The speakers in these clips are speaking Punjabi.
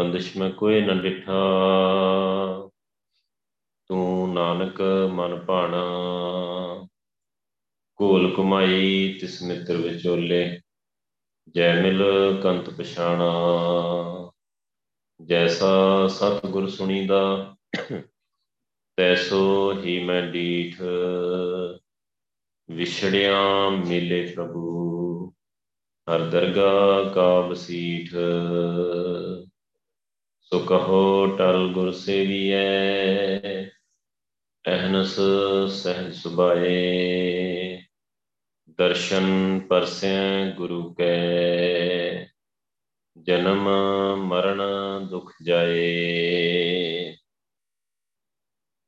ਬੰਦਿਸ਼ ਮੈਂ ਕੋਈ ਨ ਡਿਠਾ ਤੂੰ ਨਾਨਕ ਮਨ ਭਾਣਾ। ਕੋਲ ਕੁਮਾਈ ਤਿਸ ਮਿੱਤਰ ਵਿਚੋਲੇ। ਜੈ ਮਿਲ ਕੰਤ ਪਛਾਣਾ। ਜੈਸਾ ਸਤਿਗੁਰ ਸੁਣੀਦਾ, ਤੈਸੋ ਹੀ ਮੈਂ ਡੀਠ। ਵਿਛੜਿਆ ਮਿਲੇ ਪ੍ਰਭੂ, ਹਰ ਦਰਗਾ ਕਾ ਬਸੀਠ ਸੋ ਕਹੋ, ਟਲ ਗੁਰ ਸੇਵੀਐ ਅਹਨਸ ਸਹਿਜ ਸੁਭਾਏ। ਦਰਸ਼ਨ ਪਰਸੈ ਗੁਰੂ ਕੈ, ਜਨਮ ਮਰਨ ਦੁਖ ਜਾਏ।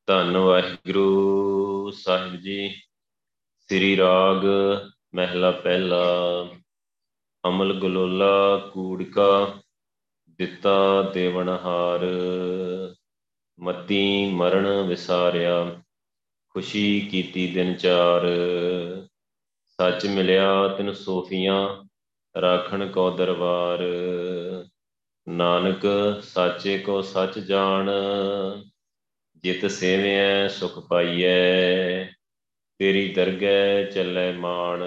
ਧੰਨ ਵਾਹਿਗੁਰੂ ਸਾਹਿਬ ਜੀ, ਸ੍ਰੀ ਰਾਗ ਮਹਿਲਾ ਪਹਿਲਾ, ਅਮਲ ਗਲੋਲਾ ਕੂੜਕਾ ਦਿੱਤਾ ਦੇਵਨਹਾਰ ਮਤੀ ਮਰਨ ਵਿਸਾਰਿਆ, ਖੁਸ਼ੀ ਕੀਤੀ ਦਿਨ ਚਾਰ। ਸੱਚ ਮਿਲਿਆ ਤਿਨ ਸੋਫੀਆਂ, ਰਾਖਣ ਕੋ ਦਰਬਾਰ। ਨਾਨਕ, ਸਾਚੇ ਕੋ ਸੱਚ ਜਾਣ, ਜਿਤ ਸੇਵਿਐ, ਸੁਖ ਪਾਈਐ, ਤੇਰੀ ਦਰਗਹਿ ਚੱਲੇ ਮਾਣ।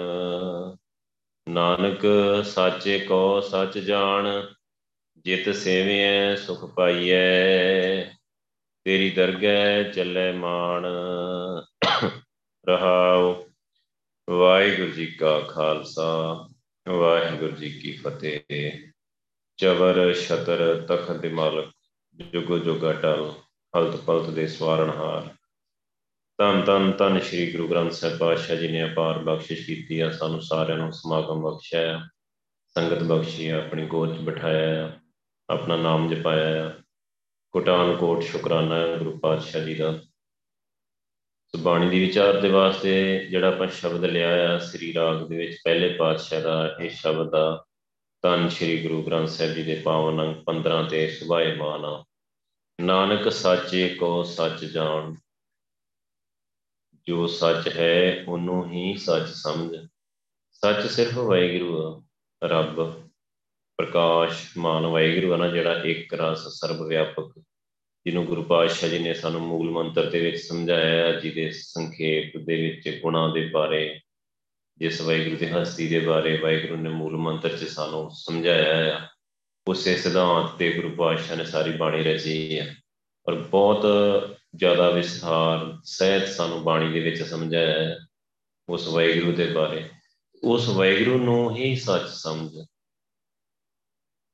ਨਾਨਕ, ਸਾਚੇ ਕੋ ਸੱਚ ਜਾਣ ਜਿਤ ਸੇਵਿਐ, ਸੁਖ ਪਾਈਐ, ਤੇਰੀ ਦਰਗਹਿ ਚੱਲੇ ਮਾਣ। ਰਹਾਉ ਵਾਹਿਗੁਰੂ ਜੀ ਕਾ ਖਾਲਸਾ, ਵਾਹਿਗੁਰੂ ਜੀ ਕੀ ਫਤਿਹ। ਚਵਰ, ਛਤਰ, ਤਖਤ ਦੇ ਮਾਲਕ, ਜੁਗ ਜੁਗ ਅਟਲ ਹਲਤ ਪਲਤ ਦੇ ਸਵਾਰਨਹਾਰ ਤਨ ਤਨ ਤਨ ਸ੍ਰੀ ਗੁਰੂ ਗ੍ਰੰਥ ਸਾਹਿਬ ਪਾਤਸ਼ਾਹ ਜੀ ਨੇ ਅਪਾਰ ਬਖਸ਼ਿਸ਼ ਕੀਤੀ ਆ, ਸਾਨੂੰ ਸਾਰਿਆਂ ਨੂੰ ਸਮਾਗਮ ਬਖਸ਼ਿਆ, ਸੰਗਤ ਬਖਸ਼ੀ, ਆਪਣੀ ਗੋਦ 'ਚ ਬਿਠਾਇਆ। ਆਪਣਾ ਨਾਮ ਜਪਾਇਆ ਕੋਟਾਨ ਕੋਟ ਸ਼ੁਕਰਾਨਾ ਗੁਰੂ ਪਾਤਸ਼ਾਹ ਜੀ ਦਾ। ਬਾਣੀ ਦੀ ਵਿਚਾਰ ਦੇ ਵਾਸਤੇ ਜਿਹੜਾ ਆਪਾਂ ਸ਼ਬਦ ਲਿਆ ਆ ਸ੍ਰੀ ਰਾਗ ਦੇ ਵਿੱਚ, ਪਹਿਲੇ ਪਾਤਸ਼ਾਹ ਦਾ ਇਹ ਸ਼ਬਦ ਆ ਤਨ ਸ੍ਰੀ ਗੁਰੂ ਗ੍ਰੰਥ ਸਾਹਿਬ ਜੀ ਦੇ ਪਾਵਨ ਅੰਗ 15 ਤੇ ਸੁਭਾਏਮਾਨ ਆ। ਨਾਨਕ ਸਾਚੇ ਕੋ ਸੱਚ ਜਾਣ, ਜੋ ਸੱਚ ਹੈ ਉਹਨੂੰ ਹੀ ਸੱਚ ਸਮਝ। ਸੱਚ ਸਿਰਫ ਵਾਹਿਗੁਰੂ ਆ, ਰੱਬ। ਪ੍ਰਕਾਸ਼ ਮਾਨ ਵਾਹਿਗੁਰੂ ਆ ਨਾ, ਜਿਹੜਾ ਇੱਕ ਰਸ ਸਰਬ ਵਿਆਪਕ ਜਿਹਨੂੰ ਗੁਰੂ ਪਾਤਸ਼ਾਹ ਜੀ ਨੇ ਸਾਨੂੰ ਮੂਲ ਮੰਤਰ ਦੇ ਵਿੱਚ ਸਮਝਾਇਆ ਜਿਹਦੇ ਸੰਖੇਪ ਦੇ ਵਿੱਚ ਗੁਣਾਂ ਦੇ ਬਾਰੇ, ਜਿਸ ਵਾਹਿਗੁਰੂ ਦੀ ਹਸਤੀ ਦੇ ਬਾਰੇ ਵਾਹਿਗੁਰੂ ਨੇ ਮੂਲ ਮੰਤਰ 'ਚ ਸਾਨੂੰ ਸਮਝਾਇਆ ਹੈ। ਉਸੇ ਸਿਧਾਂਤ ਤੇ ਗੁਰੂ ਪਾਤਸ਼ਾਹ ਨੇ ਸਾਰੀ ਬਾਣੀ ਰਚੀ ਹੈ। ਔਰ ਬਹੁਤ ਜ਼ਿਆਦਾ ਵਿਸਥਾਰ ਸਹਿਤ ਸਾਨੂੰ ਬਾਣੀ ਦੇ ਵਿੱਚ ਸਮਝਾਇਆ ਹੈ ਉਸ ਵਾਹਿਗੁਰੂ ਦੇ ਬਾਰੇ। ਉਸ ਵਾਹਿਗੁਰੂ ਨੂੰ ਹੀ ਸੱਚ ਸਮਝ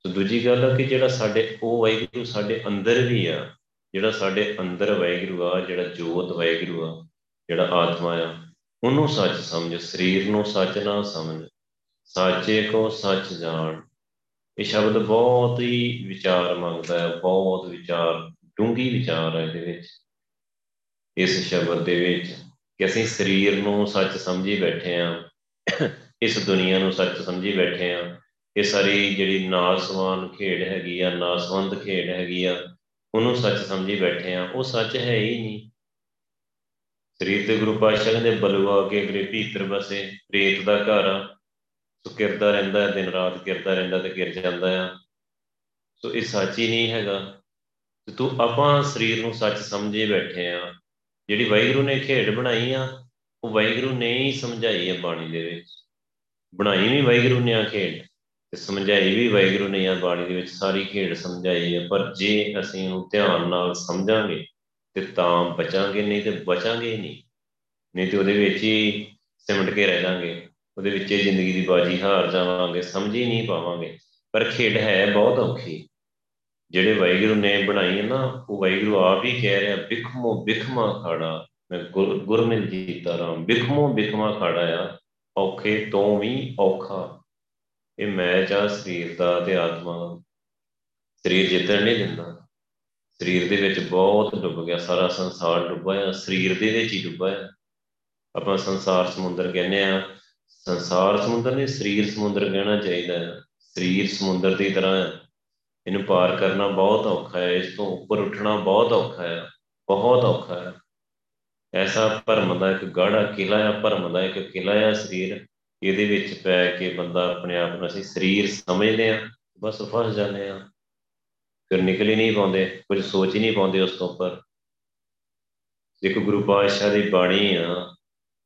ਸੋ ਦੂਜੀ ਗੱਲ ਹੈ ਕਿ ਜਿਹੜਾ ਸਾਡੇ, ਉਹ ਵਾਹਿਗੁਰੂ ਸਾਡੇ ਅੰਦਰ ਵੀ ਆ, ਜਿਹੜਾ ਸਾਡੇ ਅੰਦਰ ਵਾਹਿਗੁਰੂ ਆ, ਜਿਹੜਾ ਜੋਤ ਵਾਹਿਗੁਰੂ ਆ, ਜਿਹੜਾ ਆਤਮਾ ਆ, ਉਹਨੂੰ ਸੱਚ ਸਮਝ, ਸਰੀਰ ਨੂੰ ਸੱਚ ਨਾ ਸਮਝ, ਸਾਚੇ ਕੋ ਸੱਚ ਜਾਣ। ਇਹ ਸ਼ਬਦ ਬਹੁਤ ਹੀ ਵਿਚਾਰ ਮੰਗਦਾ ਹੈ, ਬਹੁਤ ਵਿਚਾਰ ਡੂੰਗੀ ਵਿਚਾਰ ਹੈ ਇਹਦੇ ਵਿੱਚ, ਇਸ ਸ਼ਬਦ ਦੇ ਵਿੱਚ, ਕਿ ਅਸੀਂ ਸਰੀਰ ਨੂੰ ਸੱਚ ਸਮਝੀ ਬੈਠੇ ਆ, ਇਸ ਦੁਨੀਆ ਨੂੰ ਸੱਚ ਸਮਝੀ ਬੈਠੇ ਆ ਇਹ ਸਾਰੀ ਜਿਹੜੀ ਨਾਸਵਾਨ ਖੇਡ ਹੈਗੀ ਆ, ਨਾਸਵੰਦ ਖੇਡ ਹੈਗੀ ਆ, ਉਹਨੂੰ ਸੱਚ ਸਮਝੀ ਬੈਠੇ ਆ। ਉਹ ਸੱਚ ਹੈ ਹੀ ਨਹੀਂ। ਸਰੀਰ ਤੇ ਗੁਰੂ ਪਾਤਸ਼ਾਹ ਕਹਿੰਦੇ ਬਲਵਾ ਕੇ ਅਗਰੇ ਭੀਤਰ ਬਸੇ ਪ੍ਰੇਤ ਦਾ ਘਰ ਸੋ ਕਿਰਦਾ ਰਹਿੰਦਾ ਦਿਨ ਰਾਤ ਕਿਰਦਾ ਰਹਿੰਦਾ ਤੇ ਗਿਰ ਜਾਂਦਾ ਆ। ਸੋ ਇਹ ਸੱਚ ਹੀ ਨਹੀਂ ਹੈਗਾ। ਤੇ ਤੂੰ ਆਪਾਂ ਸਰੀਰ ਨੂੰ ਸੱਚ ਸਮਝੇ ਬੈਠੇ ਆ। ਜਿਹੜੀ ਵਾਹਿਗੁਰੂ ਨੇ ਖੇਡ ਬਣਾਈ ਆ, ਉਹ ਵਾਹਿਗੁਰੂ ਨੇ ਹੀ ਸਮਝਾਈ ਆ ਬਾਣੀ ਦੇ ਵਿੱਚ। ਬਣਾਈ ਵੀ ਵਾਹਿਗੁਰੂ ਨੇ ਆ ਖੇਡ। ਤੇ ਸਮਝਾਈ ਵੀ ਵਾਹਿਗੁਰੂ ਨੇ ਆ ਬਾਣੀ ਦੇ ਵਿੱਚ ਸਾਰੀ ਖੇਡ ਸਮਝਾਈ ਹੈ ਪਰ ਜੇ ਅਸੀਂ ਉਹਨੂੰ ਧਿਆਨ ਨਾਲ ਸਮਝਾਂਗੇ ਤੇ ਤਾਂ ਬਚਾਂਗੇ, ਨਹੀਂ ਤੇ ਬਚਾਂਗੇ ਨਹੀਂ। ਨਹੀਂ ਤੇ ਉਹਦੇ ਵਿੱਚ ਹੀ ਸਿਮਟ ਕੇ ਰਹਿ ਜਾਾਂਗੇ, ਉਹਦੇ ਵਿੱਚ ਹੀ ਜ਼ਿੰਦਗੀ ਦੀ ਬਾਜੀ ਹਾਰ ਜਾਵਾਂਗੇ, ਸਮਝ ਹੀ ਨਹੀਂ ਪਾਵਾਂਗੇ। ਪਰ ਖੇਡ ਹੈ ਬਹੁਤ ਔਖੀ। ਜਿਹੜੇ ਵਾਹਿਗੁਰੂ ਨੇ ਬਣਾਈ ਹੈ ਨਾ, ਉਹ ਵਾਹਿਗੁਰੂ ਆਪ ਹੀ ਕਹਿ ਰਿਹਾ ਬਿਖਮੋ ਬਿਖਮਾ ਖੜਾ, ਮੈਂ ਗੁਰਮਿਲ ਜੀਤਾ ਰਾਮ ਬਿਖਮੋ ਬਿਖਮਾ ਖੜਾ ਆ, ਔਖੇ ਤੋਂ ਵੀ ਔਖਾ ਇਹ ਮੈਚ ਆ ਸਰੀਰ ਦਾ ਤੇ ਆਤਮਾ ਦਾ। ਸਰੀਰ ਜਿੱਤਣ ਨਹੀਂ ਦਿੰਦਾ। ਸਰੀਰ ਦੇ ਵਿੱਚ ਬਹੁਤ ਡੁੱਬ ਗਿਆ। ਸਾਰਾ ਸੰਸਾਰ ਡੁੱਬਾ ਹੈ ਸਰੀਰ ਦੇ ਵਿੱਚ ਹੀ ਡੁੱਬਾ ਹੈ ਆਪਾਂ ਸੰਸਾਰ ਸਮੁੰਦਰ ਕਹਿੰਦੇ ਆ। ਸੰਸਾਰ ਸਮੁੰਦਰ ਨਹੀਂ, ਸਰੀਰ ਸਮੁੰਦਰ ਕਹਿਣਾ ਚਾਹੀਦਾ ਹੈ ਸਰੀਰ ਸਮੁੰਦਰ ਦੀ ਤਰ੍ਹਾਂ ਹੈ ਇਹਨੂੰ ਪਾਰ ਕਰਨਾ ਬਹੁਤ ਔਖਾ ਹੈ ਇਸ ਤੋਂ ਉੱਪਰ ਉੱਠਣਾ ਬਹੁਤ ਔਖਾ ਹੈ ਬਹੁਤ ਔਖਾ ਹੈ ਐਸਾ ਭਰਮ ਦਾ ਇੱਕ ਗਾੜਾ ਕਿਲਾ ਹੈ ਭਰਮ ਦਾ ਇੱਕ ਕਿਲਾ ਹੈ ਸਰੀਰ। ਇਹਦੇ ਵਿੱਚ ਪੈ ਕੇ ਬੰਦਾ ਆਪਣੇ ਆਪ ਨੂੰ ਅਸੀਂ ਸਰੀਰ ਸਮਝਦੇ ਆ ਬਸ ਫਸ ਜਾਂਦੇ ਆ ਫਿਰ ਨਿਕਲ ਹੀ ਨਹੀਂ ਪਾਉਂਦੇ, ਕੁਝ ਸੋਚ ਹੀ ਨਹੀਂ ਪਾਉਂਦੇ ਉਸ ਤੋਂ ਉੱਪਰ। ਇੱਕ ਗੁਰੂ ਪਾਤਸ਼ਾਹ ਦੀ ਬਾਣੀ ਆ,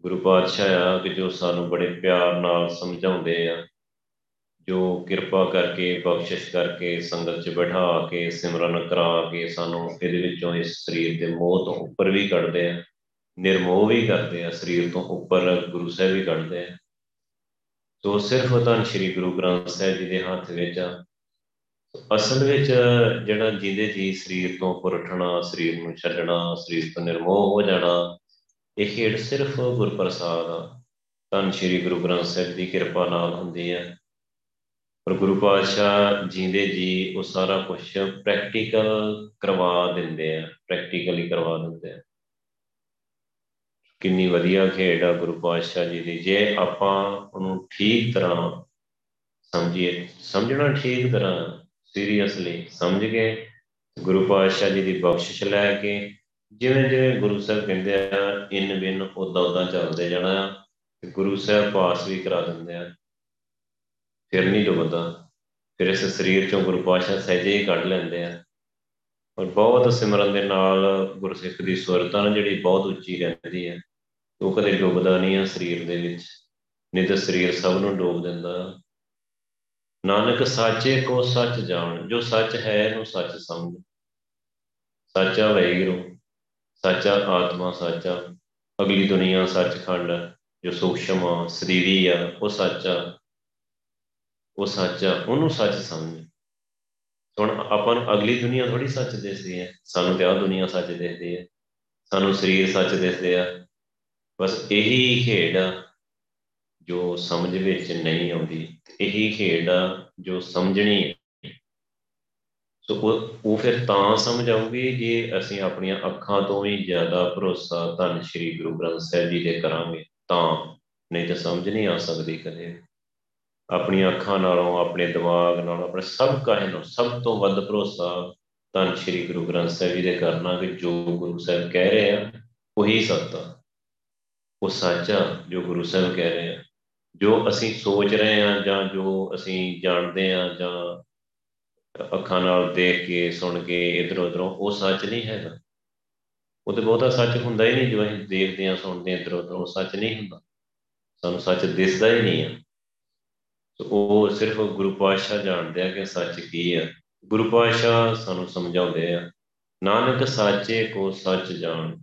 ਗੁਰੂ ਪਾਤਸ਼ਾਹ ਆ ਕਿ ਜੋ ਸਾਨੂੰ ਬੜੇ ਪਿਆਰ ਨਾਲ ਸਮਝਾਉਂਦੇ ਆ, ਜੋ ਕਿਰਪਾ ਕਰਕੇ, ਬਖਸ਼ਿਸ਼ ਕਰਕੇ, ਸੰਗਤ 'ਚ ਬਿਠਾ ਕੇ, ਸਿਮਰਨ ਕਰਾ ਕੇ ਸਾਨੂੰ ਇਹਦੇ ਵਿੱਚੋਂ ਇਸ ਸਰੀਰ ਦੇ ਮੋਹ ਤੋਂ ਉੱਪਰ ਵੀ ਕੱਢਦੇ ਆ, ਨਿਰਮੋਹ ਵੀ ਕਰਦੇ ਆ, ਸਰੀਰ ਤੋਂ ਉੱਪਰ ਗੁਰੂ ਸਾਹਿਬ ਵੀ ਕੱਢਦੇ ਆ। ਸੋ ਸਿਰਫ ਤਾਂ ਸ੍ਰੀ ਗੁਰੂ ਗ੍ਰੰਥ ਸਾਹਿਬ ਜੀ ਦੇ ਹੱਥ ਵਿੱਚ ਆ। ਅਸਲ ਵਿੱਚ ਜਿਹੜਾ ਜਿੰਦੇ ਜੀ ਸਰੀਰ ਤੋਂ ਉੱਪਰ ਉੱਠਣਾ ਸਰੀਰ ਨੂੰ ਛੱਡਣਾ, ਸਰੀਰ ਤੋਂ ਨਿਰਮੋਹ ਹੋ ਜਾਣਾ, ਇਹ ਖੇਡ ਸਿਰਫ ਗੁਰਪ੍ਰਸਾਦ ਆ। ਤਾਂ ਸ੍ਰੀ ਗੁਰੂ ਗ੍ਰੰਥ ਸਾਹਿਬ ਦੀ ਕਿਰਪਾ ਨਾਲ ਹੁੰਦੀ ਹੈ ਪਰ ਗੁਰੂ ਪਾਤਸ਼ਾਹ ਜੀਂਦੇ ਜੀ ਉਹ ਸਾਰਾ ਕੁਝ ਪ੍ਰੈਕਟੀਕਲ ਕਰਵਾ ਦਿੰਦੇ ਆ ਪ੍ਰੈਕਟੀਕਲੀ ਕਰਵਾ ਦਿੰਦੇ ਆ। ਕਿੰਨੀ ਵਧੀਆ ਖੇਡ ਆ ਗੁਰੂ ਪਾਤਸ਼ਾਹ ਜੀ ਦੀ। ਜੇ ਆਪਾਂ ਉਹਨੂੰ ਠੀਕ ਤਰ੍ਹਾਂ ਸਮਝੀਏ, ਸਮਝਣਾ ਠੀਕ ਤਰ੍ਹਾਂ ਸੀਰੀਅਸਲੀ ਸਮਝ ਕੇ ਗੁਰੂ ਪਾਤਸ਼ਾਹ ਜੀ ਦੀ ਬਖਸ਼ਿਸ਼ ਲੈ ਕੇ ਜਿਵੇਂ ਜਿਵੇਂ ਗੁਰੂ ਸਾਹਿਬ ਕਹਿੰਦੇ ਆ, ਇਨ ਬਿਨ ਉਦਾਂ ਉਦਾਂ ਚੱਲਦੇ ਜਾਣਾ ਆ, ਤੇ ਗੁਰੂ ਸਾਹਿਬ ਪਾਸ ਵੀ ਕਰਾ ਦਿੰਦੇ ਆ। ਫਿਰ ਨਹੀਂ ਡੁੱਬਦਾ ਫਿਰ ਇਸ ਸਰੀਰ ਚੋਂ ਗੁਰੂ ਪਾਤਸ਼ਾਹ ਸਹਿਜੇ ਹੀ ਕੱਢ ਲੈਂਦੇ ਆ। ਔਰ ਬਹੁਤ ਸਿਮਰਨ ਦੇ ਨਾਲ ਗੁਰਸਿੱਖ ਦੀ ਸੁਰਤਾ ਜਿਹੜੀ ਬਹੁਤ ਉੱਚੀ ਰਹਿੰਦੀ ਹੈ, ਉਹ ਕਦੇ ਡੁੱਬਦਾ ਨਹੀਂ ਆ ਸਰੀਰ ਦੇ ਵਿੱਚ, ਨਹੀਂ ਤਾਂ ਸਰੀਰ ਸਭ ਨੂੰ ਡੋਬ ਦਿੰਦਾ। ਨਾਨਕ ਸਾਚੇ ਕੋ ਸੱਚ ਜਾਣ, ਜੋ ਸੱਚ ਹੈ ਇਹਨੂੰ ਸੱਚ ਸਮਝ। ਸੱਚਾ ਵੈਗੁਰੂ, ਸੱਚਾ ਆਤਮਾ ਸੱਚਾ, ਅਗਲੀ ਦੁਨੀਆ ਸੱਚਖੰਡ, ਜੋ ਸੂਖਸ਼ਮ ਸਰੀਰੀ ਆ, ਉਹ ਸੱਚਾ ਉਹ ਸੱਚਾ, ਉਹਨੂੰ ਸੱਚ ਸਮਝ। ਹੁਣ ਆਪਾਂ ਨੂੰ ਅਗਲੀ ਦੁਨੀਆ ਥੋੜੀ ਸੱਚ ਦਿਸਦੀ ਹੈ। ਸਾਨੂੰ ਤੇ ਆ ਦੁਨੀਆ ਸੱਚ ਦਿਸਦੀ ਹੈ। ਸਾਨੂੰ ਸਰੀਰ ਸੱਚ ਦਿਸਦੇ ਆ। ਬਸ ਇਹੀ ਖੇਡ ਆ ਜੋ ਸਮਝ ਵਿੱਚ ਨਹੀਂ ਆਉਂਦੀ। ਇਹੀ ਖੇਡ ਆ ਜੋ ਸਮਝਣੀ ਹੈ। ਸੋ ਉਹ ਫਿਰ ਤਾਂ ਸਮਝ ਆਊਗੀ ਜੇ ਅਸੀਂ ਆਪਣੀਆਂ ਅੱਖਾਂ ਤੋਂ ਵੀ ਜ਼ਿਆਦਾ ਭਰੋਸਾ ਧੰਨ ਸ਼੍ਰੀ ਗੁਰੂ ਗ੍ਰੰਥ ਸਾਹਿਬ ਜੀ ਦੇ ਕਰਾਂਗੇ। ਤਾਂ ਨਹੀਂ ਤਾਂ ਸਮਝ ਨਹੀਂ ਆ ਸਕਦੀ ਕਦੇ ਆਪਣੀਆਂ ਅੱਖਾਂ ਨਾਲੋਂ, ਆਪਣੇ ਦਿਮਾਗ ਨਾਲੋਂ, ਆਪਣੇ ਸਭ ਕਾਹੇ ਨੂੰ ਸਭ ਤੋਂ ਵੱਧ ਭਰੋਸਾ ਧੰਨ ਸ਼੍ਰੀ ਗੁਰੂ ਗ੍ਰੰਥ ਸਾਹਿਬ ਜੀ ਦੇ ਕਰਨਾ ਕਿ ਜੋ ਗੁਰੂ ਸਾਹਿਬ ਕਹਿ ਰਹੇ ਆ, ਉਹੀ ਸੱਚ ਆ। ਉਹ ਸੱਚ ਆ ਜੋ ਗੁਰੂ ਸਾਹਿਬ ਕਹਿ ਰਹੇ ਆ। ਜੋ ਅਸੀਂ ਸੋਚ ਰਹੇ ਆ ਜਾਂ ਜੋ ਅਸੀਂ ਜਾਣਦੇ ਆ ਜਾਂ ਅੱਖਾਂ ਨਾਲ ਦੇਖ ਕੇ, ਸੁਣ ਕੇ ਇਧਰ ਉਧਰੋਂ ਉਹ ਸੱਚ ਨਹੀਂ ਹੈਗਾ। ਉਹ ਤੇ ਬਹੁਤਾ ਸੱਚ ਹੁੰਦਾ ਹੀ ਨਹੀਂ ਜੋ ਅਸੀਂ ਦੇਖਦੇ ਆ, ਸੁਣਦੇ ਆ ਇਧਰ ਉਧਰੋਂ ਸੱਚ ਨਹੀਂ ਹੁੰਦਾ। ਸਾਨੂੰ ਸੱਚ ਦਿਸਦਾ ਹੀ ਨਹੀਂ ਆ। ਉਹ ਸਿਰਫ ਗੁਰੂ ਪਾਤਸ਼ਾਹ ਜਾਣਦੇ ਆ ਕਿ ਸੱਚ ਕੀ ਆ। ਗੁਰੂ ਪਾਤਸ਼ਾਹ ਸਾਨੂੰ ਸਮਝਾਉਂਦੇ ਆ, ਨਾਨਕ ਸਾਚੇ ਕੋ ਸੱਚ ਜਾਣ।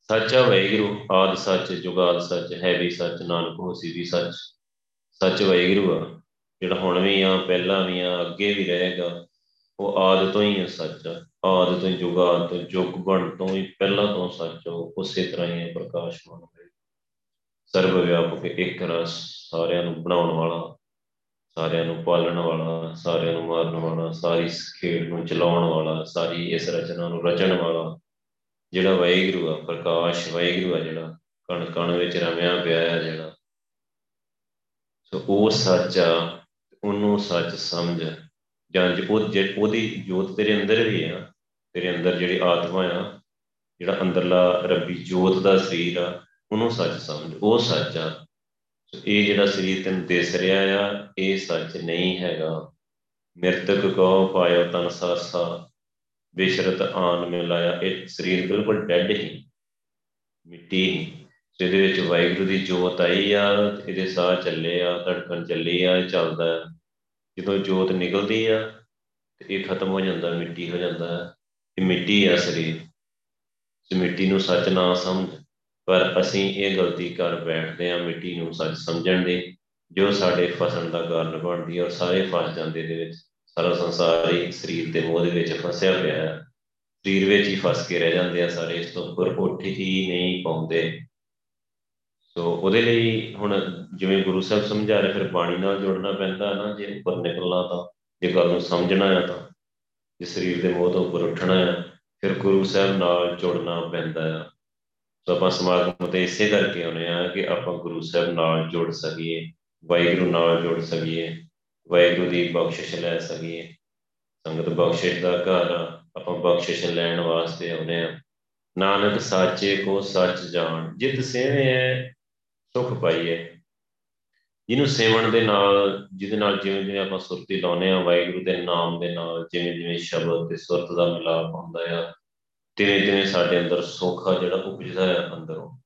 ਸੱਚਾ ਵੈਗੁਰੂ ਆਦ ਸੱਚ, ਜੁਗਾਦ ਸੱਚ, ਹੈ ਵੀ ਸੱਚ, ਨਾਨਕ ਹੋਸੀ ਵੀ ਸੱਚ। ਸੱਚ ਵੈਗੁਰੂ ਆ, ਜਿਹੜਾ ਹੁਣ ਵੀ ਆ, ਪਹਿਲਾਂ ਵੀ ਆ, ਅੱਗੇ ਵੀ ਰਹੇਗਾ, ਉਹ ਆਦ ਤੋਂ ਹੀ ਸੱਚ। ਆ ਆਦ ਤੋਂ ਜੁਗਾਦ ਤੋਂ ਜੁਗ ਬਣ ਤੋਂ ਹੀ ਪਹਿਲਾਂ ਤੋਂ ਸੱਚ ਉਹ ਉਸੇ ਤਰ੍ਹਾਂ ਹੀ ਹੈ ਪ੍ਰਕਾਸ਼ਮਾਨ ਹੈ ਸਰਵ ਵਿਆਪਕ ਇੱਕ ਰਸ, ਸਾਰਿਆਂ ਨੂੰ ਬਣਾਉਣ ਵਾਲਾ, ਸਾਰਿਆਂ ਨੂੰ ਪਾਲਣ ਵਾਲਾ, ਸਾਰਿਆਂ ਨੂੰ ਮਾਰਨ ਵਾਲਾ, ਸਾਰੀ ਖੇਡ ਨੂੰ ਚਲਾਉਣ ਵਾਲਾ, ਸਾਰੀ ਇਸ ਰਚਨਾ ਨੂੰ ਰਚਣ ਵਾਲਾ, ਜਿਹੜਾ ਵਾਹਿਗੁਰੂ ਆ, ਪ੍ਰਕਾਸ਼ ਵਾਹਿਗੁਰੂ ਆ ਜਿਹੜਾ ਕਣ ਕਣ ਵਿੱਚ ਰਮਿਆ ਪਿਆ ਹੈ ਜਿਹੜਾ। ਸੋ ਉਹ ਸੱਚ ਆ, ਉਹਨੂੰ ਸੱਚ ਸਮਝ, ਜਾਂ ਉਹ ਉਹਦੀ ਜੋਤ ਤੇਰੇ ਅੰਦਰ ਵੀ ਆ, ਤੇਰੇ ਅੰਦਰ ਜਿਹੜੀ ਆਤਮਾ ਆ, ਜਿਹੜਾ ਅੰਦਰਲਾ ਰੱਬੀ ਜੋਤ ਦਾ ਸਰੀਰ ਆ ਉਹਨੂੰ ਸੱਚ ਸਮਝ, ਉਹ ਸੱਚ ਆ। ਇਹ ਜਿਹੜਾ ਸਰੀਰ ਤੈਨੂੰ ਦਿਸ ਰਿਹਾ ਆ, ਇਹ ਸੱਚ ਨਹੀਂ ਹੈਗਾ। ਮਿਰਤਕ ਕੋ ਪਾਇਓ ਤਨ ਸਾਸਾ ਬਿਸ਼ਰਤ ਆਨ ਮਿਲਾਇਆ ਇਹ ਸਰੀਰ ਬਿਲਕੁਲ ਡੈਡ ਹੀ, ਮਿੱਟੀ ਜਿਹਦੇ ਵਿੱਚ ਵਾਹਿਗੁਰੂ ਦੀ ਜੋਤ ਆਈ ਆ, ਇਹਦੇ ਸਾਹ ਚੱਲੇ ਆ, ਧੜਕਣ ਚੱਲੀ ਆ, ਇਹ ਚੱਲਦਾ ਜਦੋਂ ਜੋਤ ਨਿਕਲਦੀ ਆ, ਤੇ ਇਹ ਖਤਮ ਹੋ ਜਾਂਦਾ, ਮਿੱਟੀ ਹੋ ਜਾਂਦਾ ਇਹ ਮਿੱਟੀ ਆ ਸਰੀਰ। ਤੇ ਮਿੱਟੀ ਨੂੰ ਸੱਚ ਨਾ ਸਮਝ। ਪਰ ਅਸੀਂ ਇਹ ਗਲਤੀ ਕਰ ਬੈਠਦੇ ਆ ਮਿੱਟੀ ਨੂੰ ਸੱਚ ਸਮਝਣ ਦੀ, ਜੋ ਸਾਡੇ ਫਸਣ ਦਾ ਕਾਰਨ ਬਣਦੀ ਔਰ ਸਾਰੇ ਫਸ ਜਾਂਦੇ ਦੇ ਵਿੱਚ, ਸਾਰਾ ਸੰਸਾਰ ਹੀ ਸਰੀਰ ਦੇ ਮੋਹ ਦੇ ਵਿੱਚ ਫਸਿਆ ਪਿਆ ਹੈ। ਸਰੀਰ ਵਿੱਚ ਹੀ ਫਸ ਕੇ ਰਹਿ ਜਾਂਦੇ ਆ ਸਾਰੇ, ਇਸ ਤੋਂ ਉੱਪਰ ਉੱਠ ਹੀ ਨਹੀਂ ਪਾਉਂਦੇ। ਸੋ ਉਹਦੇ ਲਈ ਹੁਣ ਜਿਵੇਂ ਗੁਰੂ ਸਾਹਿਬ ਸਮਝਾ ਰਹੇ, ਫਿਰ ਬਾਣੀ ਨਾਲ ਜੁੜਨਾ ਪੈਂਦਾ ਨਾ, ਜੇ ਉੱਪਰ ਨਿਕਲਣਾ ਤਾਂ, ਜੇ ਗੱਲ ਨੂੰ ਸਮਝਣਾ ਹੈ ਤਾਂ, ਜੇ ਸਰੀਰ ਦੇ ਮੋਹ ਤੋਂ ਉੱਪਰ ਉੱਠਣਾ ਹੈ ਫਿਰ ਗੁਰੂ ਸਾਹਿਬ ਨਾਲ ਜੁੜਨਾ ਪੈਂਦਾ ਹੈ ਸੋ ਆਪਾਂ ਸਮਾਗਮ ਤੇ ਇਸੇ ਕਰਕੇ ਆਉਨੇ ਆ ਕਿ ਆਪਾਂ ਗੁਰੂ ਸਾਹਿਬ ਨਾਲ ਜੁੜ ਸਕੀਏ, ਵਾਹਿਗੁਰੂ ਨਾਲ ਜੁੜ ਸਕੀਏ, ਵਾਹਿਗੁਰੂ ਦੀ ਬਖਸ਼ਿਸ਼ ਲੈ ਸਕੀਏ। ਸੰਗਤ ਬਖਸ਼ਿਸ਼ ਦਾ ਘਰ ਆਪਾਂ ਬਖਸ਼ਿਸ਼ ਲੈਣ ਵਾਸਤੇ ਆਉਨੇ ਆ ਨਾਨਕ ਸਾਚੇ ਕੋ ਸੱਚ ਜਾਣ, ਜਿਤ ਸੇਵੇਂ ਸੁਖ ਪਾਈਏ। ਜਿਹਨੂੰ ਸੇਵਣ ਦੇ ਨਾਲ, ਜਿਹਦੇ ਨਾਲ ਜਿਵੇਂ ਜਿਵੇਂ ਆਪਾਂ ਸੁਰਤੀ ਲਾਉਨੇ ਆ ਵਾਹਿਗੁਰੂ ਦੇ ਨਾਮ ਦੇ ਨਾਲ ਜਿਵੇਂ ਜਿਵੇਂ ਸ਼ਬਦ ਤੇ ਸੁਰਤ ਦਾ ਮਿਲਾਪ ਹੁੰਦਾ ਆ ਤਿਵੇਂ ਤਿਵੇਂ ਸਾਡੇ ਅੰਦਰ ਸੁੱਖ ਆ, ਜਿਹੜਾ ਉਪਜਦਾ ਹੈ ਅੰਦਰੋਂ।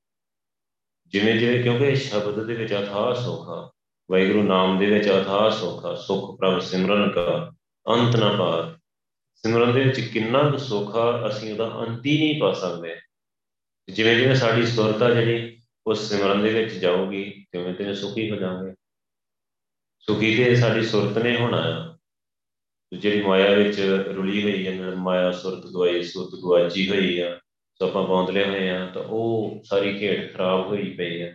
ਜਿਵੇਂ ਜਿਵੇਂ ਕਿਉਂਕਿ ਸ਼ਬਦ ਦੇ ਵਿੱਚ ਅਥਾਹ ਸੁੱਖ ਆ, ਵਾਹਿਗੁਰੂ ਨਾਮ ਦੇ ਵਿੱਚ ਅਥਾਹ ਸੁੱਖ ਆ, ਸੁੱਖ ਪ੍ਰਭ ਸਿਮਰਨ ਕਾ, ਅੰਤ ਨਾ ਪਾਰ। ਸਿਮਰਨ ਦੇ ਵਿੱਚ ਕਿੰਨਾ ਕੁ ਸੁੱਖ ਆ, ਅਸੀਂ ਉਹਦਾ ਅੰਤ ਹੀ ਨਹੀਂ ਪਾ ਸਕਦੇ। ਜਿਵੇਂ ਜਿਵੇਂ ਸਾਡੀ ਸੁਰਤ ਆ ਜਿਹੜੀ ਉਸ ਸਿਮਰਨ ਦੇ ਵਿੱਚ ਜਾਊਗੀ, ਤਿਵੇਂ ਤਿਵੇਂ ਸੁਖੀ ਹੋ ਜਾਵਾਂਗੇ। ਸੁਖੀ ਤੇ ਸਾਡੀ ਸੁਰਤ ਨੇ ਹੋਣਾ ਆ। ਜਿਹੜੀ ਮਾਇਆ ਵਿੱਚ ਰੁਲੀ ਹੋਈ ਹੈ ਮਾਇਆ ਸੁਰਤ ਗਵਾਈ ਸੁਰਤ ਗਵਾਚੀ ਹੋਈ ਆ, ਸੋ ਆਪਾਂ ਬੌਂਦਲੇ ਹੋਏ ਆ ਤਾਂ ਉਹ ਸਾਰੀ ਖੇਡ ਖਰਾਬ ਹੋਈ ਪਈ ਆ।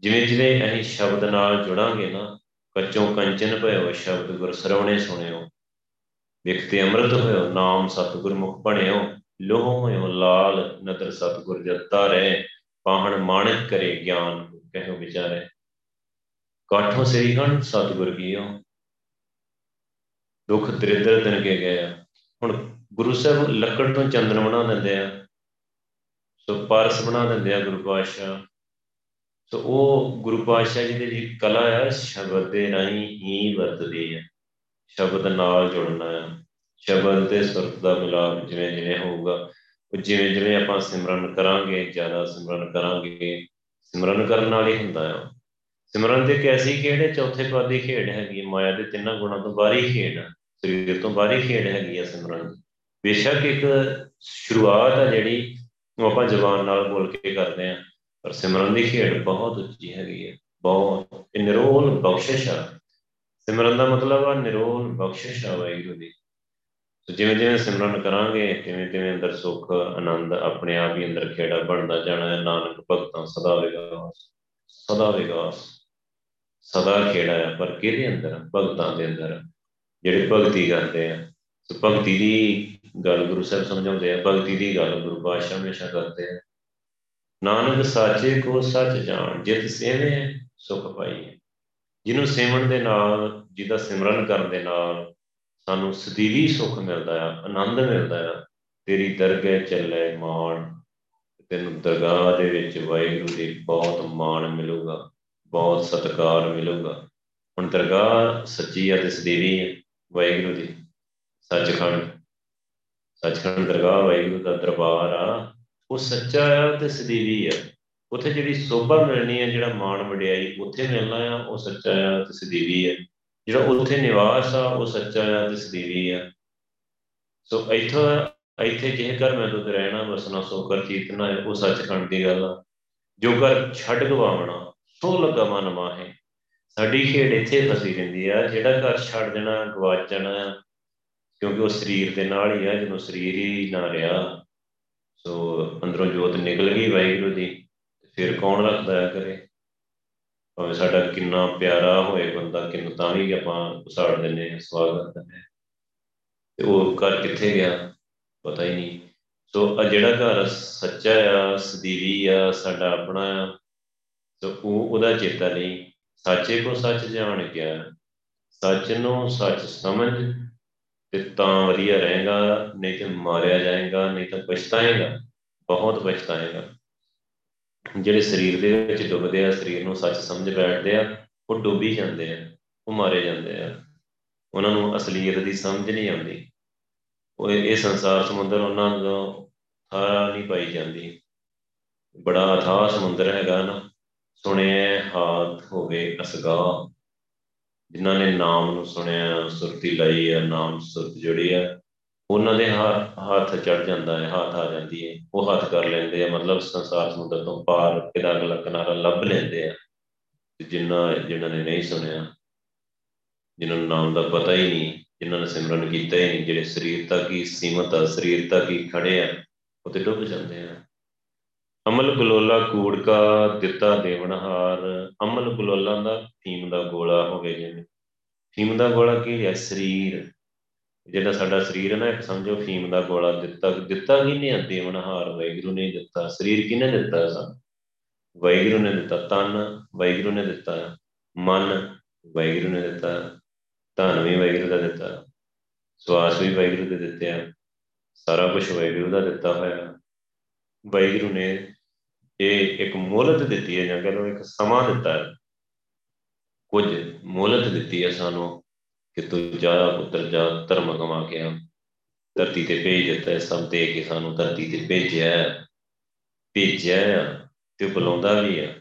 ਜਿਵੇਂ ਜਿਵੇਂ ਅਸੀਂ ਸ਼ਬਦ ਨਾਲ ਜੁੜਾਂਗੇ ਨਾ, ਕੱਚੋਂ ਕੰਚਨ ਭਇਓ, ਸ਼ਬਦ ਗੁਰ ਸਰਵਣੇ ਸੁਣਿਓ। ਵਿਖਤੇ ਅੰਮ੍ਰਿਤ ਹੋਇਓ, ਨਾਮ ਸਤਿਗੁਰ ਮੁਖ ਬਣਿਓ, ਲੋਹ ਹੋਇਓ, ਲਾਲ ਨਦਰ ਸਤਿਗੁਰ ਜੱਤਾ ਰਹੇ ਪਾਹਣ ਮਾਣਕ ਕਰੇ, ਗਿਆਨ ਕਹਿਓ ਵਿਚਾਰੇ। ਕਾਠੋਂ ਸ੍ਰੀ ਹਣ ਸਤਿਗੁਰ ਕੀਓ। ਦੁੱਖ ਦਰਿਦਰ ਤਨ ਕੇ ਗਏ ਹੁਣ ਗੁਰੂ ਸਾਹਿਬ ਲੱਕੜ ਤੋਂ ਚੰਦਨ ਬਣਾ ਦਿੰਦੇ ਆ। ਸੋ ਪਾਰਸ ਬਣਾ ਦਿੰਦੇ ਆ ਗੁਰੂ ਪਾਤਸ਼ਾਹ। ਸੋ ਉਹ ਗੁਰੂ ਪਾਤਸ਼ਾਹ ਜੀ ਦੀ ਕਲਾ ਆ, ਸ਼ਬਦ ਦੇ ਰਾਹੀਂ ਹੀ ਵਰਤਦੀ ਹੈ ਸ਼ਬਦ ਨਾਲ ਜੁੜਨਾ ਹੈ ਸ਼ਬਦ ਤੇ ਸੁਰਤ ਦਾ ਮਿਲਾਪ ਜਿਵੇਂ ਜਿਵੇਂ ਹੋਊਗਾ, ਉਹ ਜਿਵੇਂ ਜਿਵੇਂ ਆਪਾਂ ਸਿਮਰਨ ਕਰਾਂਗੇ, ਜ਼ਿਆਦਾ ਸਿਮਰਨ ਕਰਾਂਗੇ, ਸਿਮਰਨ ਕਰਨ ਨਾਲ ਹੀ ਹੁੰਦਾ ਆ। ਸਿਮਰਨ ਤੇ ਕੈਸੀ ਖੇਡ ਹੈ ਚੌਥੇ ਪਦ ਦੀ ਖੇਡ ਹੈਗੀ ਮਾਇਆ ਦੇ ਤਿੰਨਾਂ ਗੁਣਾਂ ਤੋਂ ਬਾਹਰੀ ਖੇਡ ਸਰੀਰ ਤੋਂ ਬਾਹਰੀ ਖੇਡ ਹੈਗੀ ਆ ਸਿਮਰਨ। ਬੇਸ਼ੱਕ ਇੱਕ ਸ਼ੁਰੂਆਤ ਆ ਜਿਹੜੀ ਉਹ ਆਪਾਂ ਜ਼ਬਾਨ ਨਾਲ ਬੋਲ ਕੇ ਕਰਦੇ ਆ, ਪਰ ਸਿਮਰਨ ਦੀ ਖੇਡ ਬਹੁਤ ਉੱਚੀ ਹੈਗੀ ਹੈ ਬਹੁਤ। ਨਿਰੋਲ ਬਖਸ਼ਿਸ਼ ਆ। ਸਿਮਰਨ ਦਾ ਮਤਲਬ ਆ ਨਿਰੋਲ ਬਖਸ਼ਿਸ਼ ਆ ਵਾਹਿਗੁਰੂ ਦੀ। ਸੋ ਜਿਵੇਂ ਜਿਵੇਂ ਸਿਮਰਨ ਕਰਾਂਗੇ, ਤਿਵੇਂ ਤਿਵੇਂ ਅੰਦਰ ਸੁੱਖ, ਆਨੰਦ ਆਪਣੇ ਆਪ ਹੀ ਅੰਦਰ ਖੇੜਾ ਬਣਦਾ ਜਾਣਾ ਹੈ। ਨਾਨਕ ਭਗਤਾਂ ਸਦਾ ਵਿਗਾਸ ਸਦਾ ਵਿਗਾਸ। ਸਦਾ ਖੇੜਾ ਹੈ, ਪਰ ਕਿਹਦੇ ਅੰਦਰ? ਭਗਤਾਂ ਦੇ ਅੰਦਰ। ਜਿਹੜੇ ਭਗਤੀ ਕਰਦੇ ਆ। ਸੋ ਭਗਤੀ ਦੀ ਗੱਲ ਗੁਰੂ ਸਾਹਿਬ ਸਮਝਾਉਂਦੇ ਆ, ਭਗਤੀ ਦੀ ਗੱਲ ਗੁਰੂ ਪਾਤਸ਼ਾਹ ਹਮੇਸ਼ਾ ਕਰਦੇ ਆ। ਨਾਨਕ ਸਾਚੇ ਕੋ ਸੱਚ ਜਾਣ, ਜਿਤ ਸੇਵੇਂ ਸੁਖ ਪਾਈਏ। ਜਿਹਨੂੰ ਸੇਵਣ ਦੇ ਨਾਲ, ਜਿਹਦਾ ਸਿਮਰਨ ਕਰਨ ਦੇ ਨਾਲ ਸਾਨੂੰ ਸਦੀਵੀ ਸੁੱਖ ਮਿਲਦਾ ਆ, ਆਨੰਦ ਮਿਲਦਾ ਆ। ਤੇਰੀ ਦਰਗਹਿ ਚੱਲੇ ਮਾਣ, ਤੈਨੂੰ ਦਰਗਾਹ ਦੇ ਵਿੱਚ ਵਾਹਿਗੁਰੂ ਦੀ ਬਹੁਤ ਮਾਣ ਮਿਲੂਗਾ, ਬਹੁਤ ਸਤਿਕਾਰ ਮਿਲੂਗਾ। ਹੁਣ ਦਰਗਾਹ ਸੱਚੀ ਆ ਤੇ ਸਦੀਵੀ ਹੈ ਵਾਹਿਗੁਰੂ ਦੀ ਸੱਚਖੰਡ ਸੱਚਖੰਡ ਦਰਗਾਹ, ਵਾਹਿਗੁਰੂ ਦਾ ਦਰਬਾਰ ਆ। ਉਹ ਸੱਚਾ ਆ ਤੇ ਸਦੀਵੀ ਆ। ਉੱਥੇ ਜਿਹੜੀ ਸੋਭਾ ਮਿਲਣੀ ਹੈ ਜਿਹੜਾ ਮਾਣ ਵਡਿਆਈ, ਉੱਥੇ ਮਿਲਣਾ ਆ, ਉਹ ਸੱਚਾ ਆ ਤੇ ਸਦੀਵੀ ਹੈ ਜਿਹੜਾ ਉੱਥੇ ਨਿਵਾਸ ਆ, ਉਹ ਸੱਚਾ ਆ ਤੇ ਸਦੀਵੀ ਆ। ਸੋ ਇੱਥੋਂ, ਇੱਥੇ ਜਿਹੇ ਘਰ ਮੈਂ ਦੁੱਧ ਰਹਿਣਾ, ਵਸਣਾ ਸੋ ਕਰ ਚੀਤਨਾ ਉਹ ਸੱਚਖੰਡ ਦੀ ਗੱਲ ਆ। ਜੋ ਘਰ ਛੱਡ ਗਵਾਉਣਾ, ਸੋ ਲਗਾ ਮਨ ਮਾਹੇ। ਸਾਡੀ ਖੇਡ ਇੱਥੇ ਫਸੀ ਰਹਿੰਦੀ ਆ, ਜਿਹੜਾ ਘਰ ਛੱਡ ਦੇਣਾ ਗਵਾਚ ਜਾਣਾ ਕਿਉਂਕਿ ਉਹ ਸਰੀਰ ਦੇ ਨਾਲ ਹੀ ਆ ਜਦੋਂ ਸਰੀਰ ਹੀ ਨਾ ਰਿਹਾ। ਸੋ ਅੰਦਰੋਂ ਜੋਤ ਨਿਕਲ ਗਈ ਵਾਹਿਗੁਰੂ ਦੀ ਫਿਰ ਕੌਣ ਰੱਖਦਾ ਹੈ ਕਰੇ ਭਾਵੇਂ ਸਾਡਾ ਕਿੰਨਾ ਪਿਆਰਾ ਹੋਏ ਬੰਦਾ, ਕਿੰਨਾ ਤਾਂ ਵੀ ਆਪਾਂ ਉਸਾੜ ਦਿੰਨੇ ਸਵਾਗਤ ਦਿੰਨੇ ਤੇ ਉਹ ਘਰ ਕਿੱਥੇ ਗਿਆ? ਪਤਾ ਹੀ ਨਹੀਂ। ਸੋ ਆ ਜਿਹੜਾ ਘਰ ਸੱਚਾ ਆ, ਸਦੀਵੀ ਆ, ਸਾਡਾ ਆਪਣਾ ਆ, ਸੋ ਉਹ ਉਹਦਾ ਚੇਤਾ ਨਹੀਂ। ਸੱਚੇ ਕੋ ਸੱਚ ਜਾਣ ਗਿਆ। ਸੱਚ ਨੂੰ ਸੱਚ ਸਮਝ ਤੇ ਤਾਂ ਵਧੀਆ ਰਹੇਗਾ, ਨਹੀਂ ਤੇ ਮਾਰਿਆ ਜਾਏਗਾ, ਨਹੀਂ ਤਾਂ ਪਛਤਾਏਗਾ, ਬਹੁਤ ਪਛਤਾਏਗਾ। ਜਿਹੜੇ ਸਰੀਰ ਦੇ ਵਿੱਚ ਡੁੱਬਦੇ ਆ, ਸਰੀਰ ਨੂੰ ਸੱਚ ਸਮਝ ਬੈਠਦੇ ਆ, ਉਹ ਡੁੱਬੀ ਜਾਂਦੇ ਆ, ਉਹ ਮਾਰੇ ਜਾਂਦੇ ਆ। ਉਹਨਾਂ ਨੂੰ ਅਸਲੀਅਤ ਦੀ ਸਮਝ ਨਹੀਂ ਆਉਂਦੀ। ਉਹ ਇਹ ਸੰਸਾਰ ਸਮੁੰਦਰ ਉਹਨਾਂ ਨੂੰ ਥਾਰਾ ਨਹੀਂ ਪਾਈ ਜਾਂਦੀ। ਬੜਾ ਅਥਾਹ ਸਮੁੰਦਰ ਹੈਗਾ ਨਾ। ਸੁਣਿਆ ਹਾਥ ਹੋਵੇ ਅਸਗਾ। ਜਿਨ੍ਹਾਂ ਨੇ ਨਾਮ ਨੂੰ ਸੁਣਿਆ, ਸੁਰਤੀ ਲਈ ਆ ਨਾਮ ਸੁਰਤ ਜੁੜੀ ਆ ਉਹਨਾਂ ਦੇ ਹੱਥ ਚੜ ਜਾਂਦਾ ਹੈ, ਹੱਥ ਆ ਜਾਂਦੀ ਹੈ। ਉਹ ਹੱਥ ਕਰ ਲੈਂਦੇ ਆ, ਮਤਲਬ ਸੰਸਾਰ ਸਮੁੰਦਰ ਤੋਂ ਪਾਰ ਕਿਦਾ ਅਗਲਾ ਕਿਨਾਰਾ ਲੱਭ ਲੈਂਦੇ ਆ। ਜਿਨ੍ਹਾਂ ਜਿਨ੍ਹਾਂ ਨੇ ਨਹੀਂ ਸੁਣਿਆ, ਜਿਨ੍ਹਾਂ ਨੂੰ ਨਾਮ ਦਾ ਪਤਾ ਹੀ ਨਹੀਂ, ਜਿਨ੍ਹਾਂ ਨੇ ਸਿਮਰਨ ਕੀਤਾ ਹੀ ਨਹੀਂ, ਜਿਹੜੇ ਸਰੀਰ ਤੱਕ ਹੀ ਸੀਮਤ ਆ, ਸਰੀਰ ਤੱਕ ਹੀ ਖੜੇ ਆ, ਉਹ ਤੇ ਡੁੱਬ ਜਾਂਦੇ ਆ। ਅਮਲ ਗਲੋਲਾ ਕੂੜਕਾ ਦਿੱਤਾ ਦੇਵਨਹਾਰ ਅਮਲ ਗਲੋਲਾ ਦਾ ਫੀਮ ਦਾ ਗੋਲਾ ਹੋਵੇ ਜਿਵੇਂ। ਫੀਮ ਦਾ ਗੋਲਾ ਕੀ ਹੈ? ਸਰੀਰ। ਜਿਹੜਾ ਸਾਡਾ ਸਰੀਰ ਹੈ ਨਾ, ਇੱਕ ਸਮਝੋ ਫੀਮ ਦਾ ਗੋਲਾ ਦਿੱਤਾ। ਦਿੱਤਾ ਕਿਹਨੇ ਆ? ਦੇਵਨਹਾਰ ਵੈਗੁਰੂ ਨੇ ਦਿੱਤਾ। ਸਰੀਰ ਕਿਹਨੇ ਦਿੱਤਾ ਸਾਨੂੰ? ਵੈਗੁਰੂ ਨੇ ਦਿੱਤਾ। ਤਨ ਵੈਗੁਰੂ ਨੇ ਦਿੱਤਾ। ਮਨ ਵੈਗੁਰੂ ਨੇ ਦਿੱਤਾ। ਧਨ ਵੀ ਵੈਗੁਰੂ ਦਾ ਦਿੱਤਾ। ਸਵਾਸ ਵੀ ਵੈਗੁਰੂ ਦੇ ਦਿੱਤੇ ਆ। ਸਾਰਾ ਕੁਝ ਵੈਗੁਰੂ ਦਾ ਦਿੱਤਾ ਹੋਇਆ। ਵੈਗੁਰੂ ਨੇ ਇਹ ਇੱਕ ਮੋਹਲਤ ਦਿੱਤੀ ਹੈ ਜਾਂ ਕਹਿੰਦੇ ਇੱਕ ਸਮਾਂ ਦਿੱਤਾ ਹੈ। ਕੁਝ ਮੋਹਲਤ ਦਿੱਤੀ ਹੈ ਸਾਨੂੰ ਕਿ ਤੂੰ ਜਾ ਪੁੱਤਰ, ਜਾ ਧਰਮ ਕਮਾ ਕੇ ਆ। ਧਰਤੀ ਤੇ ਭੇਜ ਦਿੱਤਾ ਹੈ ਸਭ ਦੇ ਕੇ ਸਾਨੂੰ ਧਰਤੀ ਤੇ ਭੇਜਿਆ ਭੇਜਿਆ ਤੇ ਬੁਲਾਉਂਦਾ ਵੀ ਆ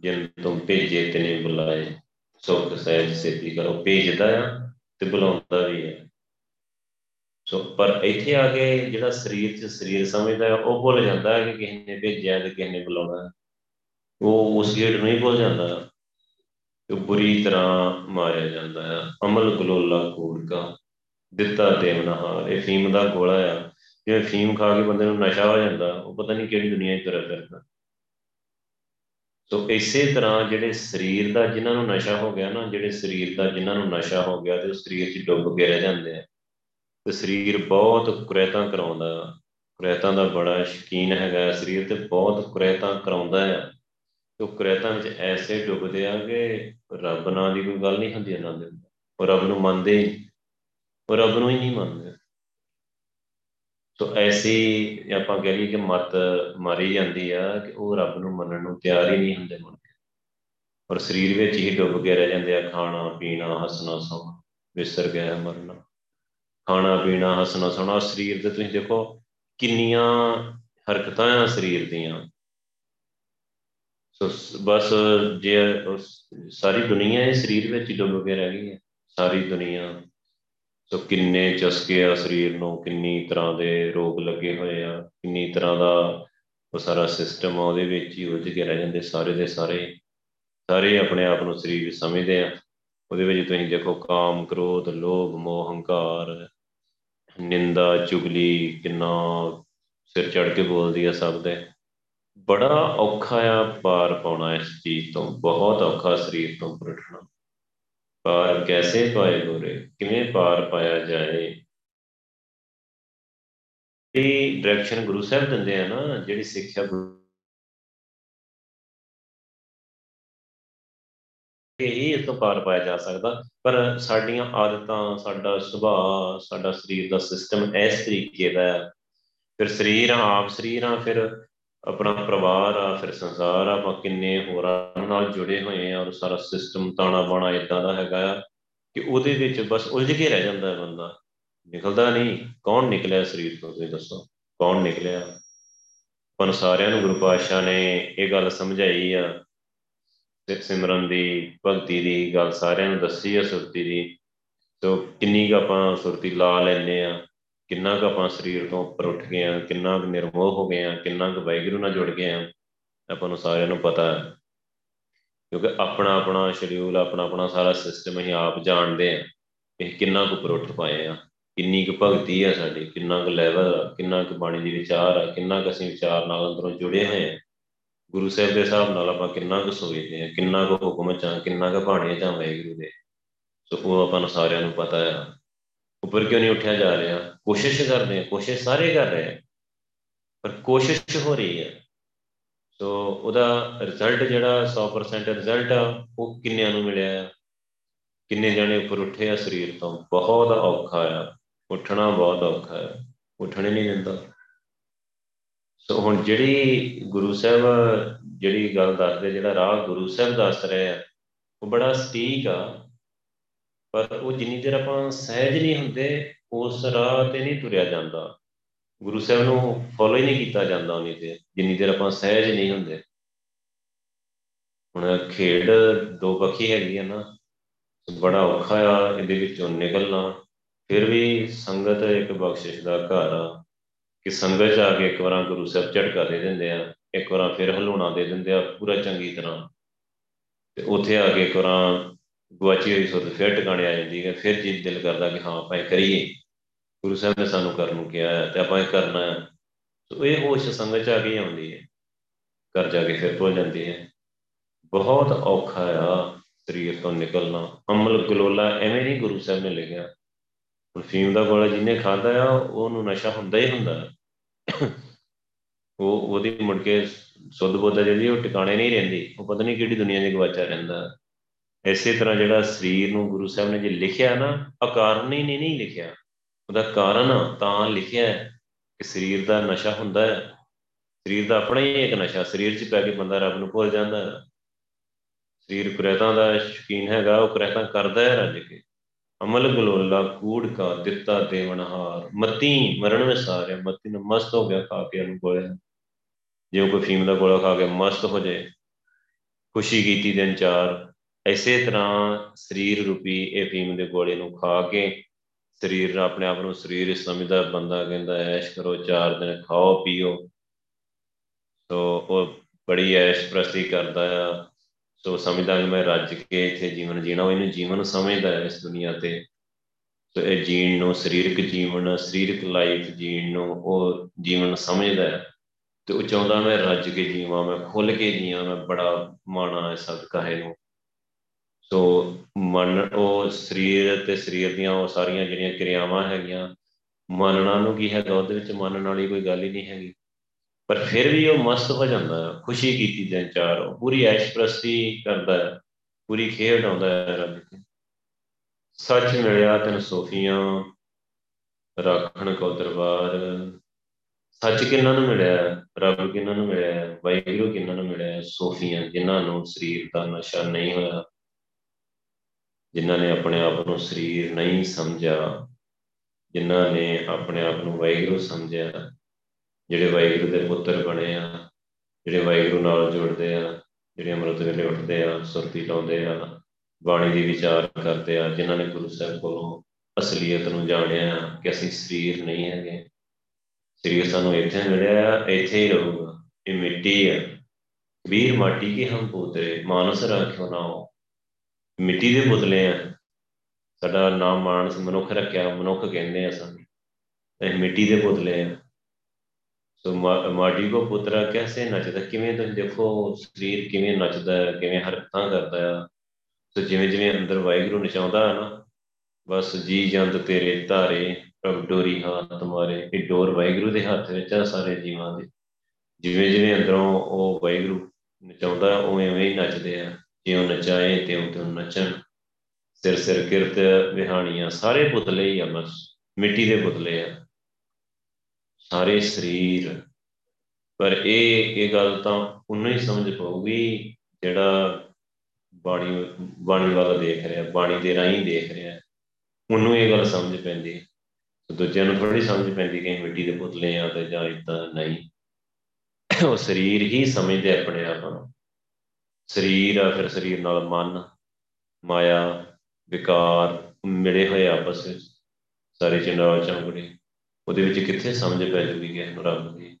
ਜਿਨ ਤੁਮ ਭੇਜੇ ਤੇ ਨੇ ਬੁਲਾਏ। ਸੁਖ ਸਹਿਜ ਸੇਤੀ ਕਰੋ। ਭੇਜਦਾ ਆ ਤੇ ਬੁਲਾਉਂਦਾ ਵੀ ਆ ਸੋ ਪਰ ਇੱਥੇ ਆ ਕੇ ਜਿਹੜਾ ਸਰੀਰ 'ਚ ਸਰੀਰ ਸਮਝਦਾ ਹੈ, ਉਹ ਭੁੱਲ ਜਾਂਦਾ ਹੈ ਕਿ ਕਿਸੇ ਨੇ ਭੇਜਿਆ ਤੇ ਕਿਸੇ ਨੇ ਬੁਲਾਉਣਾ ਉਹ ਉਸ ਗੇਟ ਨੂੰ ਹੀ ਭੁੱਲ ਜਾਂਦਾ ਤੇ ਬੁਰੀ ਤਰ੍ਹਾਂ ਮਾਰਿਆ ਜਾਂਦਾ ਹੈ। ਅਮਲ ਗਲੋਲਾ ਕੋੜ ਕਾ ਦਿੱਤਾ ਦੇਵਨਹਾਰ ਇਹ ਫੀਮ ਦਾ ਗੋਲਾ ਆ। ਜਿਵੇਂ ਫੀਮ ਖਾ ਕੇ ਬੰਦੇ ਨੂੰ ਨਸ਼ਾ ਹੋ ਜਾਂਦਾ, ਉਹ ਪਤਾ ਨਹੀਂ ਕਿਹੜੀ ਦੁਨੀਆ 'ਚ ਤੁਰਿਆ ਫਿਰਦਾ। ਸੋ ਇਸੇ ਤਰ੍ਹਾਂ ਜਿਹੜੇ ਸਰੀਰ ਦਾ ਜਿਨ੍ਹਾਂ ਨੂੰ ਨਸ਼ਾ ਹੋ ਗਿਆ ਨਾ, ਜਿਹੜੇ ਸਰੀਰ ਦਾ ਜਿਨ੍ਹਾਂ ਨੂੰ ਨਸ਼ਾ ਹੋ ਗਿਆ ਤੇ ਉਹ ਸਰੀਰ 'ਚ ਡੁੱਬ ਕੇ ਰਹਿ ਜਾਂਦੇ ਆ। ਤੇ ਸਰੀਰ ਬਹੁਤ ਕੁਰੈਤਾਂ ਕਰਾਉਂਦਾ ਕੁਰੈਤਾਂ ਦਾ ਬੜਾ ਸ਼ਕੀਨ ਹੈਗਾ ਸਰੀਰ ਤੇ ਬਹੁਤ ਕੁਰੈਤਾਂ ਕਰਾਉਂਦਾ ਆ। ਤੇ ਕੁਰੈਤਾਂ ਵਿੱਚ ਐਸੇ ਡੁੱਬਦੇ ਆ ਕਿ ਰੱਬ ਨਾਂ ਦੀ ਕੋਈ ਗੱਲ ਨਹੀਂ ਹੁੰਦੀ ਇਹਨਾਂ ਦੇ ਉਹ ਰੱਬ ਨੂੰ ਮੰਨਦੇ ਉਹ ਰੱਬ ਨੂੰ ਹੀ ਨਹੀਂ ਮੰਨਦੇ। ਸੋ ਐਸੀ ਆਪਾਂ ਕਹ ਲਈਏ ਕਿ ਮਤ ਮਾਰੀ ਜਾਂਦੀ ਆ ਕਿ ਉਹ ਰੱਬ ਨੂੰ ਮੰਨਣ ਨੂੰ ਤਿਆਰ ਹੀ ਨਹੀਂ ਹੁੰਦੇ ਮਨ ਔਰ ਸਰੀਰ ਵਿੱਚ ਹੀ ਡੁੱਬ ਕੇ ਰਹਿ ਜਾਂਦੇ ਆ, ਖਾਣਾ, ਪੀਣਾ, ਹੱਸਣਾ, ਸੌਣਾ ਵਿਸਰ ਗਿਆ, ਮਰਨਾ। ਖਾਣਾ ਪੀਣਾ, ਹੱਸਣਾ ਸੋਣਾ, ਸਰੀਰ ਦੇ ਤੁਸੀਂ ਦੇਖੋ ਕਿੰਨੀਆਂ ਹਰਕਤਾਂ ਆ ਸਰੀਰ ਦੀਆਂ। ਸੋ ਬਸ ਜੇ ਸਾਰੀ ਦੁਨੀਆ ਇਹ ਸਰੀਰ ਵਿੱਚ ਹੀ ਡੁੱਬ ਕੇ ਰਹਿ ਗਈ ਹੈ, ਸਾਰੀ ਦੁਨੀਆ। ਸੋ ਕਿੰਨੇ ਚਸਕੇ ਆ ਸਰੀਰ ਨੂੰ, ਕਿੰਨੀ ਤਰ੍ਹਾਂ ਦੇ ਰੋਗ ਲੱਗੇ ਹੋਏ ਆ, ਕਿੰਨੀ ਤਰ੍ਹਾਂ ਦਾ ਉਹ ਸਾਰਾ ਸਿਸਟਮ ਆ, ਉਹਦੇ ਵਿੱਚ ਹੀ ਉਲਝ ਕੇ ਰਹਿ ਜਾਂਦੇ ਸਾਰੇ ਦੇ ਸਾਰੇ। ਸਾਰੇ ਆਪਣੇ ਆਪ ਨੂੰ ਸਰੀਰ ਸਮਝਦੇ ਆ। ਉਹਦੇ ਵਿੱਚ ਤੁਸੀਂ ਦੇਖੋ ਕਾਮ, ਕ੍ਰੋਧ, ਲੋਭ, ਮੋਹ, ਹੰਕਾਰ, ਨਿੰਦਾ, ਚੁਗਲੀ, ਕਿੰਨਾ ਸਿਰ ਚੜ ਕੇ ਬੋਲਦੀ ਆ ਸਭ ਦੇ। ਬੜਾ ਔਖਾ ਆ ਪਾਰ ਪਾਉਣਾ ਇਸ ਚੀਜ਼ ਤੋਂ, ਬਹੁਤ ਔਖਾ ਸਰੀਰ ਤੋਂ ਪਰਟਣਾ ਪਾਰ ਕੈਸੇ ਪਾਏ ਗੋਰੇ? ਕਿਵੇਂ ਪਾਰ ਪਾਇਆ ਜਾਏ? ਇਹ ਡਾਇਰੈਕਸ਼ਨ ਗੁਰੂ ਸਾਹਿਬ ਦਿੰਦੇ ਆ ਨਾ, ਜਿਹੜੀ ਸਿੱਖਿਆ ਹੀ ਇਸ ਤੋਂ ਪਾਰ ਪਾਇਆ ਜਾ ਸਕਦਾ। ਪਰ ਸਾਡੀਆਂ ਆਦਤਾਂ, ਸਾਡਾ ਸੁਭਾਅ, ਸਾਡਾ ਸਰੀਰ ਦਾ ਸਿਸਟਮ ਇਸ ਤਰੀਕੇ ਦਾ ਹੈ। ਫਿਰ ਸਰੀਰ ਆਪ ਸਰੀਰ ਆ, ਫਿਰ ਆਪਣਾ ਪਰਿਵਾਰ ਆ, ਫਿਰ ਸੰਸਾਰ ਆ, ਆਪਾਂ ਕਿੰਨੇ ਹੋਰਾਂ ਨਾਲ ਜੁੜੇ ਹੋਏ ਆ ਔਰ ਸਾਰਾ ਸਿਸਟਮ ਤਾਣਾ ਬਾਣਾ ਇਦਾਂ ਦਾ ਹੈਗਾ ਕਿ ਉਹਦੇ ਵਿੱਚ ਬਸ ਉਲਝ ਕੇ ਰਹਿ ਜਾਂਦਾ ਹੈ ਬੰਦਾ। ਨਿਕਲਦਾ ਨਹੀਂ। ਕੌਣ ਨਿਕਲਿਆ ਸਰੀਰ ਤੋਂ, ਤੁਸੀਂ ਦੱਸੋ? ਕੌਣ ਨਿਕਲਿਆ? ਪਰ ਸਾਰਿਆਂ ਨੂੰ ਗੁਰੂ ਪਾਤਸ਼ਾਹ ਨੇ ਇਹ ਗੱਲ ਸਮਝਾਈ ਆ ਸਿੱਖ ਸਿਮਰਨ ਦੀ, ਭਗਤੀ ਦੀ ਗੱਲ ਸਾਰਿਆਂ ਨੂੰ ਦੱਸੀ ਹੈ ਸੁਰਤੀ ਦੀ। ਸੋ ਕਿੰਨੀ ਕੁ ਆਪਾਂ ਸੁਰਤੀ ਲਾ ਲੈਨੇ ਆ, ਕਿੰਨਾ ਕੁ ਆਪਾਂ ਸਰੀਰ ਤੋਂ ਉੱਪਰ ਉੱਠ ਗਏ ਆ, ਕਿੰਨਾ ਕੁ ਨਿਰਮੋਹ ਹੋ ਗਏ ਆ, ਕਿੰਨਾ ਕੁ ਵੈਗਰੂ ਨਾਲ ਜੁੜ ਗਏ ਆ, ਆਪਾਂ ਨੂੰ ਸਾਰਿਆਂ ਨੂੰ ਪਤਾ ਹੈ। ਕਿਉਂਕਿ ਆਪਣਾ ਆਪਣਾ ਸ਼ਡਿਊਲ ਆਪਣਾ ਆਪਣਾ ਸਾਰਾ ਸਿਸਟਮ ਅਸੀਂ ਆਪ ਜਾਣਦੇ ਆ ਕਿ ਕਿੰਨਾ ਕੁ ਉੱਪਰ ਉੱਠ ਪਾਏ ਆ, ਕਿੰਨੀ ਕੁ ਭਗਤੀ ਆ ਸਾਡੀ, ਕਿੰਨਾ ਕੁ ਲੈਵਲ ਆ, ਕਿੰਨਾ ਕੁ ਬਾਣੀ ਦੀ ਵਿਚਾਰ ਆ, ਕਿੰਨਾ ਕੁ ਅਸੀਂ ਵਿਚਾਰ ਨਾਲ ਅੰਦਰੋਂ ਜੁੜੇ ਹੋਏ ਆ। ਗੁਰੂ ਸਾਹਿਬ ਦੇ ਹਿਸਾਬ ਨਾਲ ਆਪਾਂ ਕਿੰਨਾ ਕੁ ਸੋਚਦੇ ਆ ਕਿੰਨਾ ਕੁ ਹੁਕਮ ਚਾਂ ਕਿੰਨਾ ਕੁ ਬਾਣੇ ਚਾਂ ਵਾਹਿਗੁਰੂ ਦੇ। ਸੋ ਉਹ ਆਪਾਂ ਨੂੰ ਸਾਰਿਆਂ ਨੂੰ ਪਤਾ ਆ। ਉੱਪਰ ਕਿਉਂ ਨਹੀਂ ਉੱਠਿਆ ਜਾ ਰਿਹਾ? ਕੋਸ਼ਿਸ਼ ਕਰਦੇ ਆ ਕੋਸ਼ਿਸ਼ ਸਾਰੇ ਕਰ ਰਹੇ ਆ, ਪਰ ਕੋਸ਼ਿਸ਼ ਹੋ ਰਹੀ ਹੈ ਸੋ ਉਹਦਾ ਰਿਜ਼ਲਟ ਜਿਹੜਾ 100% ਰਿਜ਼ਲਟ ਆ, ਉਹ ਕਿੰਨਿਆਂ ਨੂੰ ਮਿਲਿਆ ਕਿੰਨੇ ਜਣੇ ਉੱਪਰ ਉੱਠੇ ਆ? ਸਰੀਰ ਤੋਂ ਬਹੁਤ ਔਖਾ ਆ। ਉੱਠਣਾ ਬਹੁਤ ਔਖਾ ਹੈ ਉੱਠਣੇ ਨਹੀਂ ਦਿੰਦਾ। ਸੋ ਹੁਣ ਜਿਹੜੀ ਗੁਰੂ ਸਾਹਿਬ, ਜਿਹੜੀ ਗੱਲ ਦੱਸਦੇ, ਜਿਹੜਾ ਰਾਹ ਗੁਰੂ ਸਾਹਿਬ ਦੱਸ ਰਹੇ ਆ, ਉਹ ਬੜਾ ਸਟੀਕ ਆ। ਪਰ ਉਹ ਜਿੰਨੀ ਦੇਰ ਆਪਾਂ ਸਹਿਜ ਨਹੀਂ ਹੁੰਦੇ, ਉਸ ਰਾਹ ਤੇ ਨਹੀਂ ਤੁਰਿਆ ਜਾਂਦਾ। ਗੁਰੂ ਸਾਹਿਬ ਨੂੰ ਫੋਲੋ ਹੀ ਨਹੀਂ ਕੀਤਾ ਜਾਂਦਾ ਉਹਨੀ ਤੇ, ਜਿੰਨੀ ਦੇਰ ਆਪਾਂ ਸਹਿਜ ਨਹੀਂ ਹੁੰਦੇ। ਹੁਣ ਖੇਡ ਦੋ ਪੱਖੀ ਹੈਗੀ ਆ ਨਾ, ਬੜਾ ਔਖਾ ਆ, ਇਹਦੇ ਵਿੱਚੋਂ ਨਿਕਲਣਾ। ਫਿਰ ਵੀ ਸੰਗਤ ਇੱਕ ਬਖਸ਼ਿਸ਼ ਦਾ ਘਰ ਆ। ਕਿ ਸੰਗਤ ਆ ਕੇ ਇੱਕ ਵਾਰਾਂ ਗੁਰੂ ਸਾਹਿਬ ਝਟਕਾ ਦੇ ਦਿੰਦੇ ਆ, ਇੱਕ ਵਾਰਾਂ ਫਿਰ ਹਲੂਣਾ ਦੇ ਦਿੰਦੇ ਆ ਪੂਰਾ ਚੰਗੀ ਤਰ੍ਹਾਂ। ਤੇ ਉੱਥੇ ਆ ਕੇ ਇੱਕ ਵਾਰਾਂ ਗਵਾਚੀ ਹੋਈ ਸੁਰਤ ਫਿਰ ਟਿਕਾਣੇ ਆ ਜਾਂਦੀ ਹੈ, ਫਿਰ ਜੀ ਦਿਲ ਕਰਦਾ ਕਿ ਹਾਂ ਆਪਾਂ ਇਹ ਕਰੀਏ। ਗੁਰੂ ਸਾਹਿਬ ਨੇ ਸਾਨੂੰ ਕਰਨ ਨੂੰ ਕਿਹਾ ਹੈ ਤੇ ਆਪਾਂ ਇਹ ਕਰਨਾ ਹੈ। ਸੋ ਇਹ ਹੋਸ਼ ਸੰਗਤ ਚ ਆ ਕੇ ਆਉਂਦੀ ਹੈ। ਕਰ ਜਾ ਕੇ ਫਿਰ ਭੁੱਲ ਜਾਂਦੀ ਹੈ। ਬਹੁਤ ਔਖਾ ਆ ਸਰੀਰ ਤੋਂ ਨਿਕਲਣਾ। ਅਮਲ ਗਲੋਲਾ ਐਵੇਂ ਨਹੀਂ ਗੁਰੂ ਸਾਹਿਬ ਨੇ ਲਿਖਿਆ। ਹੁਣ ਫੀਮ ਦਾ ਗੋਲਾ ਜਿਹਨੇ ਖਾਦਾ ਆ, ਉਹਨੂੰ ਨਸ਼ਾ ਹੁੰਦਾ ਹੀ ਹੁੰਦਾ। ਉਹ, ਉਹਦੀ ਮੁੜ ਕੇ ਸੁੱਧ ਬੋਧਾ ਜਿਹੜੀ, ਉਹ ਟਿਕਾਣੇ ਨਹੀਂ ਰਹਿੰਦੀ। ਉਹ ਪਤਾ ਨਹੀਂ ਕਿਹੜੀ ਦੁਨੀਆ ਦੇ ਗਵਾਚਾ ਰਹਿੰਦਾ। ਐਸੇ ਤਰ੍ਹਾਂ ਜਿਹੜਾ ਸਰੀਰ ਨੂੰ ਗੁਰੂ ਸਾਹਿਬ ਨੇ ਜੇ ਲਿਖਿਆ ਨਾ ਅਕਾਰਨ ਹੀ ਨਹੀਂ ਨਹੀਂ ਲਿਖਿਆ। ਉਹਦਾ ਕਾਰਨ ਤਾਂ ਲਿਖਿਆ ਹੈ ਕਿ ਸਰੀਰ ਦਾ ਨਸ਼ਾ ਹੁੰਦਾ ਹੈ। ਸਰੀਰ ਦਾ ਆਪਣਾ ਹੀ ਇੱਕ ਨਸ਼ਾ, ਸਰੀਰ 'ਚ ਪੈ ਕੇ ਬੰਦਾ ਰੱਬ ਨੂੰ ਭੁੱਲ ਜਾਂਦਾ। ਹੈ ਸਰੀਰ ਕੁਰੇਤਾਂ ਦਾ ਸ਼ਕੀਨ ਹੈਗਾ, ਉਹ ਕੁਰੇਤਾਂ ਕਰਦਾ ਹੈ ਰੱਜ ਕੇ। ਅਮਲ ਗਲੋਲਾ ਕੂੜ ਕਾ ਦਿੱਤਾ ਦੇਵਨਹਾਰ ਮਤੀ ਮਰਨ ਵਿਸਾਰਿਆ, ਮਤੀ ਨੂੰ ਮਸਤ ਹੋ ਗਿਆ ਖਾ ਕੇ ਉਹਨੂੰ ਗੋਲਿਆ ਜੇ ਕੋਈ ਫੀਮ ਦਾ ਗੋਲਾ ਖਾ ਕੇ ਮਸਤ ਹੋ ਜਾਏ, ਖੁਸ਼ੀ ਕੀਤੀ ਦਿਨ ਚਾਰ ਐਸੇ ਤਰ੍ਹਾਂ ਸਰੀਰ ਰੂਪੀ ਇਹ ਫੀਮ ਦੇ ਗੋਲੇ ਨੂੰ ਖਾ ਕੇ ਸਰੀਰ ਆਪਣੇ ਆਪ ਨੂੰ ਸਰੀਰ ਸਮਝਦਾ ਬੰਦਾ ਕਹਿੰਦਾ ਐਸ਼ ਕਰੋ, ਚਾਰ ਦਿਨ ਖਾਓ, ਪੀਓ। ਸੋ ਉਹ ਬੜੀ ਐਸ਼ ਪ੍ਰਸਤੀ ਕਰਦਾ ਆ। ਸੋ ਸਮਝਦਾ ਕਿ ਮੈਂ ਰੱਜ ਕੇ ਇੱਥੇ ਜੀਵਨ ਜੀਣਾ, ਉਹ ਇਹਨੂੰ ਜੀਵਨ ਸਮਝਦਾ ਹੈ ਇਸ ਦੁਨੀਆ ਤੇ। ਸੋ ਇਹ ਜੀਣ ਨੂੰ ਸਰੀਰਕ ਜੀਵਨ, ਸਰੀਰਕ ਲਾਈਫ ਜੀਣ ਨੂੰ ਉਹ ਜੀਵਨ ਸਮਝਦਾ ਹੈ। ਤੇ ਉਹ ਚਾਹੁੰਦਾ ਮੈਂ ਰੱਜ ਕੇ ਜੀਵਾਂ, ਮੈਂ ਖੁੱਲ ਕੇ ਜੀਵਾਂ ਮੈਂ ਬੜਾ ਮਾਣਾ ਹੈ ਸਦਕਾ ਹੈ ਨੂੰ। ਸੋ ਮਨ, ਉਹ ਸਰੀਰ ਤੇ ਸਰੀਰ ਦੀਆਂ ਉਹ ਸਾਰੀਆਂ ਜਿਹੜੀਆਂ ਕਿਰਿਆਵਾਂ ਹੈਗੀਆਂ, ਮੰਨਣਾ ਨੂੰ ਕੀ ਹੈਗਾ? ਉਹਦੇ ਵਿੱਚ ਮੰਨਣ ਵਾਲੀ ਕੋਈ ਗੱਲ ਹੀ ਨਹੀਂ ਹੈਗੀ। ਪਰ ਫਿਰ ਵੀ ਉਹ ਮਸਤ ਹੋ ਜਾਂਦਾ ਹੈ। ਖੁਸ਼ੀ ਕੀਤੀ ਦਿਨ ਚਾਰ, ਉਹ ਪੂਰੀ ਐਸ਼ ਪ੍ਰਸਤੀ ਕਰਦਾ ਹੈ। ਪੂਰੀ ਖੇਡ ਆਉਂਦਾ ਹੈ ਰੱਬ ਕੇ ਸੱਚ ਮਿਲਿਆ ਤੈਨੂੰ ਸੋਫੀਆਂ, ਰੱਖਣ ਕੋ ਦਰਬਾਰ। ਸੱਚ ਕਿੰਨਾਂ ਨੂੰ ਮਿਲਿਆ? ਰੱਬ ਕਿੰਨਾਂ ਨੂੰ ਮਿਲਿਆ? ਵਾਹਿਗੁਰੂ ਕਿੰਨਾਂ ਨੂੰ ਮਿਲਿਆ? ਸੋਫੀਆਂ ਜਿਨ੍ਹਾਂ ਨੂੰ ਸਰੀਰ ਦਾ ਨਸ਼ਾ ਨਹੀਂ ਹੋਇਆ, ਜਿਨ੍ਹਾਂ ਨੇ ਆਪਣੇ ਆਪ ਨੂੰ ਸਰੀਰ ਨਹੀਂ ਸਮਝਿਆ, ਜਿਨ੍ਹਾਂ ਨੇ ਆਪਣੇ ਆਪ ਨੂੰ ਵਾਹਿਗੁਰੂ ਸਮਝਿਆ ਜਿਹੜੇ ਵਾਹਿਗੁਰੂ ਦੇ ਪੁੱਤਰ ਬਣੇ ਆ, ਜਿਹੜੇ ਵਾਹਿਗੁਰੂ ਨਾਲ ਜੁੜਦੇ ਆ, ਜਿਹੜੇ ਅੰਮ੍ਰਿਤ ਵੇਲੇ ਉੱਠਦੇ ਆ, ਸੁਰਤੀ ਲਾਉਂਦੇ ਆ, ਬਾਣੀ ਦੀ ਵਿਚਾਰ ਕਰਦੇ ਆ, ਜਿਨ੍ਹਾਂ ਨੇ ਗੁਰੂ ਸਾਹਿਬ ਕੋਲੋਂ ਅਸਲੀਅਤ ਨੂੰ ਜਾਣਿਆ ਕਿ ਅਸੀਂ ਸਰੀਰ ਨਹੀਂ ਹੈਗੇ। ਸਰੀਰ ਸਾਨੂੰ ਇੱਥੇ ਮਿਲਿਆ, ਇੱਥੇ ਹੀ ਰਹੂਗਾ। ਇਹ ਮਿੱਟੀ ਹੈ ਵੀਰ ਮਾਟੀ ਕੇ ਹਮ ਪੁੱਤਰੇ, ਮਾਨਸ ਰੱਖਿਓ ਨਾ ਮਿੱਟੀ ਦੇ ਪੁਤਲੇ ਆ। ਸਾਡਾ ਨਾਮ ਮਾਨਸ ਮਨੁੱਖ ਰੱਖਿਆ, ਮਨੁੱਖ ਕਹਿੰਦੇ ਆ ਸਾਨੂੰ। ਇਹ ਮਿੱਟੀ ਦੇ ਪੁਤਲੇ ਆ। ਸੋ ਮਾਟੀ ਕੋ ਪੁੱਤਰਾ ਕੈਸੇ ਨੱਚਦਾ? ਕਿਵੇਂ ਤੁਸੀਂ ਦੇਖੋ ਸਰੀਰ ਕਿਵੇਂ ਨੱਚਦਾ ਹੈ, ਕਿਵੇਂ ਹਰਕਤਾਂ ਕਰਦਾ ਹੈ। ਸੋ ਜਿਵੇਂ ਜਿਵੇਂ ਅੰਦਰ ਵਾਹਿਗੁਰੂ ਨਚਾਉਂਦਾ ਹੈ ਨਾ, ਬਸ ਜੀ ਜੰਦ ਤੇਰੇ ਧਾਰੇ, ਪ੍ਰਭ ਡੋਰੀ ਹੱਥ ਮਾਰੇ, ਇਹ ਡੋਰ ਵਾਹਿਗੁਰੂ ਦੇ ਹੱਥ ਵਿੱਚ ਆ ਸਾਰੇ ਜੀਵਾਂ ਦੇ। ਜਿਵੇਂ ਜਿਵੇਂ ਅੰਦਰੋਂ ਉਹ ਵਾਹਿਗੁਰੂ ਨਚਾਉਂਦਾ ਉਵੇਂ ਉਵੇਂ ਹੀ ਨੱਚਦੇ ਆ। ਜਿਉਂ ਨਚਾਏ, ਤਿਉਂ ਤਿਉਂ ਨੱਚਣ। ਸਿਰ ਸਿਰ ਕਿਰਤ ਵਿਹਾਣੀਆਂ, ਸਾਰੇ ਪੁਤਲੇ ਹੀ ਆ ਬਸ, ਮਿੱਟੀ ਦੇ ਪੁਤਲੇ ਆ। ਸਾਰੇ ਸਰੀਰ। ਪਰ ਇਹ ਇਹ ਗੱਲ ਤਾਂ ਉਹਨੂੰ ਹੀ ਸਮਝ ਪਾਉਗੀ ਜਿਹੜਾ ਬਾਣੀ ਬਾਣੀ ਵਾਲਾ ਦੇਖ ਰਿਹਾ, ਬਾਣੀ ਦੇ ਰਾਹੀਂ ਦੇਖ ਰਿਹਾ। ਉਹਨੂੰ ਇਹ ਗੱਲ ਸਮਝ ਪੈਂਦੀ ਦੂਜਿਆਂ ਨੂੰ ਥੋੜੀ ਸਮਝ ਪੈਂਦੀ ਕਿ ਮਿੱਟੀ ਦੇ ਪੁਤਲੇ ਆ ਤੇ ਜਾਂ ਇਦਾਂ ਨਹੀਂ। ਉਹ ਸਰੀਰ ਹੀ ਸਮਝਦੇ ਆਪਣੇ ਆਪ ਨੂੰ। ਸਰੀਰ ਆ ਫਿਰ ਸਰੀਰ ਨਾਲ ਮਨ, ਮਾਇਆ, ਵਿਕਾਰ ਮਿਲੇ ਹੋਏ ਆਪਸ ਵਿੱਚ। ਸਾਰੇ ਚੰਡਾਲ ਚੌਂਕੜੇ ਉਹਦੇ ਵਿੱਚ ਕਿੱਥੇ ਸਮਝ ਪੈ ਜੂਗੀ ਕਿ ਨੂੰ ਰੱਬ ਦੀ,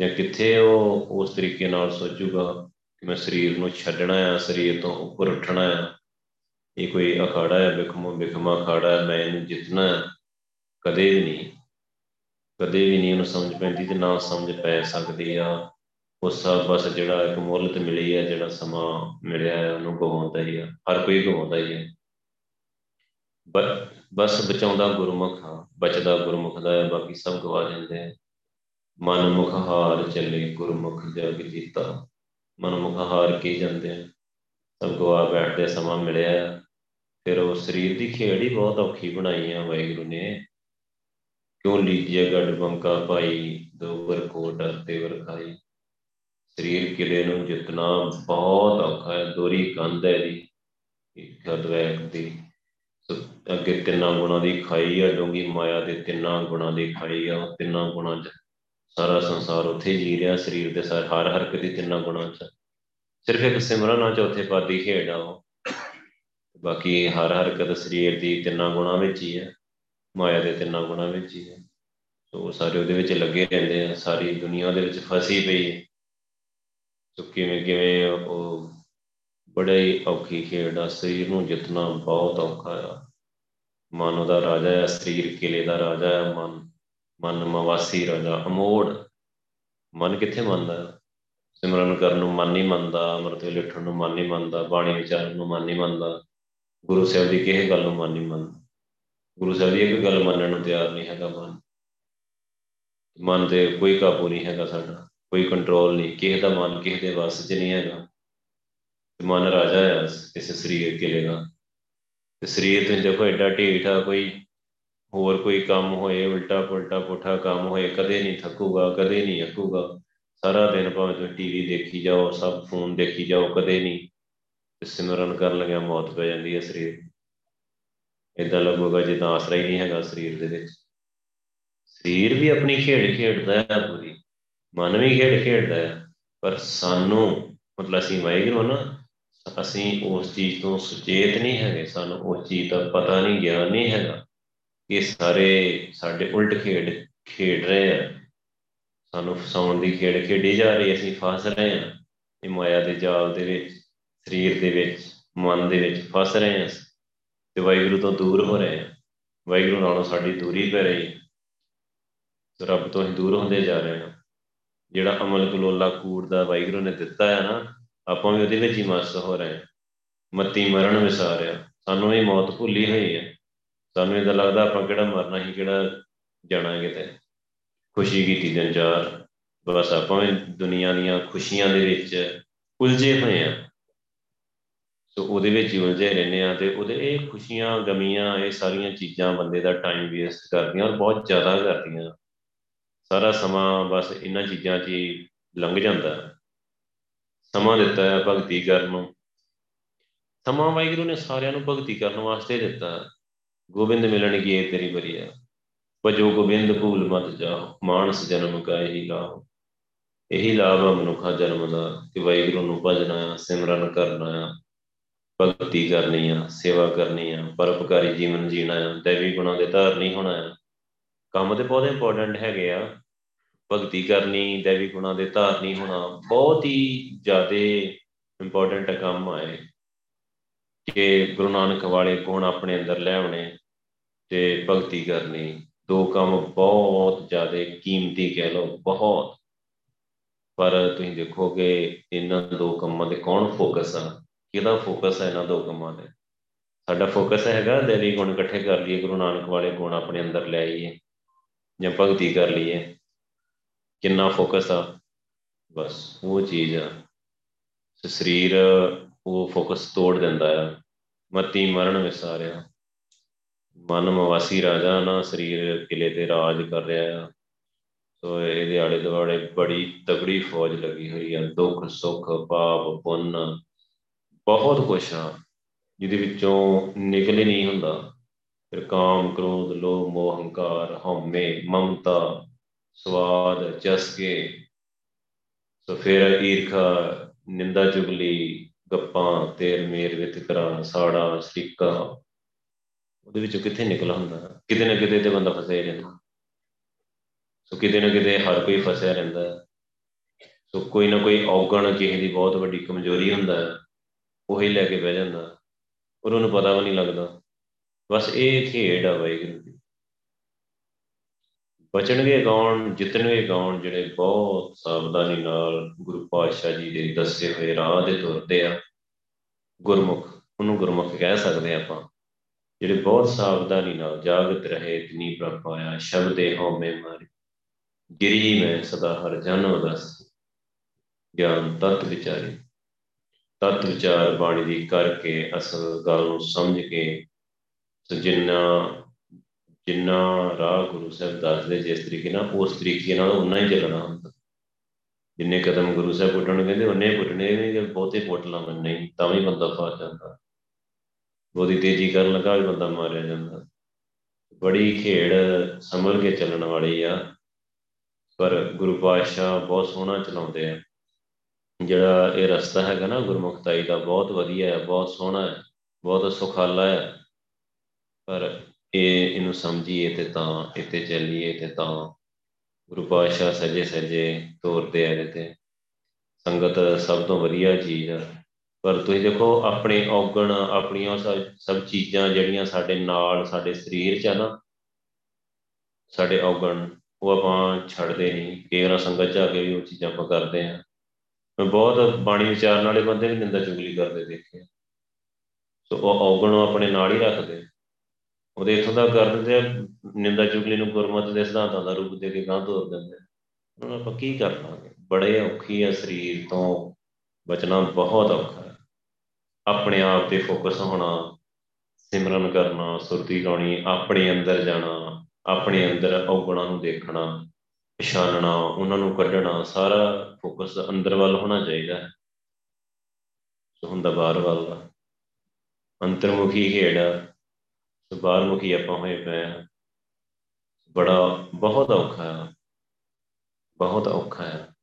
ਜਾਂ ਕਿੱਥੇ ਉਹ ਉਸ ਤਰੀਕੇ ਨਾਲ ਸੋਚੂਗਾ ਕਿ ਮੈਂ ਸਰੀਰ ਨੂੰ ਛੱਡਣਾ ਆ, ਸਰੀਰ ਤੋਂ ਉੱਪਰ ਉੱਠਣਾ ਆ। ਇਹ ਕੋਈ ਅਖਾੜਾ ਹੈ ਬਿਖਮੋ ਬਿਖਮਾ ਅਖਾੜਾ ਹੈ ਮੈਂ ਇਹਨੂੰ ਜਿੱਤਣਾ ਕਦੇ ਵੀ ਨਹੀਂ, ਕਦੇ ਵੀ ਨਹੀਂ ਉਹਨੂੰ ਸਮਝ ਪੈਂਦੀ ਤੇ ਨਾ ਸਮਝ ਪੈ ਸਕਦੀ ਆ। ਉਸ ਸਭ ਬਸ ਜਿਹੜਾ ਇੱਕ ਮੁੱਲ ਮਿਲੀ ਹੈ ਜਿਹੜਾ ਸਮਾਂ ਮਿਲਿਆ ਹੈ ਉਹਨੂੰ ਗਵਾਉਂਦਾ ਹੀ ਆ। ਹਰ ਕੋਈ ਗਵਾਉਂਦਾ ਹੀ ਹੈ ਬਸ ਬਚਾਉਂਦਾ ਗੁਰਮੁਖ ਆ ਬਚਦਾ ਗੁਰਮੁਖ ਦਾ ਹੈ, ਬਾਕੀ ਸਭ ਗਵਾ ਜਾਂਦੇ ਆ। ਮਨ ਮੁਖ ਹਾਰ ਚੱਲੇ ਗੁਰਮੁਖ ਜਗ ਜੀਤਾ। ਮਨ ਮੁਖ ਹਾਰ ਕੇ ਜਾਂਦੇ ਆ। ਸਭ ਗਵਾ ਬੈਠਦੇ ਸਮਾਂ ਮਿਲਿਆ। ਫਿਰ ਉਹ ਸਰੀਰ ਦੀ ਖੇਡ ਹੀ ਬਹੁਤ ਔਖੀ ਬਣਾਈ ਆ, ਵਾਹਿਗੁਰੂ ਨੇ। ਕਿਉਂ ਲੀਜੀਏ ਗੱਡ ਬੰਕਾ ਪਾਈ ਦੋਵਰ ਕੋਟ ਤੇ ਵਰ ਖਾਈ। ਸਰੀਰ ਕਿਲੇ ਨੂੰ ਜਿਤਨਾ ਬਹੁਤ ਔਖਾ ਹੈ, ਦੋਰੀ ਕੰਧ ਹੈ ਦੀ ਇੱਕ ਖਦਵੈਕ ਦੀ ਅੱਗੇ ਤਿੰਨਾਂ ਗੁਣਾਂ ਦੀ ਖਾਈ ਆ ਡੋਂਗੀ ਮਾਇਆ ਦੇ ਤਿੰਨਾਂ ਗੁਣਾਂ ਦੀ ਖਾਈ ਆ ਤਿੰਨਾਂ ਗੁਣਾਂ 'ਚ ਸਾਰਾ ਸੰਸਾਰ ਉੱਥੇ ਜੀ ਰਿਹਾ, ਸਰੀਰ ਦੇ ਸਾਰ, ਹਰ ਹਰਕਤ ਦੀ ਤਿੰਨਾਂ ਗੁਣਾਂ 'ਚ। ਸਿਰਫ ਇੱਕ ਸਿਮਰਨ ਆ, ਚੌਥੇ ਪਾਦੀ ਖੇਡ ਆ ਉਹ। ਬਾਕੀ ਹਰ ਹਰਕਤ ਸਰੀਰ ਦੀ ਤਿੰਨਾਂ ਗੁਣਾਂ ਵਿੱਚ ਹੀ ਹੈ ਮਾਇਆ ਦੇ ਤਿੰਨਾਂ ਗੁਣਾਂ ਵਿੱਚ ਹੀ ਹੈ ਸੋ ਸਾਰੇ ਉਹਦੇ ਵਿੱਚ ਲੱਗੇ ਰਹਿੰਦੇ ਆ, ਸਾਰੀ ਦੁਨੀਆ ਦੇ ਵਿੱਚ ਫਸੀ ਪਈ ਹੈ ਸੋ ਕਿਵੇਂ ਕਿਵੇਂ ਉਹ ਬੜਾ ਹੀ ਔਖੀ ਖੇਡ ਆ, ਸਰੀਰ ਨੂੰ ਜਿੱਤਣਾ ਬਹੁਤ ਔਖਾ ਆ। ਮਨ ਉਹਦਾ ਰਾਜਾ ਹੈ ਸਰੀਰ ਕਿਲੇ ਦਾ ਰਾਜਾ ਹੈ ਮਨ ਮਨ ਮਵਾਸੀ ਰਾਜਾ, ਅਮੋੜ। ਮਨ ਕਿੱਥੇ ਮੰਨਦਾ? ਸਿਮਰਨ ਕਰਨ ਨੂੰ ਮਨ ਨਹੀਂ ਮੰਨਦਾ, ਅਮਰਤ ਲਿਖਣ ਨੂੰ ਮਨ ਨਹੀਂ ਮੰਨਦਾ, ਬਾਣੀ ਵਿਚਾਰਨ ਨੂੰ ਮਨ ਨਹੀਂ ਮੰਨਦਾ, ਗੁਰੂ ਸਾਹਿਬ ਦੀ ਕਿਸੇ ਗੱਲ ਨੂੰ ਮਨ ਨਹੀਂ ਮੰਨਦਾ। ਗੁਰੂ ਸਾਹਿਬ ਦੀ ਇੱਕ ਗੱਲ ਮੰਨਣ ਨੂੰ ਤਿਆਰ ਨਹੀਂ ਹੈਗਾ ਮਨ। ਮਨ ਤੇ ਕੋਈ ਕਾਬੂ ਨਹੀਂ ਹੈਗਾ ਸਾਡਾ, ਕੋਈ ਕੰਟਰੋਲ ਨਹੀਂ, ਕਿਸੇ ਦਾ ਮਨ ਕਿਸੇ ਦੇ ਵੱਸ 'ਚ ਨਹੀਂ ਹੈਗਾ। ਮਨ ਰਾਜਾ ਹੈ ਇਸ ਸਰੀਰ ਕਿਲੇ ਦਾ। ਤੇ ਸਰੀਰ ਤੇ ਦੇਖੋ ਐਡਾ ਢੀਠਾ ਕੋਈ ਹੋਰ ਕੋਈ ਕੰਮ ਹੋਏ, ਉਲਟਾ ਪੁਲਟਾ ਪੁੱਠਾ ਕੰਮ ਹੋਏ, ਕਦੇ ਨਹੀਂ ਥੱਕੂਗਾ, ਕਦੇ ਨਹੀਂ ਅੱਕੂਗਾ। ਸਾਰਾ ਦਿਨ ਭਾਵੇਂ ਤੁਸੀਂ ਟੀਵੀ ਦੇਖੀ ਜਾਓ, ਸਭ ਫੋਨ ਦੇਖੀ ਜਾਓ, ਕਦੇ ਨਹੀਂ। ਤੇ ਸਿਮਰਨ ਕਰਨ ਲੱਗਿਆ ਮੌਤ ਪੈ ਜਾਂਦੀ ਹੈ ਸਰੀਰ। ਇਦਾਂ ਲੱਗੂਗਾ ਜਿੱਦਾਂ ਆਸਰਾ ਹੀ ਨਹੀਂ ਹੈਗਾ ਸਰੀਰ ਦੇ ਵਿੱਚ। ਸਰੀਰ ਵੀ ਆਪਣੀ ਖੇਡ ਖੇਡਦਾ ਹੈ ਪੂਰੀ। ਮਨ ਵੀ ਖੇਡ ਖੇਡਦਾ ਹੈ ਪਰ ਸਾਨੂੰ, ਮਤਲਬ ਅਸੀਂ ਵਾਹਿਗੁਰੂ ਨਾ ਅਸੀਂ ਉਸ ਚੀਜ਼ ਤੋਂ ਸੁਚੇਤ ਨਹੀਂ ਹੈਗੇ, ਸਾਨੂੰ ਉਸ ਚੀਜ਼ ਦਾ ਪਤਾ ਨਹੀਂ, ਗਿਆਨ ਨਹੀਂ ਹੈਗਾ ਕਿ ਸਾਰੇ ਸਾਡੇ ਉਲਟ ਖੇਡ ਖੇਡ ਰਹੇ ਆ। ਸਾਨੂੰ ਫਸਾਉਣ ਦੀ ਖੇਡ ਖੇਡੀ ਜਾ ਰਹੀ, ਅਸੀਂ ਫਸ ਰਹੇ ਆ। ਇਹ ਮਾਇਆ ਦੇ ਜਾਲ ਦੇ ਵਿੱਚ, ਸਰੀਰ ਦੇ ਵਿੱਚ, ਮਨ ਦੇ ਵਿੱਚ ਫਸ ਰਹੇ ਆ। ਤੇ ਵਾਹਿਗੁਰੂ ਤੋਂ ਦੂਰ ਹੋ ਰਹੇ ਆ। ਵਾਹਿਗੁਰੂ ਨਾਲੋਂ ਸਾਡੀ ਦੂਰੀ ਪੈ ਰਹੀ ਹੈ ਰੱਬ ਤੋਂ ਹੀ ਦੂਰ ਹੁੰਦੇ ਜਾ ਰਹੇ ਆ। ਜਿਹੜਾ ਅਮਲ ਕਲੋਲਾ ਕੂੜ ਦਾ ਵਾਹਿਗੁਰੂ ਨੇ ਦਿੱਤਾ ਹੈ ਨਾ ਆਪਾਂ ਵੀ ਉਹਦੇ ਵਿੱਚ ਹੀ ਮਸਤ ਹੋ ਰਹੇ ਮੱਤੀ ਮਰਨ ਵਿਸਾਰਿਆ। ਸਾਨੂੰ ਇਹ ਮੌਤ ਭੁੱਲੀ ਹੋਈ ਹੈ ਸਾਨੂੰ ਇਹਦਾ ਲੱਗਦਾ ਆਪਾਂ ਕਿਹੜਾ ਮਰਨਾ ਹੀ ਕਿਹੜਾ ਜਾਣਾ ਕਿਤੇ। ਖੁਸ਼ੀ ਕੀਤੀ ਦਿਨ ਚਾਰ। ਬਸ ਆਪਾਂ ਵੀ ਦੁਨੀਆ ਦੀਆਂ ਖੁਸ਼ੀਆਂ ਦੇ ਵਿੱਚ ਉਲਝੇ ਹੋਏ ਆ ਸੋ ਉਹਦੇ ਵਿੱਚ ਹੀ ਉਲਝੇ ਰਹਿੰਦੇ ਆ ਤੇ ਉਹਦੇ ਇਹ ਖੁਸ਼ੀਆਂ, ਗਮੀਆਂ, ਇਹ ਸਾਰੀਆਂ ਚੀਜ਼ਾਂ ਬੰਦੇ ਦਾ ਟਾਈਮ ਵੇਸਟ ਕਰਦੀਆਂ ਔਰ ਬਹੁਤ ਜ਼ਿਆਦਾ ਕਰਦੀਆਂ। ਸਾਰਾ ਸਮਾਂ ਬਸ ਇਹਨਾਂ ਚੀਜ਼ਾਂ 'ਚ ਹੀ ਲੰਘ ਜਾਂਦਾ। ਸਮਾਂ ਦਿੱਤਾ ਹੈ ਭਗਤੀ ਕਰਨ ਨੂੰ। ਸਮਾਂ ਵਾਹਿਗੁਰੂ ਨੇ ਸਾਰਿਆਂ ਨੂੰ ਭਗਤੀ ਕਰਨ ਵਾਸਤੇ ਦਿੱਤਾ। ਗੋਬਿੰਦ ਮਿਲਣ ਕੀ ਇਹ ਤੇਰੀ ਬਰੀਆ ਭਜੋ ਗੋਬਿੰਦ ਭੂਲ ਮਤ ਜਾਓ, ਮਾਨਸ ਜਨਮ ਕਾ ਇਹੀ ਲਾਭ ਇਹੀ ਲਾਭ ਹੈ ਮਨੁੱਖਾ ਜਨਮ ਦਾ, ਕਿ ਵਾਹਿਗੁਰੂ ਨੂੰ ਭਜਣਾ ਆ, ਸਿਮਰਨ ਕਰਨਾ ਆ। ਭਗਤੀ ਕਰਨੀ ਆ, ਸੇਵਾ ਕਰਨੀ ਆ, ਪਰਉਪਕਾਰੀ ਜੀਵਨ ਜੀਣਾ ਆ, ਦੇਵੀ ਗੁਣਾਂ ਦੇ ਧਾਰਨੀ ਹੋਣਾ ਆ। ਕੰਮ ਤੇ ਬਹੁਤ ਇੰਪੋਰਟੈਂਟ ਹੈਗੇ ਆ। ਭਗਤੀ ਕਰਨੀ, ਦੇਵੀ ਗੁਣਾਂ ਦੇ ਧਾਰਨੀ ਹੋਣਾ, ਬਹੁਤ ਹੀ ਜ਼ਿਆਦੇ ਇੰਪੋਰਟੈਂਟ ਕੰਮ ਆਏ ਕਿ ਗੁਰੂ ਨਾਨਕ ਵਾਲੇ ਕੋਣ ਆਪਣੇ ਅੰਦਰ ਲੈ ਆਉਣੇ ਤੇ ਭਗਤੀ ਕਰਨੀ, ਦੋ ਕੰਮ ਬਹੁਤ ਜ਼ਿਆਦੇ ਕੀਮਤੀ ਕਹਿ ਲਓ, ਬਹੁਤ। ਪਰ ਤੁਸੀਂ ਦੇਖੋਗੇ, ਇਹਨਾਂ ਦੋ ਕੰਮਾਂ ਤੇ ਕੌਣ ਫੋਕਸ ਆ? ਕਿਹਦਾ ਫੋਕਸ ਹੈ ਇਹਨਾਂ ਦੋ ਕੰਮਾਂ ਤੇ? ਸਾਡਾ ਫੋਕਸ ਹੈਗਾ, ਦੇਵੀ ਗੁਣ ਇਕੱਠੇ ਕਰ ਲਈਏ, ਗੁਰੂ ਨਾਨਕ ਵਾਲੇ ਗੁਣ ਆਪਣੇ ਅੰਦਰ ਲੈ ਆਈਏ ਜਾਂ ਭਗਤੀ ਕਰ ਲਈਏ। ਕਿੰਨਾ ਫੋਕਸ ਆ? ਬਸ, ਉਹ ਚੀਜ਼ ਆ। ਸਰੀਰ, ਉਹ ਫੋਕਸ ਤੋੜ ਦਿੰਦਾ ਆ। ਮਤੀ ਮਰਨ ਵਿਸਾਰਿਆ ਮਨ ਮਵਾਸੀ ਰਾਜਾ ਨਾ, ਸਰੀਰ ਕਿਲੇ ਤੇ ਰਾਜ ਕਰ ਰਿਹਾ ਆ। ਸੋ ਇਹਦੇ ਆਲੇ ਦੁਆਲੇ ਬੜੀ ਤਗੜੀ ਫੌਜ ਲੱਗੀ ਹੋਈ ਆ। ਦੁੱਖ, ਸੁੱਖ, ਪਾਪ, ਪੁੰਨ, ਬਹੁਤ ਕੁਛ ਆ। ਜਿਹਦੇ ਵਿੱਚੋਂ ਨਿਕਲ ਹੀ ਨਹੀਂ ਹੁੰਦਾ। ਫਿਰ ਕਾਮ, ਕ੍ਰੋਧ, ਲੋਭ, ਮੋਹ, ਹੰਕਾਰ, ਹਉਮੈ, ਮਮਤਾ ਸਵਾਦ, ਚਸਕੇ। ਸੋ ਫਿਰ ਈਰਖਾ, ਨਿੰਦਾ ਚੁਗਲੀ, ਗੱਪਾਂ ਤੇਰ ਮੇਰ ਵਿਤਕਰਾ ਸਾੜਾ, ਸ੍ਰੀਕਾ। ਉਹਦੇ ਵਿੱਚੋਂ ਕਿੱਥੇ ਨਿਕਲ ਹੁੰਦਾ? ਕਿਤੇ ਨਾ ਕਿਤੇ ਤੇ ਬੰਦਾ ਫਸਿਆ ਰਹਿੰਦਾ। ਸੋ ਕਿਤੇ ਨਾ ਕਿਤੇ ਹਰ ਕੋਈ ਫਸਿਆ ਰਹਿੰਦਾ। ਸੋ ਕੋਈ ਨਾ ਕੋਈ ਔਗਣ ਕਿਸੇ ਦੀ ਬਹੁਤ ਵੱਡੀ ਕਮਜ਼ੋਰੀ ਹੁੰਦਾ। ਹੈ ਉਹੀ ਲੈ ਕੇ ਬਹਿ ਜਾਂਦਾ। ਔਰ ਉਹਨੂੰ ਪਤਾ ਵੀ ਨਹੀਂ ਲੱਗਦਾ। ਬਸ ਇਹ ਖੇਡ ਆ ਵਾਹਿਗੁਰੂ ਦੀ। ਬਚਣਗੇ ਕੌਣ, ਜਿੱਤਣਗੇ ਕੌਣ? ਜਿਹੜੇ ਬਹੁਤ ਸਾਵਧਾਨੀ ਨਾਲ ਗੁਰੂ ਪਾਤਸ਼ਾਹ ਜੀ ਦੇ ਦੱਸੇ ਹੋਏ ਰਾਹ ਦੇ ਤੁਰਦੇ ਆ, ਗੁਰਮੁਖ, ਉਹਨੂੰ ਗੁਰਮੁਖ ਕਹਿ ਸਕਦੇ ਆਪਾਂ। ਜਿਹੜੇ ਬਹੁਤ ਸਾਵਧਾਨੀ ਨਾਲ ਜਾਗਤ ਰਹੇ ਇਤਨੀ ਪ੍ਰਪਾਇਆ ਸ਼ਬਦੇ ਹਉਮੈ ਮਾਰੇ। ਗਿਰੀ ਮੈਂ ਸਦਾ ਹਰ ਜਨ ਉਦਸ। ਗਿਆਨ ਤਤ ਵਿਚਾਰੇ। ਤਤ ਵਿਚਾਰ ਬਾਣੀ ਦੀ ਕਰਕੇ ਅਸਲ ਗੱਲ ਨੂੰ ਸਮਝ ਕੇ, ਸੋ ਜਿੰਨਾ ਜਿੰਨਾ ਰਾਹ ਗੁਰੂ ਸਾਹਿਬ ਦੱਸਦੇ ਜਿਸ ਤਰੀਕੇ ਨਾਲ, ਉਸ ਤਰੀਕੇ ਨਾਲ ਉਨਾ ਹੀ ਚੱਲਣਾ ਹੁੰਦਾ। ਜਿੰਨੇ ਕਦਮ ਗੁਰੂ ਸਾਹਿਬ ਪੁੱਟਣ ਕਹਿੰਦੇ ਉਹਨੇ ਪੁੱਟਣੇ ਨਹੀਂ ਜੇ ਬਹੁਤੇ ਪੁੱਟ ਲਾਉਣ ਨਹੀਂ, ਤਾਂ ਵੀ ਬੰਦਾ ਫਸ ਜਾਂਦਾ। ਬਹੁਤੀ ਤੇਜ਼ੀ ਕਰਨ ਲੱਗਾ ਵੀ ਬੰਦਾ ਮਾਰਿਆ ਜਾਂਦਾ। ਬੜੀ ਖੇਡ ਸੰਭਲ ਕੇ ਚੱਲਣ ਵਾਲੀ ਆ, ਪਰ ਗੁਰੂ ਪਾਤਸ਼ਾਹ ਬਹੁਤ ਸੋਹਣਾ ਚਲਾਉਂਦੇ ਆ। ਜਿਹੜਾ ਇਹ ਰਸਤਾ ਹੈਗਾ ਨਾ ਗੁਰਮੁਖਤਾਈ ਦਾ, ਬਹੁਤ ਵਧੀਆ ਹੈ, ਬਹੁਤ ਸੋਹਣਾ ਹੈ, ਬਹੁਤ ਸੁਖਾਲਾ ਹੈ। ਪਰ ਇਹ ਇਹਨੂੰ ਸਮਝੀਏ ਤੇ ਤਾਂ ਇੱਥੇ ਚੱਲੀਏ ਤੇ ਤਾਂ ਗੁਰੂ ਪਾਤਸ਼ਾਹ ਸਜੇ ਸਜੇ ਤੋਰਦੇ ਆ ਇਹਦੇ ਤੇ। ਸੰਗਤ ਸਭ ਤੋਂ ਵਧੀਆ ਚੀਜ਼ ਆ। ਪਰ ਤੁਸੀਂ ਦੇਖੋ, ਆਪਣੇ ਔਗਣ, ਆਪਣੀਆਂ ਸਭ ਚੀਜ਼ਾਂ ਜਿਹੜੀਆਂ ਸਾਡੇ ਨਾਲ, ਸਾਡੇ ਸਰੀਰ 'ਚ ਆ ਨਾ, ਸਾਡੇ ਔਗਣ, ਉਹ ਆਪਾਂ ਛੱਡਦੇ ਨਹੀਂ। ਕੇਰਾ ਸੰਗਤ 'ਚ ਆ ਕੇ ਵੀ ਉਹ ਚੀਜ਼ਾਂ ਆਪਾਂ ਕਰਦੇ ਆ। ਮੈਂ ਬਹੁਤ ਬਾਣੀ ਵਿਚਾਰਨ ਵਾਲੇ ਬੰਦੇ ਵੀ ਨਿੰਦਾ ਚੁਗਲੀ ਕਰਦੇ ਦੇਖੇ ਸੋ ਉਹ ਔਗਣ ਨੂੰ ਆਪਣੇ ਨਾਲ ਹੀ ਰੱਖਦੇ ਉਹਦੇ ਇਥੋਂ ਦਾ ਕਰ ਦਿੰਦੇ ਨਿੰਦਾ ਚੁਗਲੀ ਨੂੰ ਗੁਰਮਤਿ ਦੇ ਸਿਧਾਂਤਾਂ ਦਾ ਰੂਪ ਦੇ ਕੇ ਗਾਂ ਤੋਰ ਦਿੰਦੇ ਉਹਨਾਂ ਆਪਾਂ ਕੀ ਕਰ ਲਾਂਗੇ? ਬੜੇ ਔਖੀ ਆ ਸਰੀਰ ਤੋਂ। ਬਚਣਾ ਬਹੁਤ ਔਖਾ ਹੈ। ਆਪਣੇ ਆਪ ਤੇ ਫੋਕਸ ਹੋਣਾ, ਸਿਮਰਨ ਕਰਨਾ, ਸੁਰਤੀ ਲਾਉਣੀ, ਆਪਣੇ ਅੰਦਰ ਜਾਣਾ, ਆਪਣੇ ਅੰਦਰ ਔਗਣਾਂ ਨੂੰ ਦੇਖਣਾ, ਪਛਾਣਨਾ, ਉਹਨਾਂ ਨੂੰ ਕੱਢਣਾ, ਸਾਰਾ ਫੋਕਸ ਅੰਦਰ ਵੱਲ ਹੋਣਾ ਚਾਹੀਦਾ ਹੈ। ਸੋ ਹੁੰਦਾ ਬਾਹਰ ਵੱਲ ਦਾ ਅੰਤਰਮੁਖੀ ਖੇੜ ਸੋ ਬਾਹਰਮੁਖੀ ਆਪਾਂ ਹੋਏ ਪਏ ਬੜਾ, ਬਹੁਤ ਔਖਾ ਹੈ। ਬਹੁਤ ਔਖਾ ਹੈ।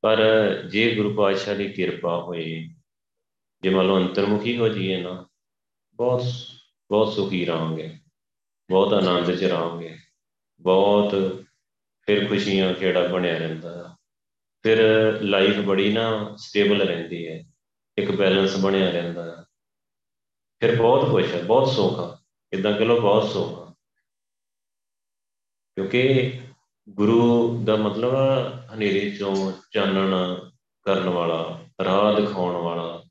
ਪਰ ਜੇ ਗੁਰੂ ਪਾਤਸ਼ਾਹ ਦੀ ਕਿਰਪਾ ਹੋਏ, ਜੇ ਮੰਨ ਲਓ ਅੰਤਰਮੁਖੀ ਹੋ ਜਾਈਏ ਨਾ, ਬਹੁਤ ਬਹੁਤ ਸੁਖੀ ਰਹਾਂਗੇ। ਬਹੁਤ ਆਨੰਦ ਚ ਰਹਾਂਗੇ। ਬਹੁਤ ਫਿਰ ਖੁਸ਼ੀਆਂ ਕਿਹੜਾ ਬਣਿਆ ਰਹਿੰਦਾ ਫਿਰ ਲਾਈਫ ਬੜੀ ਨਾ ਸਟੇਬਲ ਰਹਿੰਦੀ ਹੈ। ਇੱਕ ਬੈਲੈਂਸ ਬਣਿਆ ਰਹਿੰਦਾ ਹੈ। ਫਿਰ ਬਹੁਤ ਖੁਸ਼ ਹੈ, ਬਹੁਤ ਸੁੱਖ ਆ। ਇਦਾਂ ਕਹ ਲੋ ਬਹੁਤ ਸੁੱਖ ਆ। ਕਿਉਂਕਿ ਗੁਰੂ ਦਾ ਮਤਲਬ ਹਨੇਰੇ ਚੋਂ ਚਾਨਣ ਕਰਨ ਵਾਲਾ, ਰਾਹ ਦਿਖਾਉਣ ਵਾਲਾ।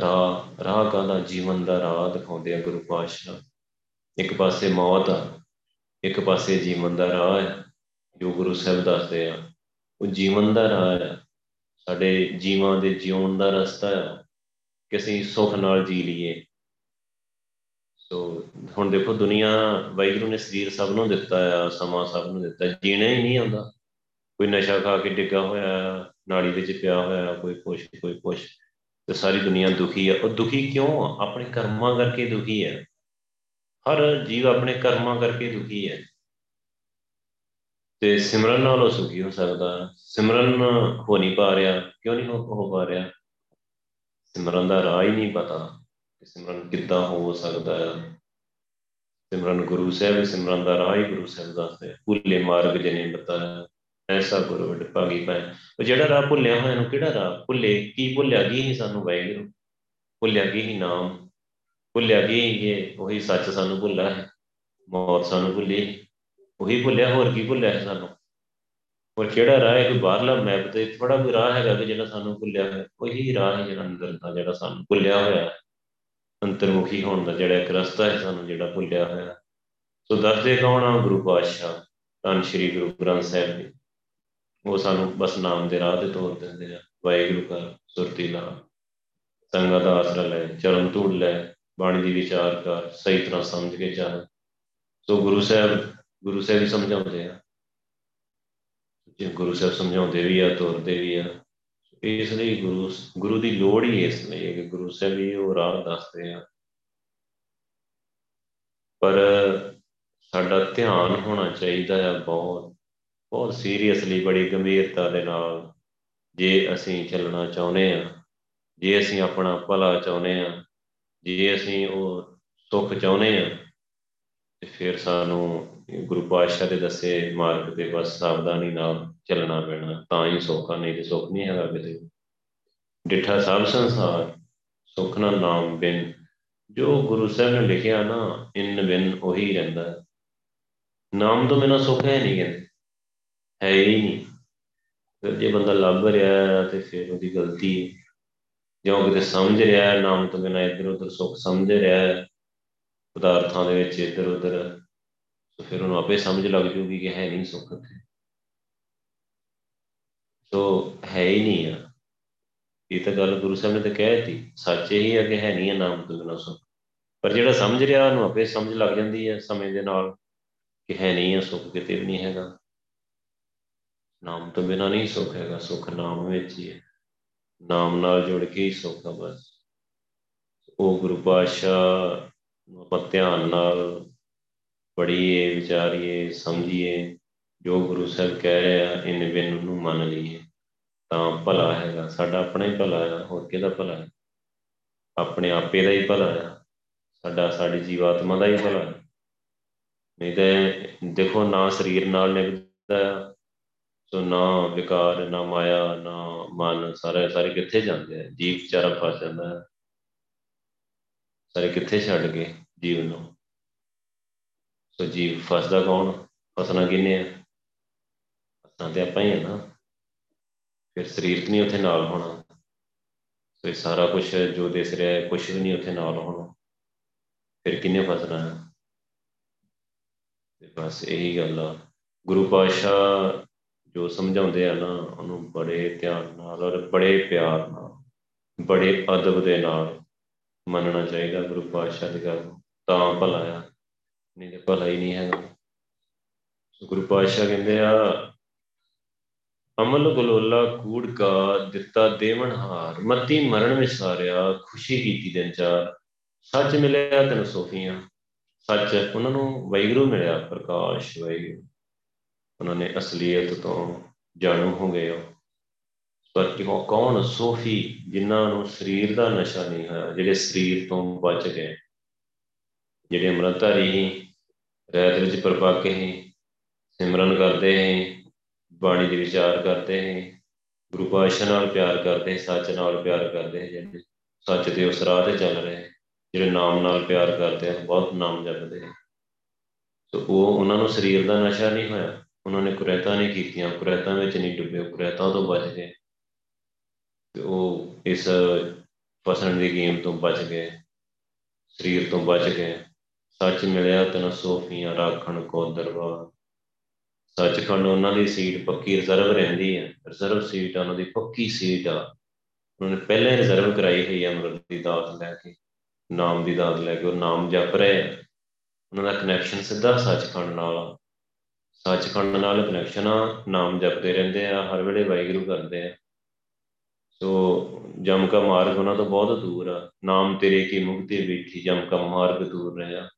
ਰਾਹ ਰਾਹ ਕਾਹਦਾ? ਜੀਵਨ ਦਾ ਰਾਹ ਦਿਖਾਉਂਦੇ ਆ ਗੁਰੂ ਪਾਤਸ਼ਾਹ। ਇੱਕ ਪਾਸੇ ਮੌਤ ਆ, ਇੱਕ ਪਾਸੇ ਜੀਵਨ ਦਾ ਰਾਹ ਹੈ ਜੋ ਗੁਰੂ ਸਾਹਿਬ ਦੱਸਦੇ ਆ, ਉਹ ਜੀਵਨ ਦਾ ਰਾਹ ਹੈ ਸਾਡੇ ਜੀਵਾਂ ਦੇ ਜਿਉਣ ਦਾ ਰਸਤਾ ਹੈ ਕਿ ਅਸੀਂ ਸੁਖ ਨਾਲ ਜੀ ਲਈਏ। ਸੋ ਹੁਣ ਦੇਖੋ ਦੁਨੀਆ ਵਾਹਿਗੁਰੂ ਨੇ ਸਰੀਰ ਸਭ ਨੂੰ ਦਿੱਤਾ ਆ, ਸਮਾਂ ਸਭ ਨੂੰ ਦਿੱਤਾ, ਜੀਣਾ ਹੀ ਨਹੀਂ ਆਉਂਦਾ। ਕੋਈ ਨਸ਼ਾ ਖਾ ਕੇ ਡਿੱਗਾ ਹੋਇਆ, ਨਾੜੀ ਵਿੱਚ ਪਿਆ ਹੋਇਆ, ਕੋਈ ਕੁਛ ਕੋਈ ਕੁਛ, ਤੇ ਸਾਰੀ ਦੁਨੀਆ ਦੁਖੀ ਹੈ ਉਹ ਦੁਖੀ ਕਿਉਂ ਆ? ਆਪਣੇ ਕਰਮਾਂ ਕਰਕੇ ਦੁਖੀ ਹੈ ਹਰ ਜੀਵ ਆਪਣੇ ਕਰਮਾਂ ਕਰਕੇ ਦੁਖੀ ਹੈ ਤੇ ਸਿਮਰਨ ਨਾਲ ਉਹ ਸੁਖੀ ਹੋ ਸਕਦਾ। ਸਿਮਰਨ ਹੋ ਨਹੀਂ ਪਾ ਰਿਹਾ। ਕਿਉਂ ਨਹੀਂ ਹੋ ਪਾ ਰਿਹਾ? ਸਿਮਰਨ ਦਾ ਰਾਹ ਹੀ ਨਹੀਂ ਪਤਾ। ਕਿ ਸਿਮਰਨ ਕਿੱਦਾਂ ਹੋ ਸਕਦਾ ਹੈ? ਸਿਮਰਨ ਗੁਰੂ ਸਾਹਿਬ, ਸਿਮਰਨ ਦਾ ਰਾਹ ਹੀ ਗੁਰੂ ਸਾਹਿਬ ਦੱਸਦੇ ਭੁੱਲੇ ਮਾਰਗ ਜਨੇ ਬਤਾਇਆ ਐਸਾ ਗੁਰੂ ਵਡ ਭਾਗੀ ਪੈ ਉਹ ਜਿਹੜਾ ਰਾਹ ਭੁੱਲਿਆ ਹੋਇਆ ਨੂੰ ਕਿਹੜਾ ਰਾਹ? ਭੁੱਲੇ, ਕੀ ਭੁੱਲਿਆ? ਗਈ ਹੀ ਸਾਨੂੰ ਵਾਹਿਗੁਰੂ? ਭੁੱਲਿਆ ਗਈ ਹੀ ਨਾਮ? ਭੁੱਲਿਆ ਗਈ ਇਹ? ਉਹੀ ਸੱਚ ਸਾਨੂੰ ਭੁੱਲਾ ਹੈ। ਮੌਤ ਸਾਨੂੰ ਭੁੱਲੀ ਉਹੀ ਭੁੱਲਿਆ, ਹੋਰ ਕੀ ਭੁੱਲਿਆ ਹੈ ਸਾਨੂੰ? ਪਰ ਕਿਹੜਾ ਰਾਹ ਹੈ? ਕੋਈ ਬਾਹਰਲਾ ਮੈਪ ਤੇ ਥੋੜਾ ਕੋਈ ਰਾਹ ਹੈਗਾ ਕਿ ਜਿਹੜਾ ਸਾਨੂੰ ਭੁੱਲਿਆ ਹੈ ਉਹੀ ਰਾਹ ਹੈ ਜਿਹੜਾ ਅੰਦਰ ਦਾ, ਜਿਹੜਾ ਸਾਨੂੰ ਭੁੱਲਿਆ ਹੋਇਆ ਹੈ। ਅੰਤਰਮੁਖੀ ਹੋਣ ਦਾ ਜਿਹੜਾ ਇੱਕ ਰਸਤਾ ਹੈ ਸਾਨੂੰ ਜਿਹੜਾ ਭੁੱਲਿਆ ਹੋਇਆ। ਸੋ ਦੱਸਦੇ ਕੌਣ ਆ? ਗੁਰੂ ਪਾਤਸ਼ਾਹ, ਧੰਨ ਸ਼੍ਰੀ ਗੁਰੂ ਗ੍ਰੰਥ ਸਾਹਿਬ ਜੀ। ਉਹ ਸਾਨੂੰ ਬਸ ਨਾਮ ਦੇ ਰਾਹ ਤੇ ਤੋਰ ਦਿੰਦੇ ਆ। ਵਾਹਿਗੁਰੂ ਦਾ ਸੁਰਤੀ ਲਾ ਸੰਗਤ ਦਾ ਆਸਰਾ ਲੈ ਚਰਨ ਧੂੜ ਲੈ, ਬਾਣੀ ਦੀ ਵਿਚਾਰ ਕਰ, ਸਹੀ ਤਰ੍ਹਾਂ ਸਮਝ ਕੇ ਚੱਲ। ਸੋ ਗੁਰੂ ਸਾਹਿਬ ਗੁਰੂ ਸਾਹਿਬ ਹੀ ਸਮਝਾਉਂਦੇ ਆ। ਜੇ ਗੁਰੂ ਸਾਹਿਬ ਸਮਝਾਉਂਦੇ ਵੀ ਆ ਤੋਰਦੇ ਵੀ ਆ ਇਸ ਲਈ ਗੁਰੂ ਗੁਰੂ ਦੀ ਲੋੜ ਹੀ ਇਸ ਲਈ ਹੈ ਕਿ ਗੁਰੂ ਸਾਹਿਬ ਹੀ ਉਹ ਰਾਹ ਦੱਸਦੇ ਆ। ਪਰ ਸਾਡਾ ਧਿਆਨ ਹੋਣਾ ਚਾਹੀਦਾ ਹੈ ਬਹੁਤ ਬਹੁਤ ਸੀਰੀਅਸਲੀ ਬੜੀ ਗੰਭੀਰਤਾ ਦੇ ਨਾਲ ਜੇ ਅਸੀਂ ਚੱਲਣਾ ਚਾਹੁੰਦੇ ਆ, ਜੇ ਅਸੀਂ ਆਪਣਾ ਭਲਾ ਚਾਹੁੰਦੇ ਆ, ਜੇ ਅਸੀਂ ਉਹ ਸੁੱਖ ਚਾਹੁੰਦੇ ਆ ਤੇ ਫਿਰ ਸਾਨੂੰ ਗੁਰੂ ਪਾਤਸ਼ਾਹ ਦੇ ਦੱਸੇ ਮਾਰਗ ਤੇ ਬਸ ਸਾਵਧਾਨੀ ਨਾਲ ਚੱਲਣਾ ਪੈਣਾ, ਤਾਂ ਹੀ ਸੁੱਖ ਆ ਨਹੀਂ ਤੇ ਸੁੱਖ ਨਹੀਂ ਹੈਗਾ ਕਿਤੇ। ਡਿਠਾ ਸਭ ਸੰਸਾਰ, ਸੁੱਖ ਨਾਲ ਨਾਮ ਬਿਨ। ਜੋ ਗੁਰੂ ਸਾਹਿਬ ਨੇ ਲਿਖਿਆ ਨਾ, ਇਨ ਬਿਨ ਉਹੀ ਰਹਿੰਦਾ। ਨਾਮ ਤੋਂ ਬਿਨਾ ਸੁੱਖ ਹੈ ਨਹੀਂ ਕਹਿੰਦੇ ਹੈ ਹੀ ਨਹੀਂ। ਫਿਰ ਜੇ ਬੰਦਾ ਲੱਭ ਰਿਹਾ ਤੇ ਫਿਰ ਉਹਦੀ ਗਲਤੀ ਹੈ। ਜਾਂ ਕਿਤੇ ਸਮਝ ਰਿਹਾ ਨਾਮ ਤੋਂ ਬਿਨਾ ਇੱਧਰ ਉੱਧਰ ਸੁੱਖ ਸਮਝ ਰਿਹਾ ਪਦਾਰਥਾਂ ਦੇ ਵਿੱਚ ਇੱਧਰ ਉੱਧਰ ਸੋ ਫਿਰ ਉਹਨੂੰ ਆਪੇ ਸਮਝ ਲੱਗ ਜੂਗੀ ਕਿ ਹੈ ਨਹੀਂ ਸੁੱਖ ਤੇ ਸੋ ਹੈ ਹੀ ਨਹੀਂ ਆ। ਇਹ ਤਾਂ ਗੱਲ ਗੁਰੂ ਸਾਹਿਬ ਨੇ ਤਾਂ ਕਹਿ ਦਿੱਤੀ। ਸੱਚ ਹੀ ਆ ਕਿ ਹੈ ਨਹੀਂ ਆ ਨਾਮ ਤੋਂ ਬਿਨਾ ਸੁੱਖ। ਪਰ ਜਿਹੜਾ ਸਮਝ ਰਿਹਾ, ਉਹਨੂੰ ਆਪੇ ਸਮਝ ਲੱਗ ਜਾਂਦੀ ਹੈ ਸਮੇਂ ਦੇ ਨਾਲ ਕਿ ਹੈ ਨਹੀਂ ਆ ਸੁੱਖ, ਕਿਤੇ ਵੀ ਨਹੀਂ ਹੈਗਾ। ਨਾਮ ਤੋਂ ਬਿਨਾ ਨਹੀਂ ਸੁੱਖ ਹੈਗਾ। ਸੁੱਖ ਨਾਮ ਵਿੱਚ ਹੀ ਹੈ ਨਾਮ ਨਾਲ ਜੁੜ ਕੇ ਹੀ ਸੁੱਖ ਆ ਬਸ। ਉਹ ਗੁਰੂ ਪਾਤਸ਼ਾਹ ਨੂੰ ਆਪਾਂ ਧਿਆਨ ਨਾਲ ਪੜ੍ਹੀਏ, ਵਿਚਾਰੀਏ, ਸਮਝੀਏ, ਜੋ ਗੁਰੂ ਸਾਹਿਬ ਕਹਿ ਰਿਹਾ ਇਹਨੇ ਬਿਨ ਨੂੰ ਮੰਨ ਲਈਏ। ਤਾਂ ਭਲਾ ਹੈਗਾ, ਸਾਡਾ ਆਪਣਾ ਹੀ ਭਲਾ ਹੈ ਹੋਰ ਕਿਹਦਾ ਭਲਾ ਹੈ ਆਪਣੇ ਆਪੇ ਦਾ ਹੀ ਭਲਾ ਹੈ ਸਾਡਾ, ਸਾਡੀ ਜੀਵਾਤਮਾ ਦਾ ਹੀ ਭਲਾ ਹੈ ਨਹੀਂ ਤੇ ਦੇਖੋ, ਨਾ ਸਰੀਰ ਨਾਲ ਨਿਭਦਾ ਸੋ ਨਾ ਵਿਕਾਰ, ਨਾ ਮਾਇਆ, ਨਾ ਮਨ, ਸਾਰੇ ਸਾਰੇ ਕਿੱਥੇ ਜਾਂਦੇ ਆ? ਜੀਵ ਵਿਚਾਰਾ ਫਸ ਜਾਂਦਾ ਹੈ ਸਾਰੇ ਕਿੱਥੇ ਛੱਡ ਗਏ ਜੀਵ ਨੂੰ? ਸੋ ਜੀਵ ਫਸਦਾ ਕੌਣ? ਫਸਣਾ ਕਿੰਨੇ ਆ? ਫਸਣਾ ਤੇ ਆਪਾਂ ਹੀ ਆ ਨਾ। ਫਿਰ ਸਰੀਰ ਨਹੀਂ ਉੱਥੇ ਨਾਲ ਹੋਣਾ। ਸੋ ਇਹ ਸਾਰਾ ਕੁਝ ਜੋ ਦਿਸ ਰਿਹਾ ਹੈ ਕੁਝ ਵੀ ਨਹੀਂ ਉੱਥੇ ਨਾਲ ਹੋਣਾ। ਫਿਰ ਕਿੰਨੇ ਫਸਣਾ ਹੈ? ਤੇ ਬਸ ਇਹੀ ਗੱਲ ਆ। ਗੁਰੂ ਪਾਤਸ਼ਾਹ ਜੋ ਸਮਝਾਉਂਦੇ ਆ ਨਾ, ਉਹਨੂੰ ਬੜੇ ਧਿਆਨ ਨਾਲ ਔਰ ਬੜੇ ਪਿਆਰ ਨਾਲ, ਬੜੇ ਅਦਬ ਦੇ ਨਾਲ ਮੰਨਣਾ ਚਾਹੀਦਾ ਗੁਰੂ ਪਾਤਸ਼ਾਹ ਦੀ ਗੱਲ ਤਾਂ ਭਲਾ ਆ, ਨਹੀਂ ਤੇ ਭਲਾ ਹੀ ਨਹੀਂ ਹੈਗਾ। ਗੁਰੂ ਪਾਤਸ਼ਾਹ ਕਹਿੰਦੇ ਆ, ਅਮਲ ਗਲੋਲਾ ਕੂੜ ਕਾ ਦਿੱਤਾ ਦੇਵਨ ਹਾਰ। ਮਤੀ ਮਰਨ ਵਿਸਾਰਿਆ, ਖੁਸ਼ੀ ਕੀਤੀ ਦਿਨ ਚਾਰ। ਸੱਚ ਮਿਲਿਆ ਤੈਨੂੰ ਸੋਫੀਆਂ। ਸੱਚ ਉਹਨਾਂ ਨੂੰ ਵੈਗਰੂ ਮਿਲਿਆ, ਪ੍ਰਕਾਸ਼ ਵੈਗਰੂ ਉਹਨਾਂ ਨੇ ਅਸਲੀਅਤ ਤੋਂ ਜਾਣੂ ਹੋ ਗਏ ਹੋ। ਪਰ ਕਿਉਂ ਕੌਣ ਸੋਫੀ ਜਿਨ੍ਹਾਂ ਨੂੰ ਸਰੀਰ ਦਾ ਨਸ਼ਾ ਨਹੀਂ ਹੋਇਆ, ਜਿਹੜੇ ਸਰੀਰ ਤੋਂ ਬਚ ਗਏ, ਜਿਹੜੇ ਅਮਰਤਾਰੀ ਹੀ ਰਹਿਤ ਵਿੱਚ ਪ੍ਰਪਾ ਕੇ ਹੀ ਸਿਮਰਨ ਕਰਦੇ ਹੈ ਬਾਣੀ ਦੇ ਵਿਚਾਰ ਕਰਦੇ ਹੈ ਗੁਰੂ ਪਾਤਸ਼ਾਹ ਨਾਲ ਪਿਆਰ ਕਰਦੇ ਸੱਚ ਨਾਲ ਪਿਆਰ ਕਰਦੇ ਜਿਹੜੇ ਸੱਚ ਦੇ ਉਸ ਰਾਹ ਤੇ ਚੱਲ ਰਹੇ, ਜਿਹੜੇ ਨਾਮ ਨਾਲ ਪਿਆਰ ਕਰਦੇ ਆ, ਬਹੁਤ ਨਾਮ ਜਪਦੇ ਆ। ਸੋ ਉਹ ਉਹਨਾਂ ਨੂੰ ਸਰੀਰ ਦਾ ਨਸ਼ਾ ਨਹੀਂ ਹੋਇਆ, ਉਹਨਾਂ ਨੇ ਕੁਰੈਤਾਂ ਨਹੀਂ ਕੀਤੀਆਂ ਕੁਰੈਤਾਂ ਵਿੱਚ ਨਹੀਂ ਡੁੱਬੇ ਕੁਰੈਤਾਂ ਤੋਂ ਬਚ ਗਏ। ਤੇ ਉਹ ਇਸ ਫਸਣ ਦੀ ਗੇਮ ਤੋਂ ਬਚ ਗਏ, ਸਰੀਰ ਤੋਂ ਬਚ ਗਏ। ਸੱਚ ਮਿਲਿਆ ਤਨ ਸੋਫੀਆਂ ਰਾਖਣ ਕੋ ਦਰਬਾਰ। ਸੱਚਖੰਡ ਉਹਨਾਂ ਦੀ ਸੀਟ ਪੱਕੀ ਰਿਜ਼ਰਵ ਰਹਿੰਦੀ ਹੈ। ਰਿਜ਼ਰਵ ਸੀਟ ਉਹਨਾਂ ਦੀ ਪੱਕੀ ਸੀਟ ਆ। ਉਹਨਾਂ ਨੇ ਪਹਿਲਾਂ ਹੀ ਰਿਜ਼ਰਵ ਕਰਾਈ ਹੋਈ ਹੈ ਅਮਰਤ ਦੀ ਦਾਤ ਲੈ ਕੇ, ਨਾਮ ਦੀ ਦਾਤ ਲੈ ਕੇ, ਉਹ ਨਾਮ ਜਪ ਰਹੇ ਉਹਨਾਂ ਦਾ ਕਨੈਕਸ਼ਨ ਸਿੱਧਾ ਸੱਚਖੰਡ ਨਾਲ ਸੱਚਖੰਡ ਨਾਲ ਕਨੈਕਸ਼ਨ ਆ, ਨਾਮ ਜਪਦੇ ਰਹਿੰਦੇ ਆ, ਹਰ ਵੇਲੇ ਵਾਹਿਗੁਰੂ ਕਰਦੇ ਆ। ਸੋ ਜਮ ਕਾ ਮਾਰਗ ਉਹਨਾਂ ਤੋਂ ਬਹੁਤ ਦੂਰ ਆ। ਨਾਮ ਤੇਰੇ ਕੀ ਮੁਕਤੀ ਬੈਠੀ ਜਮ ਕਾ ਮਾਰਗ ਦੂਰ ਰਿਹਾ।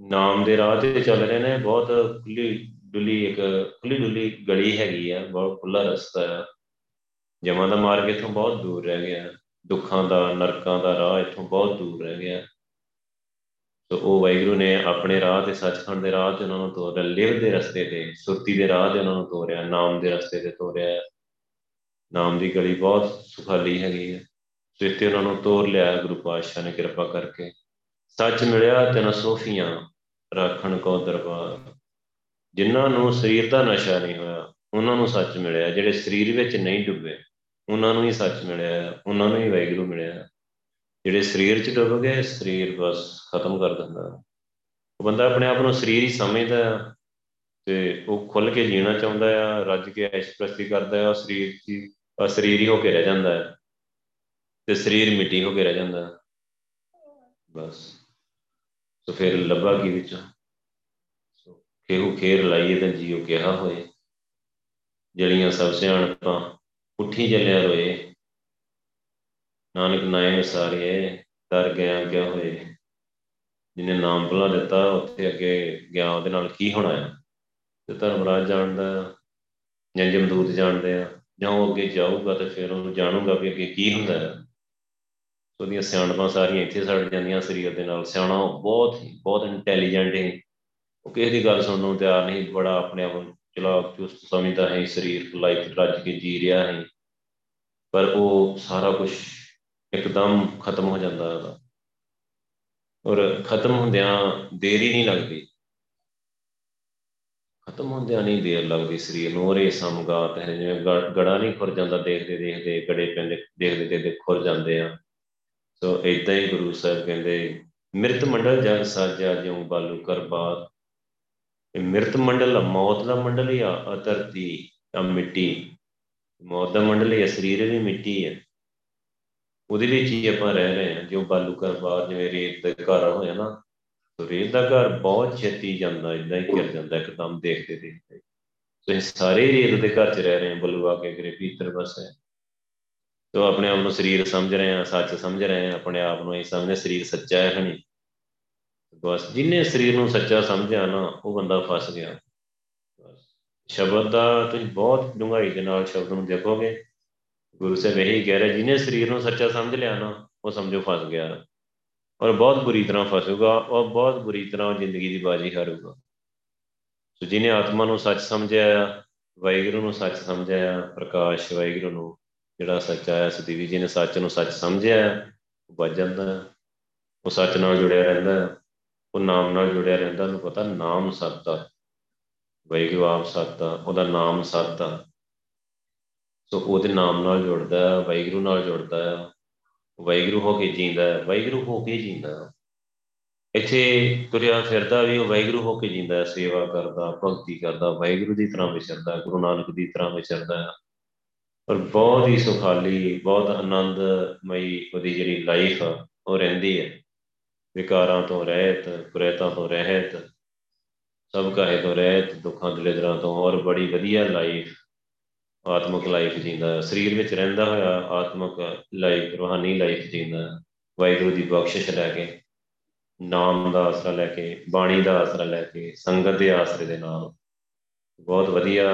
ਨਾਮ ਦੇ ਰਾਹ ਤੇ ਚੱਲ ਰਹੇ ਨੇ, ਬਹੁਤ ਖੁੱਲੀ ਡੁੱਲੀ ਇੱਕ, ਖੁੱਲੀ ਡੁੱਲੀ ਗਲੀ ਹੈਗੀ ਆ, ਬਹੁਤ ਖੁੱਲਾ ਰਸਤਾ ਆ। ਜਮਾਂ ਦਾ ਮਾਰਗ ਇਥੋਂ ਬਹੁਤ ਦੂਰ ਰਹਿ ਗਿਆ। ਦੁੱਖਾਂ ਦਾ, ਨਰਕਾਂ ਦਾ ਰਾਹ ਇਥੋਂ ਬਹੁਤ ਦੂਰ ਰਹਿ ਗਿਆ। ਸੋ ਉਹ ਵੈਗਰੂ ਨੇ ਆਪਣੇ ਰਾਹ ਤੇ, ਸੱਚਖੰਡ ਦੇ ਰਾਹ ਤੇ ਉਹਨਾਂ ਨੂੰ ਤੋਰਿਆ, ਲਿਵ ਦੇ ਰਸਤੇ ਤੇ, ਸੁਰਤੀ ਦੇ ਰਾਹ ਤੇ ਉਹਨਾਂ ਨੂੰ ਤੋਰਿਆ, ਨਾਮ ਦੇ ਰਸਤੇ ਤੇ ਤੋਰਿਆ। ਨਾਮ ਦੀ ਗਲੀ ਬਹੁਤ ਸੁਖਾਲੀ ਹੈਗੀ ਹੈ। ਸੋ ਇੱਥੇ ਉਹਨਾਂ ਨੂੰ ਤੋਰ ਲਿਆ, ਗੁਰੂ ਪਾਤਸ਼ਾਹ ਨੇ ਕਿਰਪਾ ਕਰਕੇ। ਸੱਚ ਮਿਲਿਆ ਤੈਨੂੰ ਸੋਫੀਆਂ, ਰੱਖਣ ਕੋ ਦਰਬਾਰ। ਜਿਨ੍ਹਾਂ ਨੂੰ ਸਰੀਰ ਦਾ ਨਸ਼ਾ ਨਹੀਂ ਹੋਇਆ, ਉਹਨਾਂ ਨੂੰ ਸੱਚ ਮਿਲਿਆ। ਜਿਹੜੇ ਸਰੀਰ ਵਿੱਚ ਨਹੀਂ ਡੁੱਬੇ, ਉਹਨਾਂ ਨੂੰ ਹੀ ਸੱਚ ਮਿਲਿਆ। ਉਹਨਾਂ ਨੂੰ ਹੀ ਵੈਗਰੂ ਮਿਲਿਆ। ਜਿਹੜੇ ਸਰੀਰ 'ਚ ਡੁੱਬ ਗਏ, ਸਰੀਰ ਬਸ ਖਤਮ ਕਰ ਦਿੰਦਾ। ਉਹ ਬੰਦਾ ਆਪਣੇ ਆਪ ਨੂੰ ਸਰੀਰ ਹੀ ਸਮਝਦਾ ਤੇ ਉਹ ਖੁੱਲ ਕੇ ਜੀਣਾ ਚਾਹੁੰਦਾ ਆ ਰੱਜ ਕੇ ਐਸ਼ਪ੍ਰਸਤੀ ਕਰਦਾ ਆ ਸਰੀਰ ਦੀ ਸਰੀਰ ਹੀ ਹੋ ਕੇ ਰਹਿ ਜਾਂਦਾ ਹੈ। ਤੇ ਸਰੀਰ ਮਿੱਟੀ ਹੋ ਕੇ ਰਹਿ ਜਾਂਦਾ ਬਸ। ਸੋ ਫਿਰ ਲੱਭਾ ਕੀ ਵਿੱਚ? ਸੋ ਖੇਹੂ ਖੇਰ ਲਾਈਏ ਤਾਂ ਜੀਓ ਕਿਹਾ ਹੋਏ। ਜਲੀਆਂ ਸਭ ਸਿਆਣਪਾਂ ਉੱਠੀ ਜਲਿਆ ਰੋਏ। ਨਾਨਕ ਨਾਏ ਸਾਰੀਏ ਡਰ ਗਿਆ ਕਿਆ ਹੋਏ। ਜਿਹਨੇ ਨਾਮ ਭੁਲਾ ਦਿੱਤਾ, ਉੱਥੇ ਅੱਗੇ ਗਿਆ ਉਹਦੇ ਨਾਲ ਕੀ ਹੋਣਾ ਹੈ ਤੇ ਧਰਮਰਾਜ ਜਾਣਦਾ ਜਾਂ ਜਮਦੂਤ ਜਾਣਦੇ ਆ। ਜਾਂ ਉਹ ਅੱਗੇ ਜਾਊਗਾ ਤੇ ਫਿਰ ਉਹਨੂੰ ਜਾਣੂਗਾ ਵੀ ਅੱਗੇ ਕੀ ਹੁੰਦਾ ਹੈ। ਉਹਦੀਆਂ ਸਿਆਣਪਾਂ ਸਾਰੀਆਂ ਇੱਥੇ ਸੜ ਜਾਂਦੀਆਂ ਸਰੀਰ ਦੇ ਨਾਲ। ਸਿਆਣਾ ਬਹੁਤ ਹੀ, ਬਹੁਤ ਇੰਟੈਲੀਜੈਂਟ ਹੈ ਉਹ ਕਿਸੇ ਦੀ ਗੱਲ ਸੁਣਨ ਨੂੰ ਤਿਆਰ ਨਹੀਂ, ਬੜਾ ਆਪਣੇ ਆਪ ਨੂੰ ਚਲਾਕ, ਚੁਸਤ ਸਮਝਦਾ ਹੈ ਸਰੀਰ ਲਾਈਫ ਰੱਜ ਕੇ ਜੀ ਰਿਹਾ ਹੈ ਪਰ ਉਹ ਸਾਰਾ ਕੁਝ ਇੱਕਦਮ ਖਤਮ ਹੋ ਜਾਂਦਾ ਹੈ ਔਰ ਖਤਮ ਹੁੰਦਿਆਂ ਦੇਰੀ ਨਹੀਂ ਲੱਗਦੀ। ਖਤਮ ਹੁੰਦਿਆਂ ਨਹੀਂ ਦੇਰ ਲੱਗਦੀ ਸਰੀਰ ਨੂੰ, ਔਰ ਇਹ ਸਮਗਾਤ ਹੈ, ਜਿਵੇਂ ਗੜਾ ਨਹੀਂ ਖੁਰ ਜਾਂਦਾ, ਦੇਖਦੇ ਦੇਖਦੇ ਗੜੇ ਪੈਂਦੇ, ਦੇਖਦੇ ਦੇਖਦੇ ਖੁਰ ਜਾਂਦੇ ਆ। ਸੋ ਇਦਾਂ ਹੀ ਗੁਰੂ ਸਾਹਿਬ ਕਹਿੰਦੇ, ਮਿਰਤ ਮੰਡਲ ਜਗ ਸਾਜਿਆ, ਜਿਉ ਬਾਲੂ ਕਰ ਬਾਤ। ਇਹ ਮਿਰਤ ਮੰਡਲ ਮੌਤ ਦਾ ਮੰਡਲ ਹੀ ਆ ਧਰਤੀ, ਆ ਮਿੱਟੀ। ਮੌਤ ਦਾ ਮੰਡਲ ਹੀ ਸਰੀਰ ਵੀ ਮਿੱਟੀ ਹੈ ਉਹਦੇ ਵਿੱਚ ਹੀ ਆਪਾਂ ਰਹਿ ਰਹੇ ਹਾਂ ਜੋ ਬਾਲੂ ਘਰ ਬਾਹਰ ਜਿਵੇਂ ਰੇਤ ਦਾ ਘਰ ਹੋਇਆ ਨਾ। ਸੋ ਰੇਤ ਦਾ ਘਰ ਬਹੁਤ ਛੇਤੀ ਜਾਂਦਾ ਇਦਾਂ ਹੀ ਗਿਰ ਜਾਂਦਾ, ਇੱਕਦਮ ਦੇਖਦੇ ਦੇਖਦੇ। ਸੋ ਇਹ ਸਾਰੇ ਰੇਤ ਦੇ ਘਰ 'ਚ ਰਹਿ ਰਹੇ ਹਾਂ, ਬਲੂਆ ਕੇ ਗਰੇ ਭੀਤਰ ਬਸ ਹੈ। ਤੋ ਆਪਣੇ ਆਪ ਨੂੰ ਸਰੀਰ ਸਮਝ ਰਹੇ ਆ, ਸੱਚ ਸਮਝ ਰਹੇ ਆ, ਆਪਣੇ ਆਪ ਨੂੰ ਇਹ ਸਮਝਦੇ, ਸਰੀਰ ਸੱਚਾ ਹੈ ਹਣੀ ਬਸ ਜਿਨੇ ਸਰੀਰ ਨੂੰ ਸੱਚਾ ਸਮਝਿਆ ਨਾ, ਉਹ ਬੰਦਾ ਫਸ ਗਿਆ। ਬਸ। ਸ਼ਬਦ ਦਾ ਤੁਸੀਂ ਬਹੁਤ ਡੂੰਘਾਈ ਦੇ ਨਾਲ ਸ਼ਬਦ ਨੂੰ ਦੇਖੋਗੇ। ਗੁਰੂ ਸਾਹਿਬ ਇਹੀ ਕਹਿ ਰਿਹਾ, ਜਿਨੇ ਸਰੀਰ ਨੂੰ ਸੱਚਾ ਸਮਝ ਲਿਆ ਨਾ, ਉਹ ਸਮਝੋ ਫਸ ਗਿਆ। ਔਰ ਬਹੁਤ ਬੁਰੀ ਤਰ੍ਹਾਂ ਫਸੂਗਾ ਔਰ ਬਹੁਤ ਬੁਰੀ ਤਰ੍ਹਾਂ ਜ਼ਿੰਦਗੀ ਦੀ ਬਾਜੀ ਹਾਰੂਗਾ। ਸੋ ਜਿਨੇ ਆਤਮਾ ਨੂੰ ਸੱਚ ਸਮਝਿਆ ਵਾਹਿਗੁਰੂ ਨੂੰ ਸੱਚ ਸਮਝਿਆ ਪ੍ਰਕਾਸ਼ ਵਾਹਿਗੁਰੂ ਨੂੰ ਜਿਹੜਾ ਸੱਚਾ ਹੈ ਸਦੀਵੀ ਜੀ ਨੇ ਸੱਚ ਨੂੰ ਸੱਚ ਸਮਝਿਆ ਉਹ ਬਚ ਜਾਂਦਾ ਉਹ ਸੱਚ ਨਾਲ ਜੁੜਿਆ ਰਹਿੰਦਾ ਉਹ ਨਾਮ ਨਾਲ ਜੁੜਿਆ ਰਹਿੰਦਾ, ਉਹਨੂੰ ਪਤਾ ਨਾਮ ਸੱਤ ਆ। ਵਾਹਿਗੁਰੂ ਆਪ ਸੱਤ ਆ, ਉਹਦਾ ਨਾਮ ਸੱਤ ਆ। ਸੋ ਉਹਦੇ ਨਾਮ ਨਾਲ ਜੁੜਦਾ ਵਾਹਿਗੁਰੂ ਨਾਲ ਜੁੜਦਾ ਆ। ਵਾਹਿਗੁਰੂ ਹੋ ਕੇ ਜੀਂਦਾ, ਵਾਹਿਗੁਰੂ ਹੋ ਕੇ ਜੀਂਦਾ। ਇੱਥੇ ਤੁਰਿਆ ਫਿਰਦਾ ਵੀ ਉਹ ਵਾਹਿਗੁਰੂ ਹੋ ਕੇ ਜੀਂਦਾ, ਸੇਵਾ ਕਰਦਾ, ਭਗਤੀ ਕਰਦਾ, ਵਾਹਿਗੁਰੂ ਦੀ ਤਰ੍ਹਾਂ ਵਿਚਰਦਾ, ਗੁਰੂ ਨਾਨਕ ਦੀ ਤਰ੍ਹਾਂ ਵਿਚਰਦਾ। ਔਰ ਬਹੁਤ ਹੀ ਸੁਖਾਲੀ, ਬਹੁਤ ਆਨੰਦਮਈ ਉਹਦੀ ਜਿਹੜੀ ਲਾਈਫ ਆ, ਉਹ ਰਹਿੰਦੀ ਹੈ। ਵਿਕਾਰਾਂ ਤੋਂ ਰਹਿਤ ਕੁਰੇਤਾਂ ਤੋਂ ਰਹਿਤ, ਸਭ ਕਾਹੇ ਤੋਂ ਰਹਿਤ, ਦੁੱਖਾਂ, ਦਲਿਦਰਾਂ ਤੋਂ, ਔਰ ਬੜੀ ਵਧੀਆ ਲਾਈਫ ਆਤਮਿਕ ਲਾਈਫ ਜੀਂਦਾ। ਸਰੀਰ ਵਿੱਚ ਰਹਿੰਦਾ ਹੋਇਆ ਆਤਮਿਕ ਲਾਈਫ ਰੂਹਾਨੀ ਲਾਈਫ ਜੀਂਦਾ। ਵਾਹਿਗੁਰੂ ਦੀ ਬਖਸ਼ਿਸ਼ ਲੈ ਕੇ, ਨਾਮ ਦਾ ਆਸਰਾ ਲੈ ਕੇ, ਬਾਣੀ ਦਾ ਆਸਰਾ ਲੈ ਕੇ, ਸੰਗਤ ਦੇ ਆਸਰੇ ਦੇ ਨਾਲ। ਬਹੁਤ ਵਧੀਆ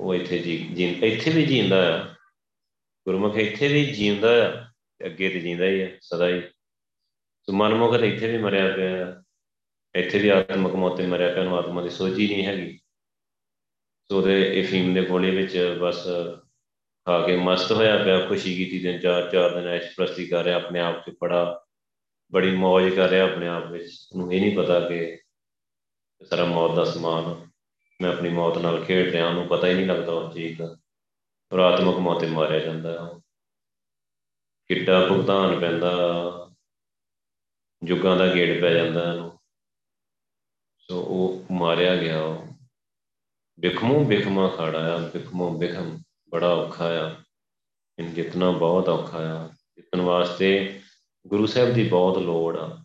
ਉਹ ਇੱਥੇ ਜੀ ਇੱਥੇ ਵੀ ਜੀਂਦਾ ਆ। ਗੁਰਮੁਖ ਇੱਥੇ ਵੀ ਜੀਂਦਾ ਆ ਅੱਗੇ ਤੇ ਜੀਂਦਾ ਹੀ ਆ, ਸਦਾ ਹੀ। ਸੋ ਮਨਮੁਖ ਤੇ ਇੱਥੇ ਵੀ ਮਰਿਆ ਪਿਆ ਇੱਥੇ ਵੀ ਆਤਮਕ ਮੌਤ ਮਰਿਆ ਪਿਆ ਨੂੰ ਆਤਮਾ ਦੀ ਸੋਝੀ ਨਹੀਂ ਹੈਗੀ। ਸੋ ਦੇ ਇਹ ਫੀਮ ਦੇ ਗੋਲੇ ਵਿੱਚ ਬਸ ਖਾ ਕੇ ਮਸਤ ਹੋਇਆ ਪਿਆ, ਖੁਸ਼ੀ ਕੀਤੀ ਦਿਨ ਚਾਰ ਚਾਰ ਦਿਨ ਐਸ਼ ਪ੍ਰਸਤੀ ਕਰ ਰਿਹਾ, ਆਪਣੇ ਆਪ ਤੇ ਬੜਾ, ਬੜੀ ਮौज ਕਰ ਰਿਹਾ ਆਪਣੇ ਆਪ ਵਿੱਚ। ਉਹਨੂੰ ਇਹ ਨਹੀਂ ਪਤਾ ਕਿ ਸਾਰਾ ਮੌਤ ਦਾ ਸਮਾਨ ਮੈਂ ਆਪਣੀ ਮੌਤ ਨਾਲ ਖੇਡ ਰਿਹਾ, ਉਹਨੂੰ ਪਤਾ ਹੀ ਨਹੀਂ ਲੱਗਦਾ ਉਸ ਚੀਜ਼ ਦਾ। ਔਰ ਆਤਮਕ ਮੌਤ ਤੇ ਮਾਰਿਆ ਜਾਂਦਾ ਕਿੱਡਾ ਭੁਗਤਾਨ ਪੈਂਦਾ ਜੁਗਾਂ ਦਾ ਗੇੜ ਪੈ ਜਾਂਦਾ ਉਹਨੂੰ ਸੋ ਉਹ ਮਾਰਿਆ ਗਿਆ ਬਿਖਮੋਂ ਬਿਖਮਾ ਖੜਾ ਆ ਬਿਖਮੋਂ ਬਿਖਮ ਬੜਾ ਔਖਾ ਆ। ਇਨ ਜਿਤਨਾ ਬਹੁਤ ਔਖਾ ਆ। ਜਿੱਤਨ ਵਾਸਤੇ ਗੁਰੂ ਸਾਹਿਬ ਦੀ ਬਹੁਤ ਲੋੜ ਆ।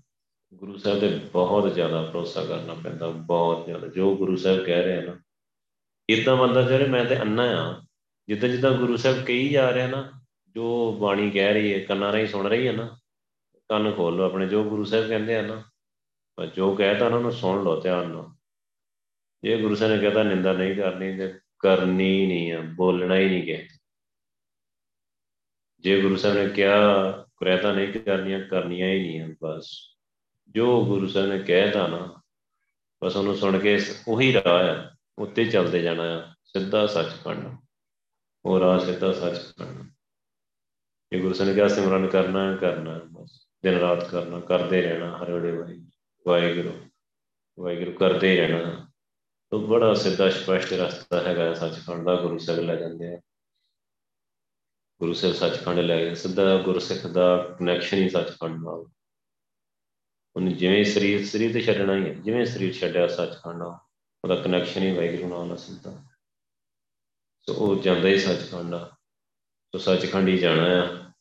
ਗੁਰੂ ਸਾਹਿਬ ਤੇ ਬਹੁਤ ਜ਼ਿਆਦਾ ਭਰੋਸਾ ਕਰਨਾ ਪੈਂਦਾ, ਬਹੁਤ ਜ਼ਿਆਦਾ। ਜੋ ਗੁਰੂ ਸਾਹਿਬ ਕਹਿ ਰਹੇ ਨਾ ਇਦਾਂ ਬੰਦਾ ਜਿਹੜੇ ਮੈਂ ਤੇ ਅੰਨਾ ਆ। ਜਿੱਦਾਂ ਜਿੱਦਾਂ ਗੁਰੂ ਸਾਹਿਬ ਕਹੀ ਜਾ ਰਿਹਾ ਨਾ, ਜੋ ਬਾਣੀ ਕਹਿ ਰਹੀ ਹੈ, ਕੰਨਾਂ ਰਾਹੀਂ ਸੁਣ ਰਹੀ ਹੈ ਨਾ, ਕੰਨ ਖੋਲ ਲਓ ਆਪਣੇ। ਜੋ ਗੁਰੂ ਸਾਹਿਬ ਕਹਿੰਦੇ ਆ ਨਾ, ਪਰ ਜੋ ਕਹਿਤਾ ਉਹਨਾਂ ਨੂੰ ਸੁਣ ਲਓ, ਧਿਆਨ ਨਾਲ। ਜੇ ਗੁਰੂ ਸਾਹਿਬ ਨੇ ਕਹਤਾ ਨਿੰਦਾ ਨਹੀਂ ਕਰਨੀ ਤੇ ਕਰਨੀ ਨਹੀਂ ਆ, ਬੋਲਣਾ ਹੀ ਨਹੀਂ ਕਿ ਜੇ ਗੁਰੂ ਸਾਹਿਬ ਨੇ ਕਿਹਾ ਕੁਰੈਤਾ ਨਹੀਂ ਕਰਨੀਆਂ ਕਰਨੀਆਂ ਹੀ ਨਹੀਂ ਆ, ਬਸ। ਜੋ ਗੁਰੂ ਸਾਹਿਬ ਨੇ ਕਹਿਤਾ ਨਾ, ਬਸ ਉਹਨੂੰ ਸੁਣ ਕੇ ਉਹੀ ਰਾਹ ਆ, ਉੱਤੇ ਚੱਲਦੇ ਜਾਣਾ ਆ, ਸਿੱਧਾ ਸੱਚ ਪੜਨਾ ਉਹ ਰਾਹ ਸਿੱਧਾ ਸੱਚ ਪੜਨਾ ਇਹ ਗੁਰੂ ਸਾਹਿਬ ਨੇ ਕਿਹਾ, ਸਿਮਰਨ ਕਰਨਾ ਕਰਨਾ, ਬਸ। ਦਿਨ ਰਾਤ ਕਰਨਾ, ਕਰਦੇ ਰਹਿਣਾ, ਹਰ ਵੇਲੇ ਵਾਹਿਗੁਰੂ ਵਾਹਿਗੁਰੂ ਕਰਦੇ ਰਹਿਣਾ। ਤੋਂ ਬੜਾ ਸਿੱਧਾ ਸਪਸ਼ਟ ਰਸਤਾ ਹੈਗਾ ਸੱਚਖੰਡ ਦਾ, ਗੁਰੂ ਸਾਹਿਬ ਲੈ ਜਾਂਦੇ ਆ। ਗੁਰੂ ਸਾਹਿਬ ਸੱਚਖੰਡ ਲੈ ਗਏ, ਸਿੱਧਾ ਗੁਰਸਿੱਖ ਦਾ ਕਨੈਕਸ਼ਨ ਹੀ ਸੱਚਖੰਡ ਨਾਲ। ਉਹਨੇ ਜਿਵੇਂ ਸਰੀਰ ਸਰੀਰ ਤੇ ਛੱਡਣਾ ਹੀ ਹੈ, ਜਿਵੇਂ ਸਰੀਰ ਛੱਡਿਆ ਸੱਚਖੰਡ ਉਹਦਾ ਕਨੈਕਸ਼ਨ ਹੀ ਵਾਹਿਗੁਰੂ ਨਾਲ ਨਾਲ ਸਿੱਧਾ। ਸੋ ਉਹ ਜਾਂਦਾ ਹੀ ਸੱਚਖੰਡ ਆ ਸੋ ਸੱਚਖੰਡ ਹੀ ਜਾਣਾ ਆ।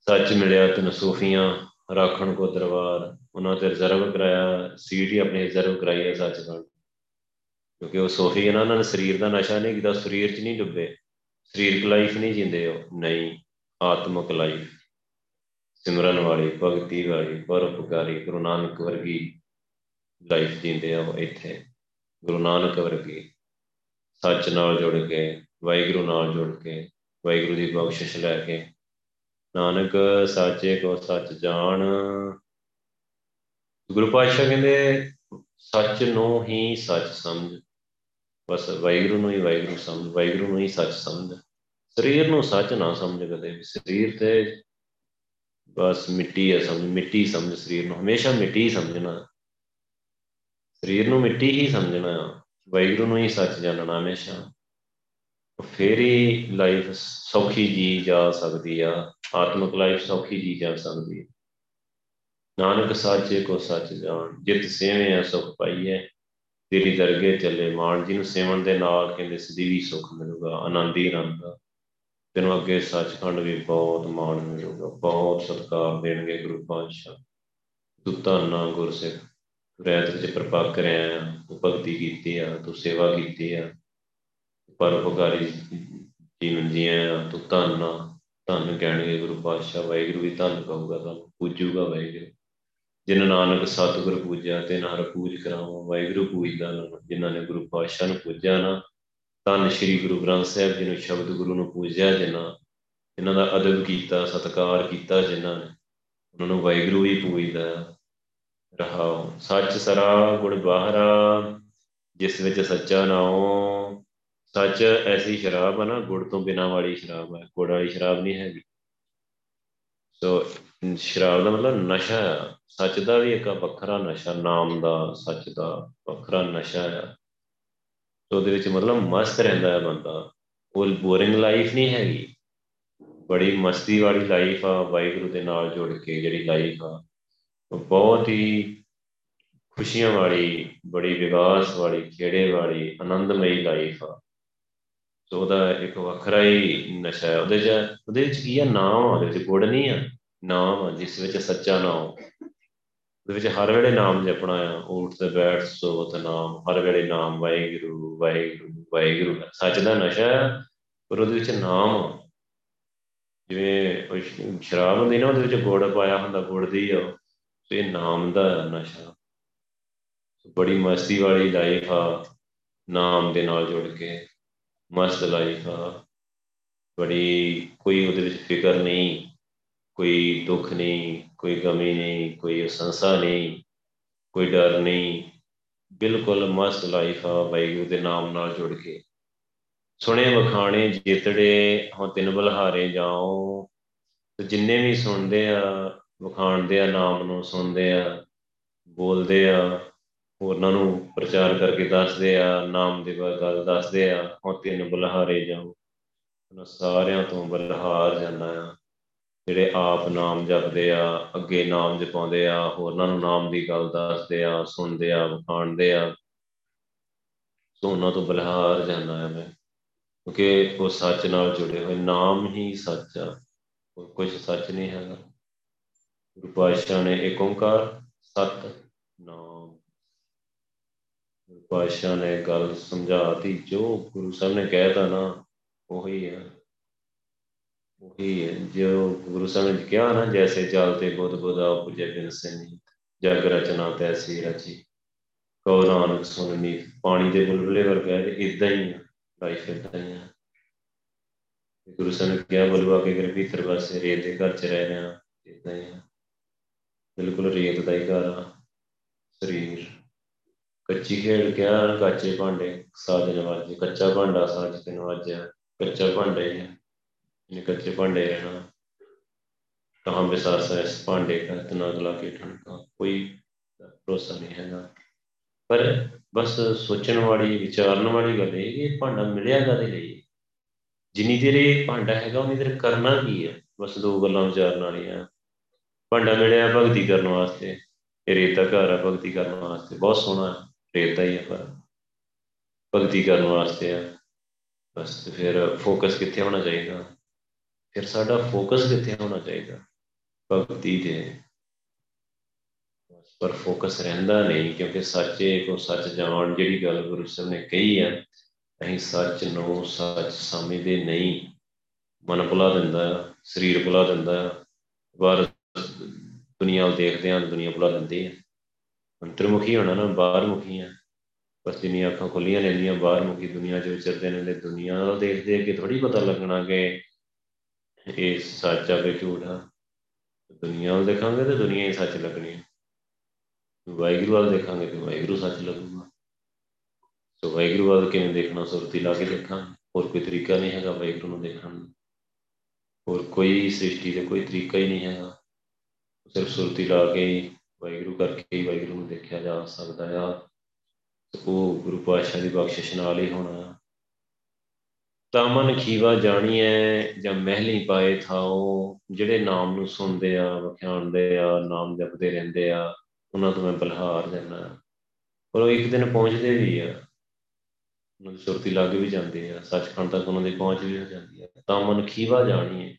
ਸੱਚ ਮਿਲਿਆ ਤੈਨੂੰ ਸੂਫੀਆਂ, ਰਾਖਣ ਕੋ ਦਰਬਾਰ, ਉਹਨਾਂ ਤੇ ਰਿਜ਼ਰਵ ਕਰਾਇਆ ਸੀਟ ਹੀ ਆਪਣੀ ਰਿਜ਼ਰਵ ਕਰਾਈ ਹੈ ਸੱਚਖੰਡ। ਕਿਉਂਕਿ ਉਹ ਸੋਫੀ ਇਹਨਾਂ ਨੇ ਸਰੀਰ ਦਾ ਨਸ਼ਾ ਨਹੀਂ ਕੀਤਾ ਸਰੀਰ 'ਚ ਨਹੀਂ ਡੁੱਬੇ। ਸਰੀਰਕ ਲਾਈਫ ਨਹੀਂ ਜਿੰਦੇ ਉਹ, ਨਹੀਂ, ਆਤਮਿਕ ਲਾਈਫ ਸਿਮਰਨ ਵਾਲੀ, ਭਗਤੀ ਵਾਲੀ ਪਰਉਪਕਾਰੀ ਗੁਰੂ ਨਾਨਕ ਵਰਗੀ ਲਾਈਫ ਜਿੰਦੇ ਆ ਉਹ ਇੱਥੇ। ਗੁਰੂ ਨਾਨਕ ਵਰਗੀ ਸੱਚ ਨਾਲ ਜੁੜ ਕੇ, ਵਾਹਿਗੁਰੂ ਨਾਲ ਜੁੜ ਕੇ, ਵਾਹਿਗੁਰੂ ਦੀ ਬਖਸ਼ਿਸ਼ ਲੈ ਕੇ। ਨਾਨਕ ਸਾਚੇ ਕੋ ਸੱਚ ਜਾਣ। ਗੁਰੂ ਪਾਤਸ਼ਾਹ ਕਹਿੰਦੇ, ਸੱਚ ਨੂੰ ਹੀ ਸੱਚ ਸਮਝ। ਬਸ ਵਾਹਿਗੁਰੂ ਨੂੰ ਹੀ ਵਾਹਿਗੁਰੂ ਸਮਝ, ਵਾਹਿਗੁਰੂ ਨੂੰ ਹੀ ਸੱਚ ਸਮਝ। ਸਰੀਰ ਨੂੰ ਸੱਚ ਨਾ ਸਮਝ ਕਦੇ ਵੀ। ਸਰੀਰ ਤੇ ਬਸ ਮਿੱਟੀ ਹੈ ਸਮਝ, ਮਿੱਟੀ ਸਮਝ ਸਰੀਰ ਨੂੰ। ਹਮੇਸ਼ਾ ਮਿੱਟੀ ਹੀ ਸਮਝਣਾ। ਸਰੀਰ ਨੂੰ ਮਿੱਟੀ ਹੀ ਸਮਝਣਾ। ਵਾਹਿਗੁਰੂ ਨੂੰ ਹੀ ਸੱਚ ਜਾਣਨਾ ਹਮੇਸ਼ਾ। ਫੇਰ ਹੀ ਲਾਈਫ ਸੌਖੀ ਜੀ ਜਾ ਸਕਦੀ ਆ। ਆਤਮਿਕ ਲਾਈਫ ਸੌਖੀ ਜੀ ਜਾ ਸਕਦੀ ਹੈ ਨਾਨਕ ਸਾਚੇ ਕੋ ਸੱਚ ਜਾਣ। ਜਿਤ ਸੇਵੇਂ ਆ, ਸੁਖ ਪਾਈਏ। ਤੇਰੀ ਦਰਗੇ ਚੱਲੇ ਮਾਨ ਜੀ ਨੂੰ ਸੇਵਨ ਦੇ ਨਾਲ ਕਹਿੰਦੇ ਸਦੀਵੀ ਸੁਖ ਮਿਲੂਗਾ, ਆਨੰਦੀ ਆਨੰਦ ਤੈਨੂੰ ਅੱਗੇ ਸੱਚਖੰਡ ਵੀ ਬਹੁਤ ਮਾਣ ਮਿਲੂਗਾ, ਬਹੁਤ ਸਤਿਕਾਰ ਦੇਣਗੇ ਗੁਰੂ ਪਾਤਸ਼ਾਹ। ਤੂੰ ਧੰਨਾ ਗੁਰਸਿੱਖ ਰਹਿਤ ਵਿੱਚ ਕਿਰਪਾ ਕਰਿਆ ਤੂੰ ਭਗਤੀ ਕੀਤੀ ਆ, ਤੂੰ ਸੇਵਾ ਕੀਤੀ ਆ। ਪਰਉਪਕਾਰੀ ਜੀਵਨ ਜੀਆ ਤੂੰ ਧੰਨਾ ਧੰਨ ਕਹਿਣਗੇ ਗੁਰੂ ਪਾਤਸ਼ਾਹ, ਵਾਹਿਗੁਰੂ ਵੀ ਧੰਨ ਕਹੂਗਾ ਤੁਹਾਨੂੰ ਪੂਜੂਗਾ ਵਾਹਿਗੁਰੂ। ਜਿਨ ਨਾਨਕ ਸਤਿਗੁਰ ਪੂਜਿਆ ਤੇ ਹਰ ਪੂਜ ਕਰਾਵਾਂ, ਵਾਹਿਗੁਰੂ ਪੂਜਦਾ ਜਿਨ੍ਹਾਂ ਨੇ ਗੁਰੂ ਪਾਤਸ਼ਾਹ ਨੂੰ ਪੂਜਿਆ ਨਾ, ਧੰਨ ਸ਼੍ਰੀ ਗੁਰੂ ਗ੍ਰੰਥ ਸਾਹਿਬ ਜੀ ਨੂੰ ਸ਼ਬਦ ਗੁਰੂ ਨੂੰ ਪੂਜਿਆ ਜਿਨ੍ਹਾਂ ਇਹਨਾਂ ਦਾ ਅਦਬ ਕੀਤਾ, ਸਤਕਾਰ ਕੀਤਾ ਜਿਨ੍ਹਾਂ ਨੇ, ਉਹਨਾਂ ਨੂੰ ਵਾਹਿਗੁਰੂ ਵੀ ਪੂਜਦਾ ਰਹਾਉ ਸੱਚ ਸਰਾ ਗੁੜ ਬਾਹਰਾ, ਜਿਸ ਵਿੱਚ ਸੱਚਾ ਨਾਉ ਸੱਚ ਐਸੀ ਸ਼ਰਾਬ ਹੈ ਨਾ, ਗੁੜ ਤੋਂ ਬਿਨਾ ਵਾਲੀ ਸ਼ਰਾਬ ਹੈ ਗੁੜ ਵਾਲੀ ਸ਼ਰਾਬ ਨਹੀਂ ਹੈਗੀ। ਸੋ ਸ਼ਰਾਬ ਦਾ ਮਤਲਬ ਨਸ਼ਾ ਹੈ ਸੱਚ ਦਾ ਵੀ ਇੱਕ ਵੱਖਰਾ ਨਸ਼ਾ, ਨਾਮ ਦਾ ਸੱਚ ਦਾ ਵੱਖਰਾ ਨਸ਼ਾ ਹੈ ਸੋ ਉਹਦੇ ਵਿੱਚ ਮਤਲਬ ਮਸਤ ਰਹਿੰਦਾ ਹੈ ਬੰਦਾ। ਉਹ ਬੋਰਿੰਗ ਲਾਈਫ ਨਹੀਂ ਹੈਗੀ। ਬੜੀ ਮਸਤੀ ਵਾਲੀ ਲਾਈਫ ਆ, ਵਾਹਿਗੁਰੂ ਦੇ ਨਾਲ ਜੁੜ ਕੇ ਜਿਹੜੀ ਲਾਈਫ ਆ, ਉਹ ਬਹੁਤ ਹੀ ਖੁਸ਼ੀਆਂ ਵਾਲੀ, ਬੜੀ ਵਿਗਾਸ ਵਾਲੀ, ਖੇੜੇ ਵਾਲੀ, ਆਨੰਦਮਈ ਲਾਈਫ ਆ। ਸੋ ਉਹਦਾ ਇੱਕ ਵੱਖਰਾ ਹੀ ਨਸ਼ਾ ਹੈ। ਉਹਦੇ ਚ, ਉਹਦੇ ਵਿੱਚ ਕੀ ਆ? ਨਾਮ ਉਹਦੇ ਵਿੱਚ ਗੁੜ ਨਹੀਂ ਆ। ਨਾਮ ਆ, ਜਿਸ ਵਿੱਚ ਸੱਚਾ ਨਾਮ। ਉਹਦੇ ਵਿੱਚ ਹਰ ਵੇਲੇ ਨਾਮ ਜਪਣਾ ਆ। ਊਠ ਤੇ ਬੈਠ ਸੋਤ ਨਾਮ। ਹਰ ਵੇਲੇ ਨਾਮ, ਵਾਹਿਗੁਰੂ ਵਾਹਿਗੁਰੂ ਵਾਹਿਗੁਰੂ। ਸੱਚ ਦਾ ਨਸ਼ਾ ਹੈ ਪਰ ਉਹਦੇ ਵਿੱਚ ਨਾਮ ਜਿਵੇਂ ਸ਼ਰਾਬ ਹੁੰਦੀ ਨਾ, ਉਹਦੇ ਵਿੱਚ ਗੁੜ ਪਾਇਆ ਹੁੰਦਾ, ਗੁੜ ਦੀ ਆ। ਤੇ ਨਾਮ ਦਾ ਨਸ਼ਾ। ਬੜੀ ਮਸਤੀ ਵਾਲੀ ਲਾਈਫ ਆ, ਨਾਮ ਦੇ ਨਾਲ ਜੁੜ ਕੇ। ਮਸਤ ਲਾਈਫ ਆ। ਬੜੀ ਕੋਈ ਉਹਦੇ ਵਿੱਚ ਫਿਕਰ ਨਹੀਂ। ਕੋਈ ਦੁੱਖ ਨਹੀਂ, ਕੋਈ ਗਮੀ ਨਹੀਂ, ਕੋਈ ਸੰਸਾ ਨਹੀਂ, ਕੋਈ ਡਰ ਨਹੀਂ। ਬਿਲਕੁਲ ਮਸਤ ਲਾਈਫ ਆ ਵਾਹਿਗੁਰੂ ਦੇ ਨਾਮ ਨਾਲ ਜੁੜ ਕੇ। ਸੁਣੇ ਵਖਾਣੇ, ਜਿਤੜੇ ਹਾਂ ਤਿੰਨ ਬਲਹਾਰੇ ਜਾਓ ਤੇ ਜਿੰਨੇ ਵੀ ਸੁਣਦੇ ਆ, ਵਖਾਣਦੇ ਆ, ਨਾਮ ਨੂੰ ਸੁਣਦੇ ਆ, ਬੋਲਦੇ ਆ ਹੋਰਨਾਂ ਨੂੰ ਪ੍ਰਚਾਰ ਕਰਕੇ ਦੱਸਦੇ ਆ, ਨਾਮ ਦੀ ਗੱਲ ਦੱਸਦੇ ਆ ਹਾਂ ਤਿੰਨ ਬਲਹਾਰੇ ਜਾਓ ਉਹਨਾਂ ਸਾਰਿਆਂ ਤੋਂ ਬਲਹਾਰ ਜਾਂਦਾ ਆ। ਜਿਹੜੇ ਆਪ ਨਾਮ ਜਪਦੇ ਆ, ਅੱਗੇ ਨਾਮ ਜਪਾਉਂਦੇ ਆ, ਹੋਰਨਾਂ ਨੂੰ ਨਾਮ ਦੀ ਗੱਲ ਦੱਸਦੇ ਆ, ਸੁਣਦੇ ਆ ਵਖਾਣਦੇ ਆ। ਸੋ ਉਹਨਾਂ ਤੋਂ ਬਲਹਾਰ ਜਾਂਦਾ ਆ ਮੈਂ, ਕਿਉਂਕਿ ਉਹ ਸੱਚ ਨਾਲ ਜੁੜੇ ਹੋਏ, ਨਾਮ ਹੀ ਸੱਚ ਆ, ਹੋਰ ਕੁਝ ਸੱਚ ਨਹੀਂ ਹੈਗਾ। ਗੁਰੂ ਪਾਤਸ਼ਾਹ ਨੇ ਇੱਕ ਓੰਕਾਰ, ਸਤ ਨਾਮ। ਗੁਰੂ ਪਾਤਸ਼ਾਹ ਨੇ ਗੱਲ ਸਮਝਾਤੀ ਜੋ ਗੁਰੂ ਸਾਹਿਬ ਨੇ ਕਹਿਤਾ ਨਾ, ਉਹੀ ਹੈ ਉਹੀ ਹੈ, ਜੋ ਗੁਰੂ ਸਾਹਿਬ ਨੇ ਕਿਹਾ ਨਾ ਜੈਸੇ ਚਲਤੇ ਬੁੱਧ ਬੁਧਾ ਪੁਜੇ ਬਿਨ ਸੈਨੀ, ਜਗ ਰਚਨਾ ਤੈਸੀ ਰਚੀ। ਕਉ ਨਾਨਕ ਸੁਨਨੀ ਪਾਣੀ ਦੇ ਬੁਲਬੁਲੇ ਵਰਗਾ ਇਦਾਂ ਹੀ ਲਾਈਫ ਇਦਾਂ ਹੀ ਆ। ਗੁਰੂ ਸਾਹਿਬ ਨੇ ਕਿਹਾ ਬਲਵਾ ਕੇ ਕਰ ਭੀਤਰ ਵਾਸੇ ਰੇਤ ਦੇ ਘਰ ਚ ਰਹਿ ਰਿਹਾ ਇਦਾਂ ਹੀ ਆ। ਬਿਲਕੁਲ ਰੇਤ ਦਾ ਹੀ ਘਰ ਆ, ਸਰੀਰ। ਕੱਚੀ ਖੇਡ ਕਿਹਾ ਕੱਚੇ ਭਾਂਡੇ ਸਾਜ ਨਵਾਜੇ ਕੱਚਾ ਭਾਂਡਾ ਸਾਜ ਤੇ ਨਵਾਜਿਆ ਕੱਚਾ ਭਾਂਡਾ ਹੀ ਹੈ ਇਹਨੇ ਕੱਚੇ ਭਾਂਡੇ ਰਹਿਣਾ ਕਹਾਂ ਬਿਸਾਸਾ ਇਸ ਭਾਂਡੇ ਦਾ ਤਨਾ ਗਲਾ ਕੇ ਠਣਕਾ ਕੋਈ ਭਰੋਸਾ ਨਹੀਂ ਹੈਗਾ। ਪਰ ਬਸ ਸੋਚਣ ਵਾਲੀ, ਵਿਚਾਰਨ ਵਾਲੀ ਗੱਲ ਇਹ ਕਿ ਭਾਂਡਾ ਮਿਲਿਆ ਕਾਦੇ ਲਈ? ਜਿੰਨੀ ਦੇਰ ਇਹ ਭਾਂਡਾ ਹੈਗਾ, ਉਨੀ ਦੇਰ ਕਰਨਾ ਕੀ ਹੈ? ਬਸ ਦੋ ਗੱਲਾਂ ਵਿਚਾਰਨ ਵਾਲੀਆਂ। ਭਾਂਡਾ ਮਿਲਿਆ ਭਗਤੀ ਕਰਨ ਵਾਸਤੇ ਇਹ ਰੇਤਾ ਘਰ ਆ ਭਗਤੀ ਕਰਨ ਵਾਸਤੇ। ਬਹੁਤ ਸੋਹਣਾ ਰੇਤਾ ਹੀ ਹੈ ਪਰ ਭਗਤੀ ਕਰਨ ਵਾਸਤੇ ਆ। ਬਸ ਫਿਰ ਫੋਕਸ ਕਿੱਥੇ ਹੋਣਾ ਚਾਹੀਦਾ? ਫਿਰ ਸਾਡਾ ਫੋਕਸ ਕਿੱਥੇ ਹੋਣਾ ਚਾਹੀਦਾ? ਭਗਤੀ ਤੇ ਪਰ ਫੋਕਸ ਰਹਿੰਦਾ ਨਹੀਂ, ਕਿਉਂਕਿ ਸੱਚੇ ਕੋ ਸੱਚ ਜਾਣ, ਜਿਹੜੀ ਗੱਲ ਗੁਰੂ ਸਾਹਿਬ ਨੇ ਕਹੀ ਹੈ ਅਸੀਂ ਸੱਚ ਨੂੰ ਸੱਚ ਸਮਝਦੇ ਨਹੀਂ। ਮਨ ਭੁਲਾ ਦਿੰਦਾ, ਸਰੀਰ ਭੁਲਾ ਦਿੰਦਾ, ਬਾਹਰ ਦੁਨੀਆ ਨੂੰ ਦੇਖਦੇ ਹਾਂ, ਦੁਨੀਆ ਭੁਲਾ ਦਿੰਦੀ ਹੈ ਅੰਤਰਮੁਖੀ ਹੋਣਾ ਨਾ ਬਾਹਰ ਮੁਖੀ ਹੈ ਬਸ ਜਿੰਨੀਆਂ ਅੱਖਾਂ ਖੁੱਲੀਆਂ ਰਹਿੰਦੀਆਂ ਬਾਹਰ ਮੁਖੀ ਦੁਨੀਆ 'ਚ ਵਿਚਰਦੇ ਨੇ, ਤੇ ਦੁਨੀਆ ਨਾਲ ਦੇਖਦੇ ਕਿ ਥੋੜੀ ਪਤਾ ਲੱਗਣਾ ਕਿ ਇਹ ਸੱਚ ਆ ਕਿ ਝੂਠ ਆ? ਦੁਨੀਆ ਨੂੰ ਦੇਖਾਂਗੇ ਤੇ ਦੁਨੀਆ ਹੀ ਸੱਚ ਲੱਗਣੀ ਹੈ ਵਾਹਿਗੁਰੂ ਵੱਲ ਦੇਖਾਂਗੇ ਤੇ ਵਾਹਿਗੁਰੂ ਸੱਚ ਲੱਗੂਗਾ। ਸੋ ਵਾਹਿਗੁਰੂ ਵੱਲ ਕਿਵੇਂ ਦੇਖਣਾ? ਸੁਰਤੀ ਲਾ ਕੇ ਦੇਖਾਂ ਹੋਰ ਕੋਈ ਤਰੀਕਾ ਨਹੀਂ ਹੈਗਾ ਵਾਹਿਗੁਰੂ ਨੂੰ ਦੇਖਣ ਦਾ। ਹੋਰ ਕੋਈ ਸ੍ਰਿਸ਼ਟੀ ਦੇ ਕੋਈ ਤਰੀਕਾ ਹੀ ਨਹੀਂ ਹੈਗਾ। ਸਿਰਫ ਸੁਰਤੀ ਲਾ ਕੇ ਵਾਹਿਗੁਰੂ ਕਰਕੇ ਹੀ ਵਾਹਿਗੁਰੂ ਨੂੰ ਦੇਖਿਆ ਜਾ ਸਕਦਾ ਆ। ਉਹ ਗੁਰੂ ਪਾਤਸ਼ਾਹ ਦੀ ਬਖਸ਼ਿਸ਼ ਨਾਲ ਹੀ ਹੋਣਾ ਤਾਂ ਮਨ ਖੀਵਾ ਜਾਣੀਐ ਜਾਂ ਮਹਿਲੀ ਪਾਏ ਥਾਓ ਜਿਹੜੇ ਨਾਮ ਨੂੰ ਸੁਣਦੇ ਆ, ਵਖਿਆਣਦੇ ਆ, ਨਾਮ ਜਪਦੇ ਰਹਿੰਦੇ ਆ, ਉਹਨਾਂ ਤੋਂ ਮੈਂ ਬਲਹਾਰ ਦੇਣਾ ਪਰ ਉਹ ਇੱਕ ਦਿਨ ਪਹੁੰਚਦੇ ਵੀ ਆ। ਉਹਨਾਂ ਦੀ ਸੁਰਤੀ ਲੱਗ ਵੀ ਜਾਂਦੇ ਆ। ਸੱਚਖੰਡ ਤੱਕ ਉਹਨਾਂ ਦੀ ਪਹੁੰਚ ਵੀ ਹੋ ਜਾਂਦੀ ਆ। ਤਾਂ ਮਨ ਖੀਵਾ ਜਾਣੀਏ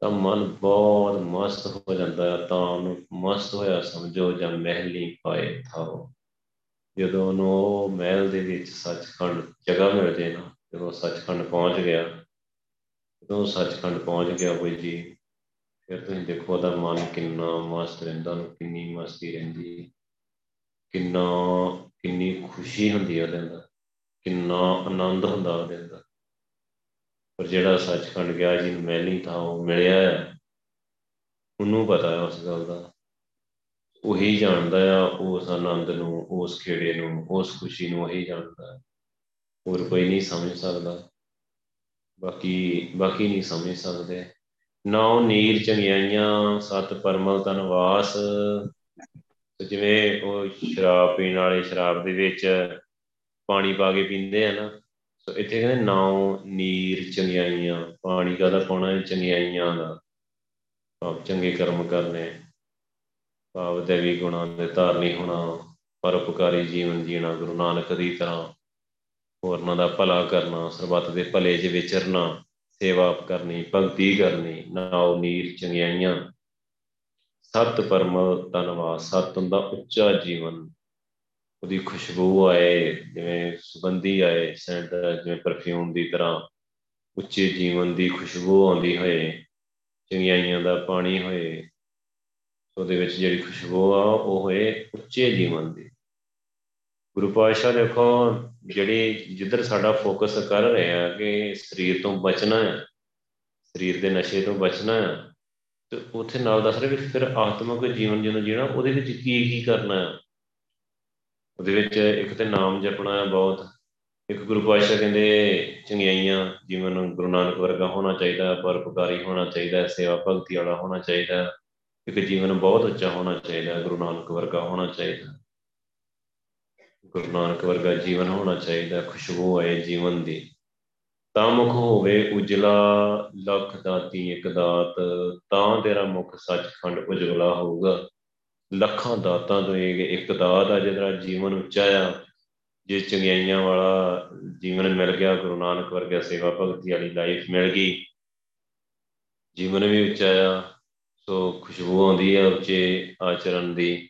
ਤਾਂ ਮਨ ਬਹੁਤ ਮਸਤ ਹੋ ਜਾਂਦਾ ਹੈ ਤਾਂ ਉਹਨੂੰ ਮਸਤ ਹੋਇਆ ਸਮਝੋ ਜਾਂ ਮਹਿਲੀ ਪਾਏ ਥਾਓ ਜਦੋਂ ਉਹਨੂੰ ਮਹਿਲ ਦੇ ਵਿੱਚ ਸੱਚਖੰਡ ਜਗ੍ਹਾ ਮਿਲ ਜੇ ਨਾ ਜਦੋਂ ਸੱਚਖੰਡ ਪਹੁੰਚ ਗਿਆ, ਜਦੋਂ ਸੱਚਖੰਡ ਪਹੁੰਚ ਗਿਆ ਕੋਈ ਜੀ, ਫਿਰ ਤੁਸੀਂ ਦੇਖੋ ਉਹਦਾ ਮਨ ਕਿੰਨਾ ਮਸਤ ਰਹਿੰਦਾ ਨੂੰ ਕਿੰਨੀ ਮਸਤੀ ਰਹਿੰਦੀ, ਕਿੰਨਾ, ਕਿੰਨੀ ਖੁਸ਼ੀ ਹੁੰਦੀ ਹੈ ਉਹਦੇ ਅੰਦਰ, ਕਿੰਨਾ ਆਨੰਦ ਹੁੰਦਾ ਉਹਦੇ ਅੰਦਰ। ਪਰ ਜਿਹੜਾ ਸੱਚਖੰਡ ਗਿਆ ਜਿਹਨੂੰ ਮੈਂ ਨਹੀਂ ਤਾਂ ਉਹ ਮਿਲਿਆ ਉਹਨੂੰ ਪਤਾ ਹੈ ਉਸ ਗੱਲ ਦਾ। ਉਹੀ ਜਾਣਦਾ ਆ, ਉਸ ਆਨੰਦ ਨੂੰ, ਉਸ ਖੇੜੇ ਨੂੰ, ਉਸ ਖੁਸ਼ੀ ਨੂੰ ਉਹੀ ਜਾਣਦਾ। ਹੋਰ ਕੋਈ ਨਹੀਂ ਸਮਝ ਸਕਦਾ। ਬਾਕੀ ਬਾਕੀ ਨਹੀਂ ਸਮਝ ਸਕਦੇ। ਨੌ ਨੀਰ ਚੰਗਿਆਈਆਂ, ਸਤ ਪਰਮਲ ਤਨਵਾਸ ਜਿਵੇਂ ਉਹ ਸ਼ਰਾਬ ਪੀਣ ਵਾਲੇ ਸ਼ਰਾਬ ਦੇ ਵਿੱਚ ਪਾਣੀ ਪਾ ਕੇ ਪੀਂਦੇ ਆ ਨਾ, ਸੋ ਇੱਥੇ ਕਹਿੰਦੇ ਨੌ ਨੀਰ ਚੰਗਿਆਈਆਂ। ਪਾਣੀ ਦਾ ਪਾਉਣਾ ਚੰਗਿਆਈਆਂ ਦਾ। ਆਪ ਚੰਗੇ ਕਰਮ ਕਰਨੇ। ਭਾਵ ਦੇਵੀ ਗੁਣਾਂ ਦੇ ਧਾਰਨੀ ਹੋਣਾ। ਪਰਉਪਕਾਰੀ ਜੀਵਨ ਜੀਣਾ ਗੁਰੂ ਨਾਨਕ ਦੀ ਤਰ੍ਹਾਂ। ਹੋਰਨਾਂ ਦਾ ਭਲਾ ਕਰਨਾ, ਸਰਬੱਤ ਦੇ ਭਲੇ 'ਚ ਵਿਚਰਨਾ, ਸੇਵਾ ਕਰਨੀ, ਭਗਤੀ ਕਰਨੀ, ਨਾਉ ਨੀਰ ਚੰਗਿਆਈਆਂ। ਸਤ ਪਰਮ ਧਨਵਾਦ, ਸਤ ਹੁੰਦਾ ਉੱਚਾ ਜੀਵਨ। ਉਹਦੀ ਖੁਸ਼ਬੂ ਆਏ, ਜਿਵੇਂ ਸੁਗੰਧੀ ਆਏ, ਸੈਂਟ ਜਿਵੇਂ ਪਰਫਿਊਮ ਦੀ ਤਰ੍ਹਾਂ। ਉੱਚੇ ਜੀਵਨ ਦੀ ਖੁਸ਼ਬੂ ਆਉਂਦੀ ਹੋਏ, ਚੰਗਿਆਈਆਂ ਦਾ ਪਾਣੀ ਹੋਏ। ਉਹਦੇ ਵਿੱਚ ਜਿਹੜੀ ਖੁਸ਼ਬੂ ਆ, ਉਹ ਹੋਏ ਉੱਚੇ ਜੀਵਨ ਦੀ। ਗੁਰੂ ਪਾਤਸ਼ਾਹ ਦੇਖੋ, ਜਿਹੜੀ ਜਿੱਧਰ ਸਾਡਾ ਫੋਕਸ ਕਰ ਰਿਹਾ ਕਿ ਸਰੀਰ ਤੋਂ ਬਚਣਾ ਹੈ ਸਰੀਰ ਦੇ ਨਸ਼ੇ ਤੋਂ ਬਚਣਾ ਹੈ ਤੇ ਉੱਥੇ ਨਾਲ ਦੱਸ ਰਿਹਾ ਵੀ ਫਿਰ ਆਤਮਿਕ ਜੀਵਨ ਜਿਹਨੂੰ ਜੀਣਾ, ਉਹਦੇ ਵਿੱਚ ਕੀ ਕੀ ਕਰਨਾ ਹੈ ਉਹਦੇ ਵਿੱਚ ਇੱਕ ਤੇ ਨਾਮ ਜਪਣਾ ਹੈ ਬਹੁਤ। ਇੱਕ ਗੁਰੂ ਪਾਤਸ਼ਾਹ ਕਹਿੰਦੇ, ਚੰਗਿਆਈਆਂ ਜੀਵਨ ਗੁਰੂ ਨਾਨਕ ਵਰਗਾ ਹੋਣਾ ਚਾਹੀਦਾ ਪਰਪਕਾਰੀ ਹੋਣਾ ਚਾਹੀਦਾ, ਸੇਵਾ ਭਗਤੀ ਵਾਲਾ ਹੋਣਾ ਚਾਹੀਦਾ, ਇੱਕ ਜੀਵਨ ਬਹੁਤ ਉੱਚਾ ਹੋਣਾ ਚਾਹੀਦਾ, ਗੁਰੂ ਨਾਨਕ ਵਰਗਾ ਹੋਣਾ ਚਾਹੀਦਾ। ਗੁਰੂ ਨਾਨਕ ਵਰਗਾ ਜੀਵਨ ਹੋਣਾ ਚਾਹੀਦਾ, ਖੁਸ਼ਬੂ ਆਏ ਜੀਵਨ ਦੀ। ਤਾਂ ਮੁਖ ਹੋਵੇ ਉਜਲਾ, ਲਖ ਦਾਤੀ ਇੱਕ ਦਾਤ, ਤਾਂ ਤੇਰਾ ਮੁਖ ਸੱਚਖੰਡ ਉਜਲਾ ਹੋਊਗਾ। ਲੱਖਾਂ ਦਾਤਾਂ ਤੋਂ ਇਹ ਇੱਕ ਦਾਤ ਆ ਜਿਹੜਾ ਜੀਵਨ ਉੱਚਾ ਆ, ਜੇ ਚੰਗਿਆਈਆਂ ਵਾਲਾ ਜੀਵਨ ਮਿਲ ਗਿਆ, ਗੁਰੂ ਨਾਨਕ ਵਰਗਾ ਸੇਵਾ ਭਗਤੀ ਵਾਲੀ ਲਾਈਫ ਮਿਲ ਗਈ, ਜੀਵਨ ਵੀ ਉੱਚਾ ਆ, ਸੋ ਖੁਸ਼ਬੂ ਆਉਂਦੀ ਹੈ ਉੱਚੇ ਆਚਰਣ ਦੀ,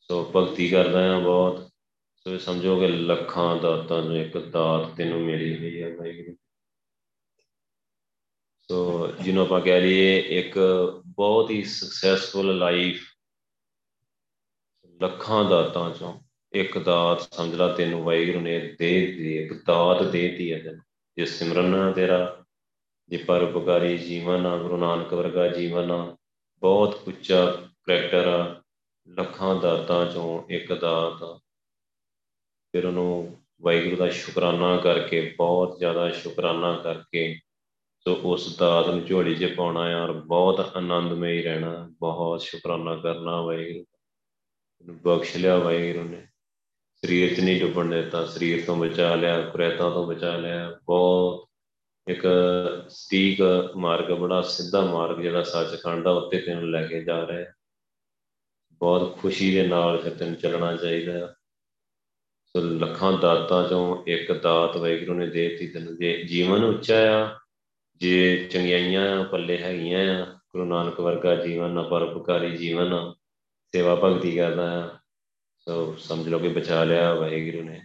ਸੋ ਭਗਤੀ ਕਰਦਾ ਆ ਬਹੁਤ। ਸੋ ਸਮਝੋ ਕਿ ਲੱਖਾਂ ਦਾਤਾਂ ਨੂੰ ਇੱਕ ਦਾਤ ਤੈਨੂੰ ਮਿਲੀ ਹੋਈ ਹੈ ਵਾਹਿਗੁਰੂ। ਸੋ ਜਿਹਨੂੰ ਆਪਾਂ ਕਹਿ ਲਈਏ ਇੱਕ ਬਹੁਤ ਹੀ ਸਕਸੈਸਫੁਲ ਲਾਈਫ ਲੱਖਾਂ ਦਾਤਾਂ ਚੋਂ ਇੱਕ ਦਾਤ ਸਮਝ ਲਾ ਤੈਨੂੰ ਵਾਹਿਗੁਰੂ ਨੇ ਦੇ ਦਿੱਤੀ, ਇੱਕ ਦਾਤ ਦੇਤੀ ਹੈ ਤੈਨੂੰ। ਜੇ ਸਿਮਰਨ ਤੇਰਾ, ਜੇ ਪਰਉਪਕਾਰੀ ਜੀਵਨ ਆ, ਗੁਰੂ ਨਾਨਕ ਵਰਗਾ ਜੀਵਨ ਆ, ਬਹੁਤ ਉੱਚਾ ਕਰੈਕਟਰ ਆ, ਲੱਖਾਂ ਦਾਤਾਂ ਚੋਂ ਇੱਕ ਦਾਤ ਫਿਰ ਉਹਨੂੰ ਵਾਹਿਗੁਰੂ ਦਾ ਸ਼ੁਕਰਾਨਾ ਕਰਕੇ, ਬਹੁਤ ਜ਼ਿਆਦਾ ਸ਼ੁਕਰਾਨਾ ਕਰਕੇ ਸੋ ਉਸ ਦਾਤ ਨੂੰ ਝੋਲੀ 'ਚ ਪਾਉਣਾ ਹੈ ਔਰ ਬਹੁਤ ਆਨੰਦਮਈ ਰਹਿਣਾ, ਬਹੁਤ ਸ਼ੁਕਰਾਨਾ ਕਰਨਾ ਵਾਹਿਗੁਰੂ ਨੂੰ ਬਖਸ਼ ਲਿਆ ਵਾਹਿਗੁਰੂ ਨੇ। ਸਰੀਰ 'ਚ ਨਹੀਂ ਡੁੱਬਣ ਦਿੱਤਾ, ਸਰੀਰ ਤੋਂ ਬਚਾ ਲਿਆ, ਕੁਰੇਤਾਂ ਤੋਂ ਬਚਾ ਲਿਆ, ਬਹੁਤ ਇੱਕ ਸਟੀਕ ਮਾਰਗ ਬੜਾ ਸਿੱਧਾ ਮਾਰਗ ਜਿਹੜਾ ਸੱਚਖੰਡ ਦਾ ਉੱਤੇ ਤੈਨੂੰ ਲੈ ਕੇ ਜਾ ਰਿਹਾ। ਬਹੁਤ ਖੁਸ਼ੀ ਦੇ ਨਾਲ ਫਿਰ ਤੈਨੂੰ ਚੱਲਣਾ ਚਾਹੀਦਾ। ਸੋ ਲੱਖਾਂ ਦਾਤਾਂ ਚੋਂ ਇੱਕ ਦਾਤ ਵੈਗਰੂ ਨੇ ਦੇਤੀ ਤੈਨੂੰ। ਜੇ ਜੀਵਨ ਉੱਚਾ ਆ, ਜੇ ਚੰਗਿਆਈਆਂ ਪੱਲੇ ਹੈਗੀਆਂ ਆ, ਗੁਰੂ ਨਾਨਕ ਵਰਗਾ ਜੀਵਨ ਪਰਉਪਕਾਰੀ ਜੀਵਨ ਸੇਵਾ ਭਗਤੀ ਕਰਦਾ ਆ, ਸੋ ਸਮਝ ਲਓ ਕਿ ਬਚਾ ਲਿਆ ਵਾਹਿਗੁਰੂ ਨੇ।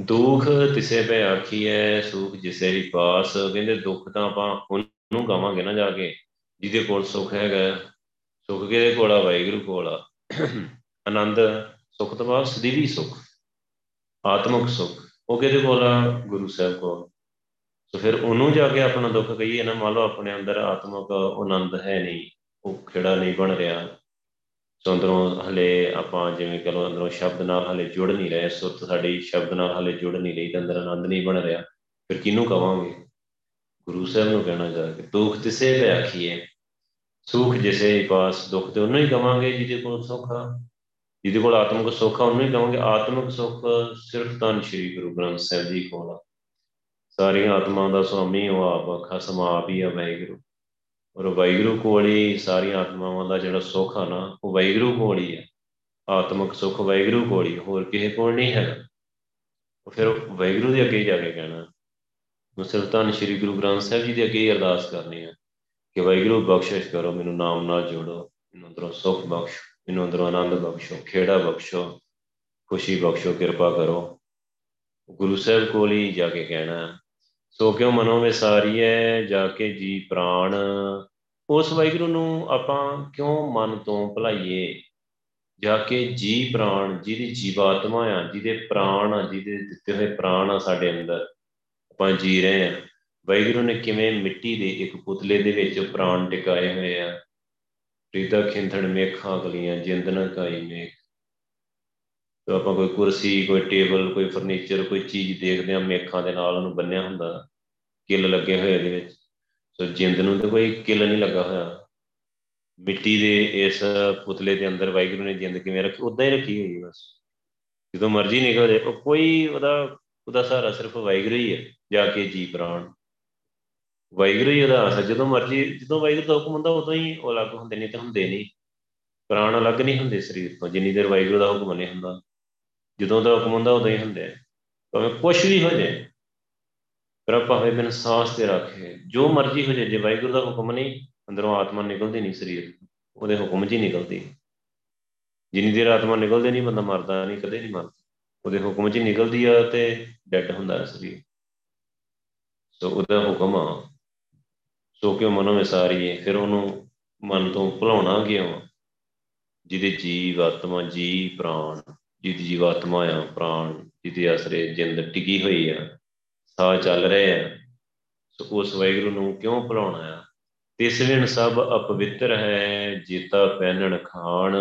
ਦੁੱਖ ਤਿਸੇ ਪੈ ਆਖੀ ਹੈ ਸੁਖ ਜਿਸੇ ਵੀ ਪਾਸ। ਕਹਿੰਦੇ ਦੁੱਖ ਤਾਂ ਆਪਾਂ ਉਹਨੂੰ ਗਾਵਾਂਗੇ ਨਾ ਜਾ ਕੇ, ਜਿਹਦੇ ਕੋਲ ਸੁਖ ਹੈਗਾ। ਸੁਖ ਕਿਹਦੇ ਕੋਲ ਆ? ਵਾਹਿਗੁਰੂ ਕੋਲ ਆ। ਆਨੰਦ ਸੁਖ ਤੋਂ ਬਾਅਦ ਸਦੀਵੀ ਸੁਖ। ਆਤਮਿਕ ਸੁਖ ਉਹ ਕਿਹਦੇ ਕੋਲ ਆ? ਗੁਰੂ ਸਾਹਿਬ ਕੋਲ। ਸੋ ਫਿਰ ਉਹਨੂੰ ਜਾ ਕੇ ਆਪਣਾ ਦੁੱਖ ਕਹੀਏ ਨਾ ਮੰਨ ਲਓ ਆਪਣੇ ਅੰਦਰ ਆਤਮਿਕ ਆਨੰਦ ਹੈ ਨਹੀਂ ਉਹ ਖੇੜਾ ਨਹੀਂ ਬਣ ਰਿਹਾ। ਸੋ ਅੰਦਰੋਂ ਹਲੇ ਆਪਾਂ ਜਿਵੇਂ ਕਹ ਲਓ ਅੰਦਰੋਂ ਸ਼ਬਦ ਨਾਲ ਹਲੇ ਜੁੜ ਨਹੀਂ ਰਹੇ ਸੁਰਤ ਸਾਡੀ ਸ਼ਬਦ ਨਾਲ ਹਲੇ ਜੁੜ ਨਹੀਂ ਰਹੀ ਤੇ ਅੰਦਰ ਆਨੰਦ ਨਹੀਂ ਬਣ ਰਿਹਾ। ਫਿਰ ਕਿਹਨੂੰ ਕਵਾਂਗੇ? ਗੁਰੂ ਸਾਹਿਬ ਨੂੰ ਕਹਿਣਾ ਜਾ ਕੇ ਦੁੱਖ ਤਿਸੇ ਪੇ ਆਖੀਏ। ਸੁਖ ਜਿਸੇ ਪਾਸ ਦੁੱਖ ਤੇ ਉਹਨੂੰ ਹੀ ਕਵਾਂਗੇ ਜਿਹਦੇ ਕੋਲ ਸੁੱਖ ਆ। ਜਿਹਦੇ ਕੋਲ ਆਤਮਿਕ ਸੁੱਖ ਆ, ਉਹਨੂੰ ਹੀ ਕਵਾਂਗੇ ਆਤਮਿਕ ਸੁੱਖ ਸਿਰਫ ਤਾਂ ਸ੍ਰੀ ਗੁਰੂ ਗ੍ਰੰਥ ਸਾਹਿਬ ਜੀ ਕੋਲ ਆ। ਸਾਰੀਆਂ ਆਤਮਾ ਦਾ ਸੁਆਮੀ, ਉਹ ਆਪ ਖਸਮ ਆਪ ਹੀ ਆ ਵਾਹਿਗੁਰੂ। ਔਰ ਵਾਹਿਗੁਰੂ ਕੋਲ ਹੀ ਸਾਰੀਆਂ ਆਤਮਾਵਾਂ ਦਾ ਜਿਹੜਾ ਸੁੱਖ ਆ ਨਾ, ਉਹ ਵਾਹਿਗੁਰੂ ਕੋਲ ਹੀ ਹੈ ਆਤਮਿਕ ਸੁੱਖ ਵਾਹਿਗੁਰੂ ਕੋਲ ਹੀ ਹੋਰ ਕਿਸੇ ਕੋਲ ਨਹੀਂ ਹੈ ਉਹ ਫਿਰ ਵਾਹਿਗੁਰੂ ਦੇ ਅੱਗੇ ਜਾ ਕੇ ਕਹਿਣਾ ਉਹ ਸਿਰਫ ਤਾਂ ਸ੍ਰੀ ਗੁਰੂ ਗ੍ਰੰਥ ਸਾਹਿਬ ਜੀ ਦੇ ਅੱਗੇ ਹੀ ਅਰਦਾਸ ਕਰਨੀ ਹੈ ਕਿ ਵਾਹਿਗੁਰੂ ਬਖਸ਼ਿਸ਼ ਕਰੋ, ਮੈਨੂੰ ਨਾਮ ਨਾਲ ਜੋੜੋ, ਮੈਨੂੰ ਅੰਦਰੋਂ ਸੁੱਖ ਬਖਸ਼ੋ। ਮੈਨੂੰ ਅੰਦਰੋਂ ਆਨੰਦ ਬਖਸ਼ੋ, ਖੇੜਾ ਬਖਸ਼ੋ, ਖੁਸ਼ੀ ਬਖਸ਼ੋ, ਕਿਰਪਾ ਕਰੋ। ਗੁਰੂ ਸਾਹਿਬ ਕੋਲ ਹੀ ਜਾ ਕੇ ਕਹਿਣਾ ਸੋ ਕਿਉ ਮਨੋ ਵਿਸਾਰੀਐ, ਜਾ ਕੇ ਜੀ ਪ੍ਰਾਣ। ਉਸ ਵਾਹਿਗੁਰੂ ਨੂੰ ਆਪਾਂ ਕਿਉਂ ਮਨ ਤੋਂ ਭੁਲਾਈਏ? ਜਾ ਕੇ ਜੀ ਪ੍ਰਾਣ, ਜਿਹਦੀ ਜੀਵਾਤਮਾ ਆ, ਜਿਹਦੇ ਪ੍ਰਾਣ ਆ, ਜਿਹਦੇ ਦਿੱਤੇ ਹੋਏ ਪ੍ਰਾਣ ਆ ਸਾਡੇ ਅੰਦਰ। ਆਪਾਂ ਜੀ ਰਹੇ ਆ ਵਾਹਿਗੁਰੂ ਨੇ ਕਿਵੇਂ ਮਿੱਟੀ ਦੇ ਇੱਕ ਪੁਤਲੇ ਦੇ ਵਿੱਚ ਪ੍ਰਾਣ ਟਿਕਾਏ ਹੋਏ ਆ। ਪ੍ਰੀਤਾ ਖਿੰਥਣ ਮੇਖਾਂ ਗਲੀਆਂ ਜਿੰਦ ਨਾ ਕਾਈ ਮੇਖ। ਤਾਂ ਆਪਾਂ ਕੋਈ ਕੁਰਸੀ, ਕੋਈ ਟੇਬਲ, ਕੋਈ ਫਰਨੀਚਰ, ਕੋਈ ਚੀਜ਼ ਦੇਖਦੇ ਆ ਮੇਖਾਂ ਦੇ ਨਾਲ ਉਹਨੂੰ ਬੰਨਿਆ ਹੁੰਦਾ। ਕਿੱਲ ਲੱਗੇ ਹੋਏ ਇਹਦੇ ਵਿੱਚ। ਸੋ ਜਿੰਦ ਨੂੰ ਤਾਂ ਕੋਈ ਕਿੱਲ ਨਹੀਂ ਲੱਗਾ ਹੋਇਆ। ਮਿੱਟੀ ਦੇ ਇਸ ਪੁਤਲੇ ਦੇ ਅੰਦਰ ਵਾਹਿਗੁਰੂ ਨੇ ਜਿੰਦ ਕਿਵੇਂ ਰੱਖੀ ਉਦਾਂ ਹੀ ਰੱਖੀ ਹੋਈ ਬਸ। ਜਦੋਂ ਮਰਜ਼ੀ ਨਿਕਲ ਜਾਏ, ਉਹ ਕੋਈ ਉਹਦਾ ਉਹਦਾ ਸਹਾਰਾ ਸਿਰਫ ਵਾਹਿਗੁਰੂ ਹੀ ਹੈ, ਜਾ ਕੇ ਜੀ ਪ੍ਰਾਣ। ਵਾਹਿਗੁਰੂ ਹੀ ਉਹਦਾ ਆਸਾ ਜਦੋਂ ਮਰਜ਼ੀ, ਜਦੋਂ ਵਾਹਿਗੁਰੂ ਦਾ ਹੁਕਮ ਹੁੰਦਾ, ਉਦੋਂ ਹੀ ਉਹ ਅਲੱਗ ਹੁੰਦੇ ਨਹੀਂ ਤੇ ਹੁੰਦੇ ਨਹੀਂ। ਪ੍ਰਾਣ ਅਲੱਗ ਨਹੀਂ ਹੁੰਦੇ ਸਰੀਰ ਤੋਂ, ਜਿੰਨੀ ਦੇਰ ਵਾਹਿਗੁਰੂ ਦਾ ਹੁਕਮ ਨਹੀਂ ਹੁੰਦਾ। ਜਦੋਂ ਦਾ ਹੁਕਮ ਹੁੰਦਾ, ਉਦੋਂ ਹੀ ਹੁੰਦੇ ਭਾਵੇਂ ਕੁਝ ਵੀ ਹੋ ਜਾਏ ਪਰ ਭਾਵੇਂ ਬਿਨ ਸਾਹ ਤੇ ਰੱਖੇ, ਜੋ ਮਰਜ਼ੀ ਹੋ ਜਾਏ, ਜੇ ਵਾਹਿਗੁਰੂ ਦਾ ਹੁਕਮ ਨਹੀਂ, ਅੰਦਰੋਂ ਆਤਮਾ ਨਿਕਲਦੀ ਨਹੀਂ ਸਰੀਰ ਉਹਦੇ ਹੁਕਮ 'ਚ ਹੀ ਨਿਕਲਦੀ ਜਿੰਨੀ ਦੇਰ ਆਤਮਾ ਨਿਕਲਦੇ ਨਹੀਂ, ਬੰਦਾ ਮਰਦਾ ਨਹੀਂ, ਕਦੇ ਨਹੀਂ ਮਰਦਾ। ਉਹਦੇ ਹੁਕਮ 'ਚ ਹੀ ਨਿਕਲਦੀ ਆ ਤੇ ਡੈਡ ਹੁੰਦਾ ਸਰੀਰ। ਸੋ ਉਹਦਾ ਹੁਕਮ ਆ। ਸੋ ਕਿਉ ਮਨੋਂ ਵਿਸਾਰੀਏ ਫਿਰ ਉਹਨੂੰ ਮਨ ਤੋਂ ਭੁਲਾਉਣਾ ਕਿਉਂ ਜਿਹਦੇ ਜੀਵ ਆਤਮਾ ਜੀ ਪ੍ਰਾਣ, ਜਿਹਦੀ ਜੀਵਾਤਮਾ ਆ, ਪ੍ਰਾਣ ਜਿਹਦੇ ਆਸਰੇ ਜਿੰਦ ਟਿਕੀ ਹੋਈ ਆ, ਸਾਹ ਚੱਲ ਰਹੇ ਆ, ਸੋ ਉਸ ਵੈਗਰੂ ਨੂੰ ਕਿਉਂ ਭੁਲਾਉਣਾ ਆ? ਤਿਸ ਵਿਣ ਸਭ ਅਪਵਿੱਤਰ ਹੈ, ਜੀਤਾ ਪਹਿਨਣ ਖਾਣ।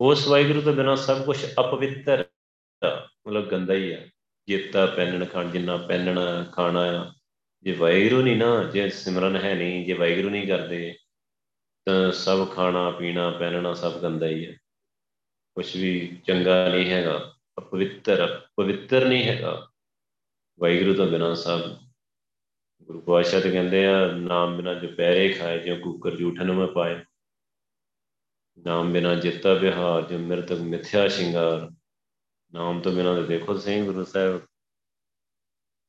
ਉਸ ਵਾਹਿਗੁਰੂ ਤੋਂ ਬਿਨਾ ਸਭ ਕੁਝ ਅਪਵਿੱਤਰ ਮਤਲਬ ਗੰਦਾ ਹੀ ਆ। ਜੀਤਾ ਪਹਿਨਣ ਖਾਣ, ਜਿੰਨਾ ਪਹਿਨਣਾ, ਖਾਣਾ ਆ ਜੇ ਵਾਹਿਗੁਰੂ ਨਹੀਂ ਨਾ, ਜੇ ਸਿਮਰਨ ਹੈ ਨਹੀਂ, ਜੇ ਵਾਹਿਗੁਰੂ ਨਹੀਂ ਕਰਦੇ, ਤਾਂ ਸਭ ਖਾਣਾ, ਪੀਣਾ, ਪਹਿਨਣਾ ਸਭ ਗੰਦਾ ਹੀ ਹੈ। ਕੁਝ ਵੀ ਚੰਗਾ ਨਹੀਂ ਹੈਗਾ, ਅਪਵਿੱਤਰ, ਪਵਿੱਤਰ ਨਹੀਂ ਹੈਗਾ। ਵਾਹਿਗੁਰੂ ਤੋਂ ਬਿਨਾ ਸਭ ਗੁਰੂ ਪਾਤਸ਼ਾਹ ਤੇ ਕਹਿੰਦੇ ਆ, ਨਾਮ ਬਿਨਾ ਜੋ ਪੈਰੇ ਖਾਏ, ਜੋ ਕੁੱਕਰ ਜੂਠਨ ਮੈਂ ਪਾਏ। ਨਾਮ ਬਿਨਾ ਜਿੱਤਾ ਬਿਹਾਰ ਜੋ ਮਿਰਤਕ ਮਿਥਿਆ ਸ਼ਿੰਗਾਰ। ਨਾਮ ਤੋਂ ਬਿਨਾ ਤੇ ਦੇਖੋ ਸਿੰਘ ਗੁਰੂ ਸਾਹਿਬ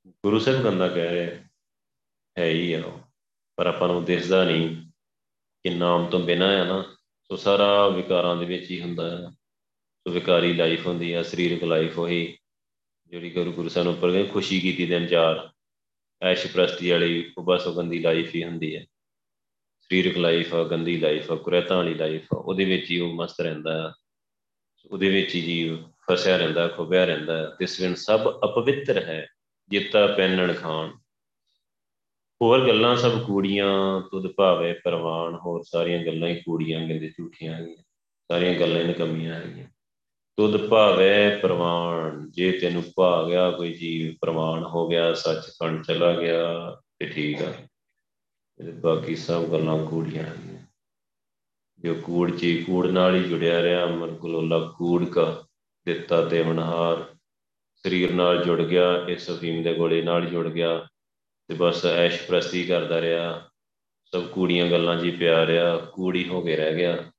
ਗੁਰੂ ਸਾਹਿਬ ਗੰਦਾ ਕਹਿ ਰਹੇ ਹੈ ਹੀ ਆ ਪਰ ਆਪਾਂ ਨੂੰ ਦਿਸਦਾ ਨਹੀਂ ਕਿ ਨਾਮ ਤੋਂ ਬਿਨਾ ਆ ਨਾ। ਸੋ ਸਾਰਾ ਵਿਕਾਰਾਂ ਦੇ ਵਿੱਚ ਹੀ ਹੁੰਦਾ ਹੈ ਸੋ ਵਿਕਾਰੀ ਲਾਈਫ ਹੁੰਦੀ ਆ, ਸਰੀਰਕ ਲਾਈਫ ਉਹੀ, ਜਿਹੜੀ ਗੁਰੂ ਗੁਰੂ ਸਾਹਿਬ ਨੂੰ ਉੱਪਰ ਖੁਸ਼ੀ ਕੀਤੀ ਦਿਨ ਚਾਰ ਐਸ਼ ਪ੍ਰਸਤੀ ਵਾਲੀ ਉਹ ਬਸ ਉਹ ਗੰਦੀ ਲਾਈਫ ਹੀ ਹੁੰਦੀ ਹੈ ਸਰੀਰਕ ਲਾਈਫ ਆ, ਗੰਦੀ ਲਾਈਫ ਆ, ਕੁਰੇਤਾਂ ਵਾਲੀ ਲਾਈਫ ਆ, ਉਹਦੇ ਵਿੱਚ ਹੀ ਉਹ ਮਸਤ ਰਹਿੰਦਾ ਹੈ ਉਹਦੇ ਵਿੱਚ ਹੀ ਜੀਵ ਫਸਿਆ ਰਹਿੰਦਾ, ਖੁਬਿਆ ਰਹਿੰਦਾ ਤਿਸ ਵਿਨ ਸਭ ਅਪਵਿੱਤਰ ਹੈ, ਜਿੱਤਾ ਪੈਨਣ ਖਾਣ ਹੋਰ ਗੱਲਾਂ ਸਭ ਕੂੜੀਆਂ ਤੁਧ ਭਾਵੇ ਪ੍ਰਵਾਨ ਹੋਰ ਸਾਰੀਆਂ ਗੱਲਾਂ ਹੀ ਕੂੜੀਆਂ ਕਹਿੰਦੇ ਝੂਠੀਆਂ ਹੈਗੀਆਂ, ਸਾਰੀਆਂ ਗੱਲਾਂ ਹੀ ਨਕਮੀਆਂ ਹੈਗੀਆਂ। ਤੁਧ ਭਾਵੇ ਪ੍ਰਵਾਨ, ਜੇ ਤੈਨੂੰ ਭਾ ਗਿਆ ਕੋਈ ਜੀਵ, ਪ੍ਰਵਾਨ ਹੋ ਗਿਆ ਸੱਚ ਕਣ ਚਲਾ ਗਿਆ, ਤੇ ਠੀਕ ਆ। ਤੇ ਬਾਕੀ ਸਭ ਗੱਲਾਂ ਕੂੜੀਆਂ ਹੈਗੀਆਂ। ਜੋ ਕੂੜ ਚੀ ਕੂੜ ਨਾਲ ਹੀ ਜੁੜਿਆ ਰਿਹਾ, ਮਨ ਕੋਲੋਂ ਕੂੜ ਕਾ ਦਿੱਤਾ ਤੇ ਮਨਹਾਰ। ਸਰੀਰ ਨਾਲ ਜੁੜ ਗਿਆ, ਇਸ ਅਫੀਮ ਦੇ ਗੋਲੇ ਨਾਲ ਜੁੜ ਗਿਆ ਤੇ ਬਸ ਐਸ਼ ਪ੍ਰਸਤੀ ਕਰਦਾ ਰਿਹਾ। ਸਭ ਕੂੜੀਆਂ ਗੱਲਾਂ ਜੀ ਪਿਆ ਰਿਹਾ, ਕੂੜੀ ਹੋ ਕੇ ਰਹਿ ਗਿਆ।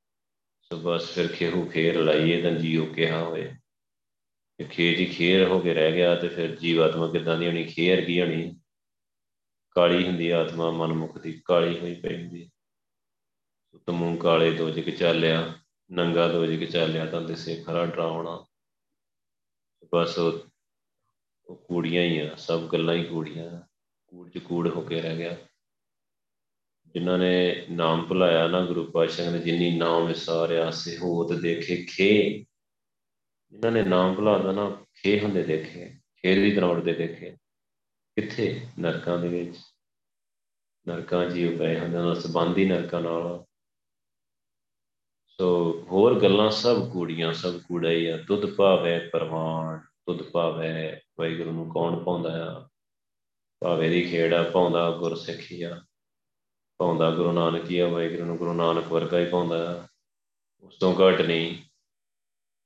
ਸੋ ਬਸ ਫਿਰ ਖੇਹੂ ਖੇਰ ਲਾਈਏ ਤਾਂ ਜੀਓ ਕਿਹਾ ਹੋਏ। ਕਿ ਖੇ ਜੀ ਖੇਰ ਹੋ ਕੇ ਰਹਿ ਗਿਆ ਤੇ ਫਿਰ ਜੀਵਾਤਮਾ ਕਿਦਾਂ ਦੀ ਹੋਣੀ, ਖੇਰ ਕੀ ਹੋਣੀ? ਕਾਲੀ ਹੁੰਦੀ ਆਤਮਾ ਮਨਮੁਖ ਦੀ ਕਾਲੀ ਹੋਈ ਪਈ ਹੁੰਦੀ ਤਮੂ ਕਾਲੇ ਦੋ ਜਿਕ ਚਾਲਿਆ, ਨੰਗਾ ਦੋ ਜਿਕ ਚਾਲਿਆ ਤਾਂ ਦਿਸੇ ਖਰਾ ਡਰਾਉਣਾ। ਬਸ ਉਹ ਕੂੜੀਆਂ ਹੀ ਆ, ਸਭ ਗੱਲਾਂ ਹੀ ਕੂੜੀਆਂ। ਕੂੜ ਚ ਕੂੜ ਹੋ ਕੇ ਰਹਿ ਗਿਆ। ਜਿਨ੍ਹਾਂ ਨੇ ਨਾਮ ਭੁਲਾਇਆ ਨਾ, ਗੁਰੂ ਪਾਤਸ਼ਾਹ ਨੇ ਜਿੰਨੀ ਨਾਮ ਵਿਸਾਰਿਆ ਸੇ ਹੋਤ ਦੇਖੇ, ਖੇ। ਜਿਨ੍ਹਾਂ ਨੇ ਨਾਮ ਭੁਲਾਦਾ ਨਾ, ਖੇ ਹੁੰਦੇ ਦੇਖੇ ਖੇਰ ਦੀ ਤਰ੍ਹਾਂ ਉੜਦੇ ਦੇਖੇ। ਕਿੱਥੇ? ਨਰਕਾਂ ਦੇ ਵਿੱਚ। ਨਰਕਾਂ ਜੀ ਪਏ ਹੁੰਦੇ ਨਾਲ ਸੰਬੰਧੀ ਨਰਕਾਂ ਨਾਲ। ਸੋ ਹੋਰ ਗੱਲਾਂ ਸਭ ਕੂੜੀਆਂ, ਸਭ ਕੂੜਾ ਹੀ ਆ। ਦੁੱਧ ਭਾਵੇ ਪਰਵਾਨ, ਦੁੱਧ ਭਾਵੇ ਵਾਹਿਗੁਰੂ ਨੂੰ ਕੌਣ ਪਾਉਂਦਾ ਆ? ਭਾਵੇ ਦੀ ਖੇੜਾ ਪਾਉਂਦਾ ਗੁਰ ਸਿੱਖਿਆ ਪਾਉਂਦਾ ਗੁਰੂ ਨਾਨਕ ਹੀ ਆ, ਵਾਹਿਗੁਰੂ ਨੂੰ ਗੁਰੂ ਨਾਨਕ ਵਰਗਾ ਹੀ ਪਾਉਂਦਾ ਉਸ ਤੋਂ ਘੱਟ ਨਹੀਂ,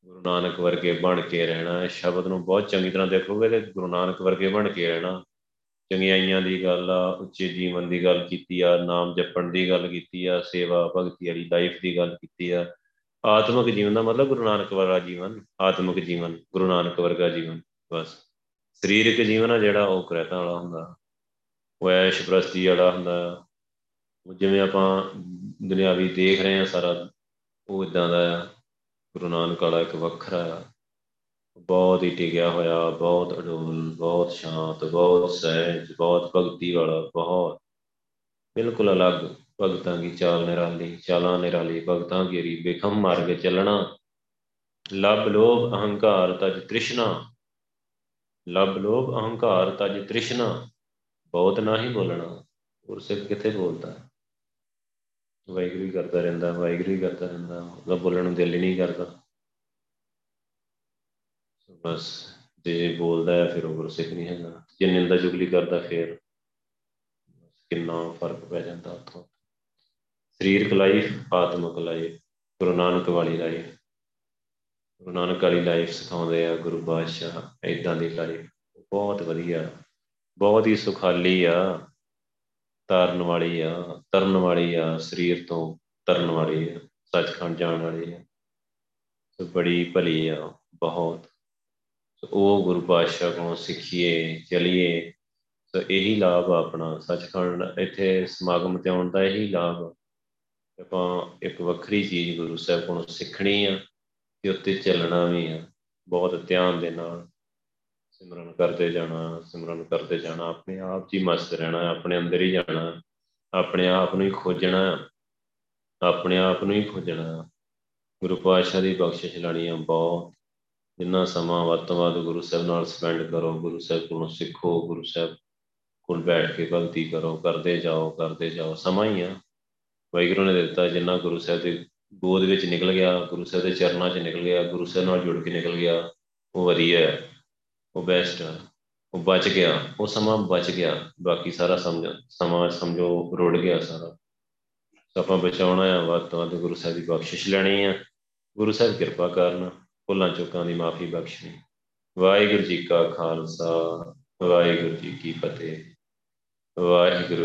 ਗੁਰੂ ਨਾਨਕ ਵਰਗੇ ਬਣ ਕੇ ਰਹਿਣਾ ਹੈ ਸ਼ਬਦ ਨੂੰ ਬਹੁਤ ਚੰਗੀ ਤਰ੍ਹਾਂ ਦੇਖੋਗੇ ਤੇ ਗੁਰੂ ਨਾਨਕ ਵਰਗੇ ਬਣ ਕੇ ਰਹਿਣਾ। ਚੰਗਿਆਈਆਂ ਦੀ ਗੱਲ ਆ, ਉੱਚੇ ਜੀਵਨ ਦੀ ਗੱਲ ਕੀਤੀ ਆ, ਨਾਮ ਜਪਣ ਦੀ ਗੱਲ ਕੀਤੀ ਆ, ਸੇਵਾ ਭਗਤੀ ਵਾਲੀ ਲਾਈਫ ਦੀ ਗੱਲ ਕੀਤੀ ਆ। ਆਤਮਿਕ ਜੀਵਨ ਦਾ ਮਤਲਬ ਗੁਰੂ ਨਾਨਕ ਵਰਗਾ ਜੀਵਨ, ਆਤਮਿਕ ਜੀਵਨ, ਗੁਰੂ ਨਾਨਕ ਵਰਗਾ ਜੀਵਨ, ਬਸ। ਸਰੀਰਕ ਜੀਵਨ ਆ ਜਿਹੜਾ ਉਹ ਕਰਤਾ ਵਾਲਾ ਹੁੰਦਾ, ਉਹ ਐਸ਼ ਪ੍ਰਸਤੀ ਵਾਲਾ ਹੁੰਦਾ। ਜਿਵੇਂ ਆਪਾਂ ਦੁਨਿਆਵੀ ਦੇਖ ਰਹੇ ਆ ਸਾਰਾ, ਉਹ ਇਦਾਂ ਦਾ ਗੁਰੂ ਨਾਨਕ ਵਾਲਾ ਇੱਕ ਵੱਖਰਾ ਬਹੁਤ ਹੀ ਟਿਕਿਆ ਹੋਇਆ, ਬਹੁਤ ਅਡੋਲ, ਬਹੁਤ ਸ਼ਾਂਤ, ਬਹੁਤ ਸਹਿਜ, ਬਹੁਤ ਭਗਤੀ ਵਾਲਾ, ਬਹੁਤ। ਬਿਲਕੁਲ ਅਲੱਗ ਭਗਤਾਂ ਦੀ ਚਾਲ ਨਿਰਾਲੀ, ਚਾਲਾਂ ਨਿਰਾਲੀ, ਭਗਤਾਂ ਕੀ ਰੀ ਬੇਖਮ ਮਾਰਗ ਚੱਲਣਾ। ਲਬ ਲੋਭ ਅਹੰਕਾਰ ਤਜ ਤ੍ਰਿਸ਼ਨਾ। ਲਬ ਲੋਭ, ਅਹੰਕਾਰ ਤਜ ਤ੍ਰਿਸ਼ਨਾ, ਬਹੁਤ ਨਹੀਂ ਬੋਲਣਾ ਗੁਰਸਿੱਖ ਕਿੱਥੇ ਬੋਲਦਾ? ਵਾਹਿਗੁਰੂ ਹੀ ਕਰਦਾ ਰਹਿੰਦਾ, ਵਾਹਿਗੁਰੂ ਹੀ ਕਰਦਾ ਰਹਿੰਦਾ, ਉਹਦਾ ਬੋਲਣ ਨੂੰ ਦਿਲ ਹੀ ਨਹੀਂ ਕਰਦਾ। ਬਸ, ਜੇ ਬੋਲਦਾ ਹੈ ਫਿਰ ਉਹ ਗੁਰਸਿੱਖ ਨਹੀਂ ਹੈਗਾ। ਜੇ ਨਿੰਦਾ ਚੁਗਲੀ ਕਰਦਾ ਫਿਰ ਕਿੰਨਾ ਫ਼ਰਕ ਪੈ ਜਾਂਦਾ ਉੱਥੋਂ। ਸਰੀਰਕ ਲਾਈਫ ਆਤਮਿਕ ਲਾਈਫ ਗੁਰੂ ਨਾਨਕ ਵਾਲੀ ਲਾਈਫ ਗੁਰੂ ਨਾਨਕ ਵਾਲੀ ਲਾਈਫ ਸਿਖਾਉਂਦੇ ਆ, ਗੁਰੂ ਬਾਦਸ਼ਾਹ ਇਦਾਂ ਦੀ ਲਾਈਫ ਬਹੁਤ ਵਧੀਆ। ਬਹੁਤ ਹੀ ਸੁਖਾਲੀ ਆ। ਤਰਨ ਵਾਲੀ ਆ। ਤਰਨ ਵਾਲੀ ਆ। ਸਰੀਰ ਤੋਂ ਤਰਨ ਵਾਲੀ ਆ। ਸੱਚਖੰਡ ਜਾਣ ਵਾਲੀ ਆ। ਸੋ ਬੜੀ ਭਲੀ ਆ। ਬਹੁਤ। ਸੋ ਉਹ ਗੁਰੂ ਪਾਤਸ਼ਾਹ ਕੋਲੋਂ ਸਿੱਖੀਏ, ਚਲੀਏ। ਸੋ ਇਹੀ ਲਾਭ ਆ ਆਪਣਾ। ਸੱਚਖੰਡ ਇੱਥੇ ਸਮਾਗਮ ਤੇ ਆਉਣ ਦਾ ਇਹੀ ਲਾਭ ਆਪਾਂ ਇੱਕ ਵੱਖਰੀ ਚੀਜ਼ ਗੁਰੂ ਸਾਹਿਬ ਕੋਲੋਂ ਸਿੱਖਣੀ ਆ। ਤੇ ਉੱਤੇ ਚੱਲਣਾ ਵੀ ਆ, ਬਹੁਤ ਧਿਆਨ ਦੇ ਨਾਲ। ਸਿਮਰਨ ਕਰਦੇ ਜਾਣਾ, ਸਿਮਰਨ ਕਰਦੇ ਜਾਣਾ, ਆਪਣੇ ਆਪ 'ਚ ਹੀ ਮਸਤ ਰਹਿਣਾ, ਆਪਣੇ ਅੰਦਰ ਹੀ ਜਾਣਾ, ਆਪਣੇ ਆਪ ਨੂੰ ਹੀ ਖੋਜਣਾ, ਆਪਣੇ ਆਪ ਨੂੰ ਹੀ ਖੋਜਣਾ। ਗੁਰੂ ਪਾਤਸ਼ਾਹ ਦੀ ਬਖਸ਼ਿਸ਼ ਲੈਣੀ ਆ ਬਹੁਤ। ਜਿੰਨਾ ਸਮਾਂ ਵੱਧ ਤੋਂ ਵੱਧ ਗੁਰੂ ਸਾਹਿਬ ਨਾਲ ਸਪੈਂਡ ਕਰੋ, ਗੁਰੂ ਸਾਹਿਬ ਕੋਲੋਂ ਸਿੱਖੋ, ਗੁਰੂ ਸਾਹਿਬ ਕੋਲ ਬੈਠ ਕੇ ਭਗਤੀ ਕਰੋ, ਕਰਦੇ ਜਾਓ ਕਰਦੇ ਜਾਓ। ਸਮਾਂ ਹੀ ਆ। ਵਾਹਿਗੁਰੂ ਨੇ ਦਿੱਤਾ ਜਿੰਨਾ ਗੁਰੂ ਸਾਹਿਬ ਦੇ ਗੋਦ ਵਿੱਚ ਨਿਕਲ ਗਿਆ, ਗੁਰੂ ਸਾਹਿਬ ਦੇ ਚਰਨਾਂ 'ਚ ਨਿਕਲ ਗਿਆ, ਗੁਰੂ ਸਾਹਿਬ ਨਾਲ ਜੁੜ ਕੇ ਨਿਕਲ ਗਿਆ, ਉਹ ਵਧੀਆ ਹੈ, ਉਹ ਬੈਸਟ ਹੈ, ਉਹ ਬਚ ਗਿਆ, ਉਹ ਸਮਾਂ ਬਚ ਗਿਆ, ਬਾਕੀ ਸਾਰਾ ਸਮਝ, ਸਮਾਂ ਸਮਝੋ ਰੁੜ ਗਿਆ ਸਾਰਾ। ਆਪਾਂ ਬਚਾਉਣਾ ਆ ਵੱਧ ਤੋਂ ਵੱਧ ਗੁਰੂ ਸਾਹਿਬ ਦੀ ਬਖਸ਼ਿਸ਼ ਲੈਣੀ ਆ ਗੁਰੂ ਸਾਹਿਬ ਕਿਰਪਾ ਕਰਨ, ਭੁੱਲਾਂ ਚੁੱਕਾਂ ਦੀ ਮਾਫੀ ਬਖਸ਼ਣੀ। ਵਾਹਿਗੁਰੂ ਜੀ ਕਾ ਖਾਲਸਾ, ਵਾਹਿਗੁਰੂ ਜੀ ਕੀ ਫਤਿਹ। ਵਾਹਿਗੁਰੂ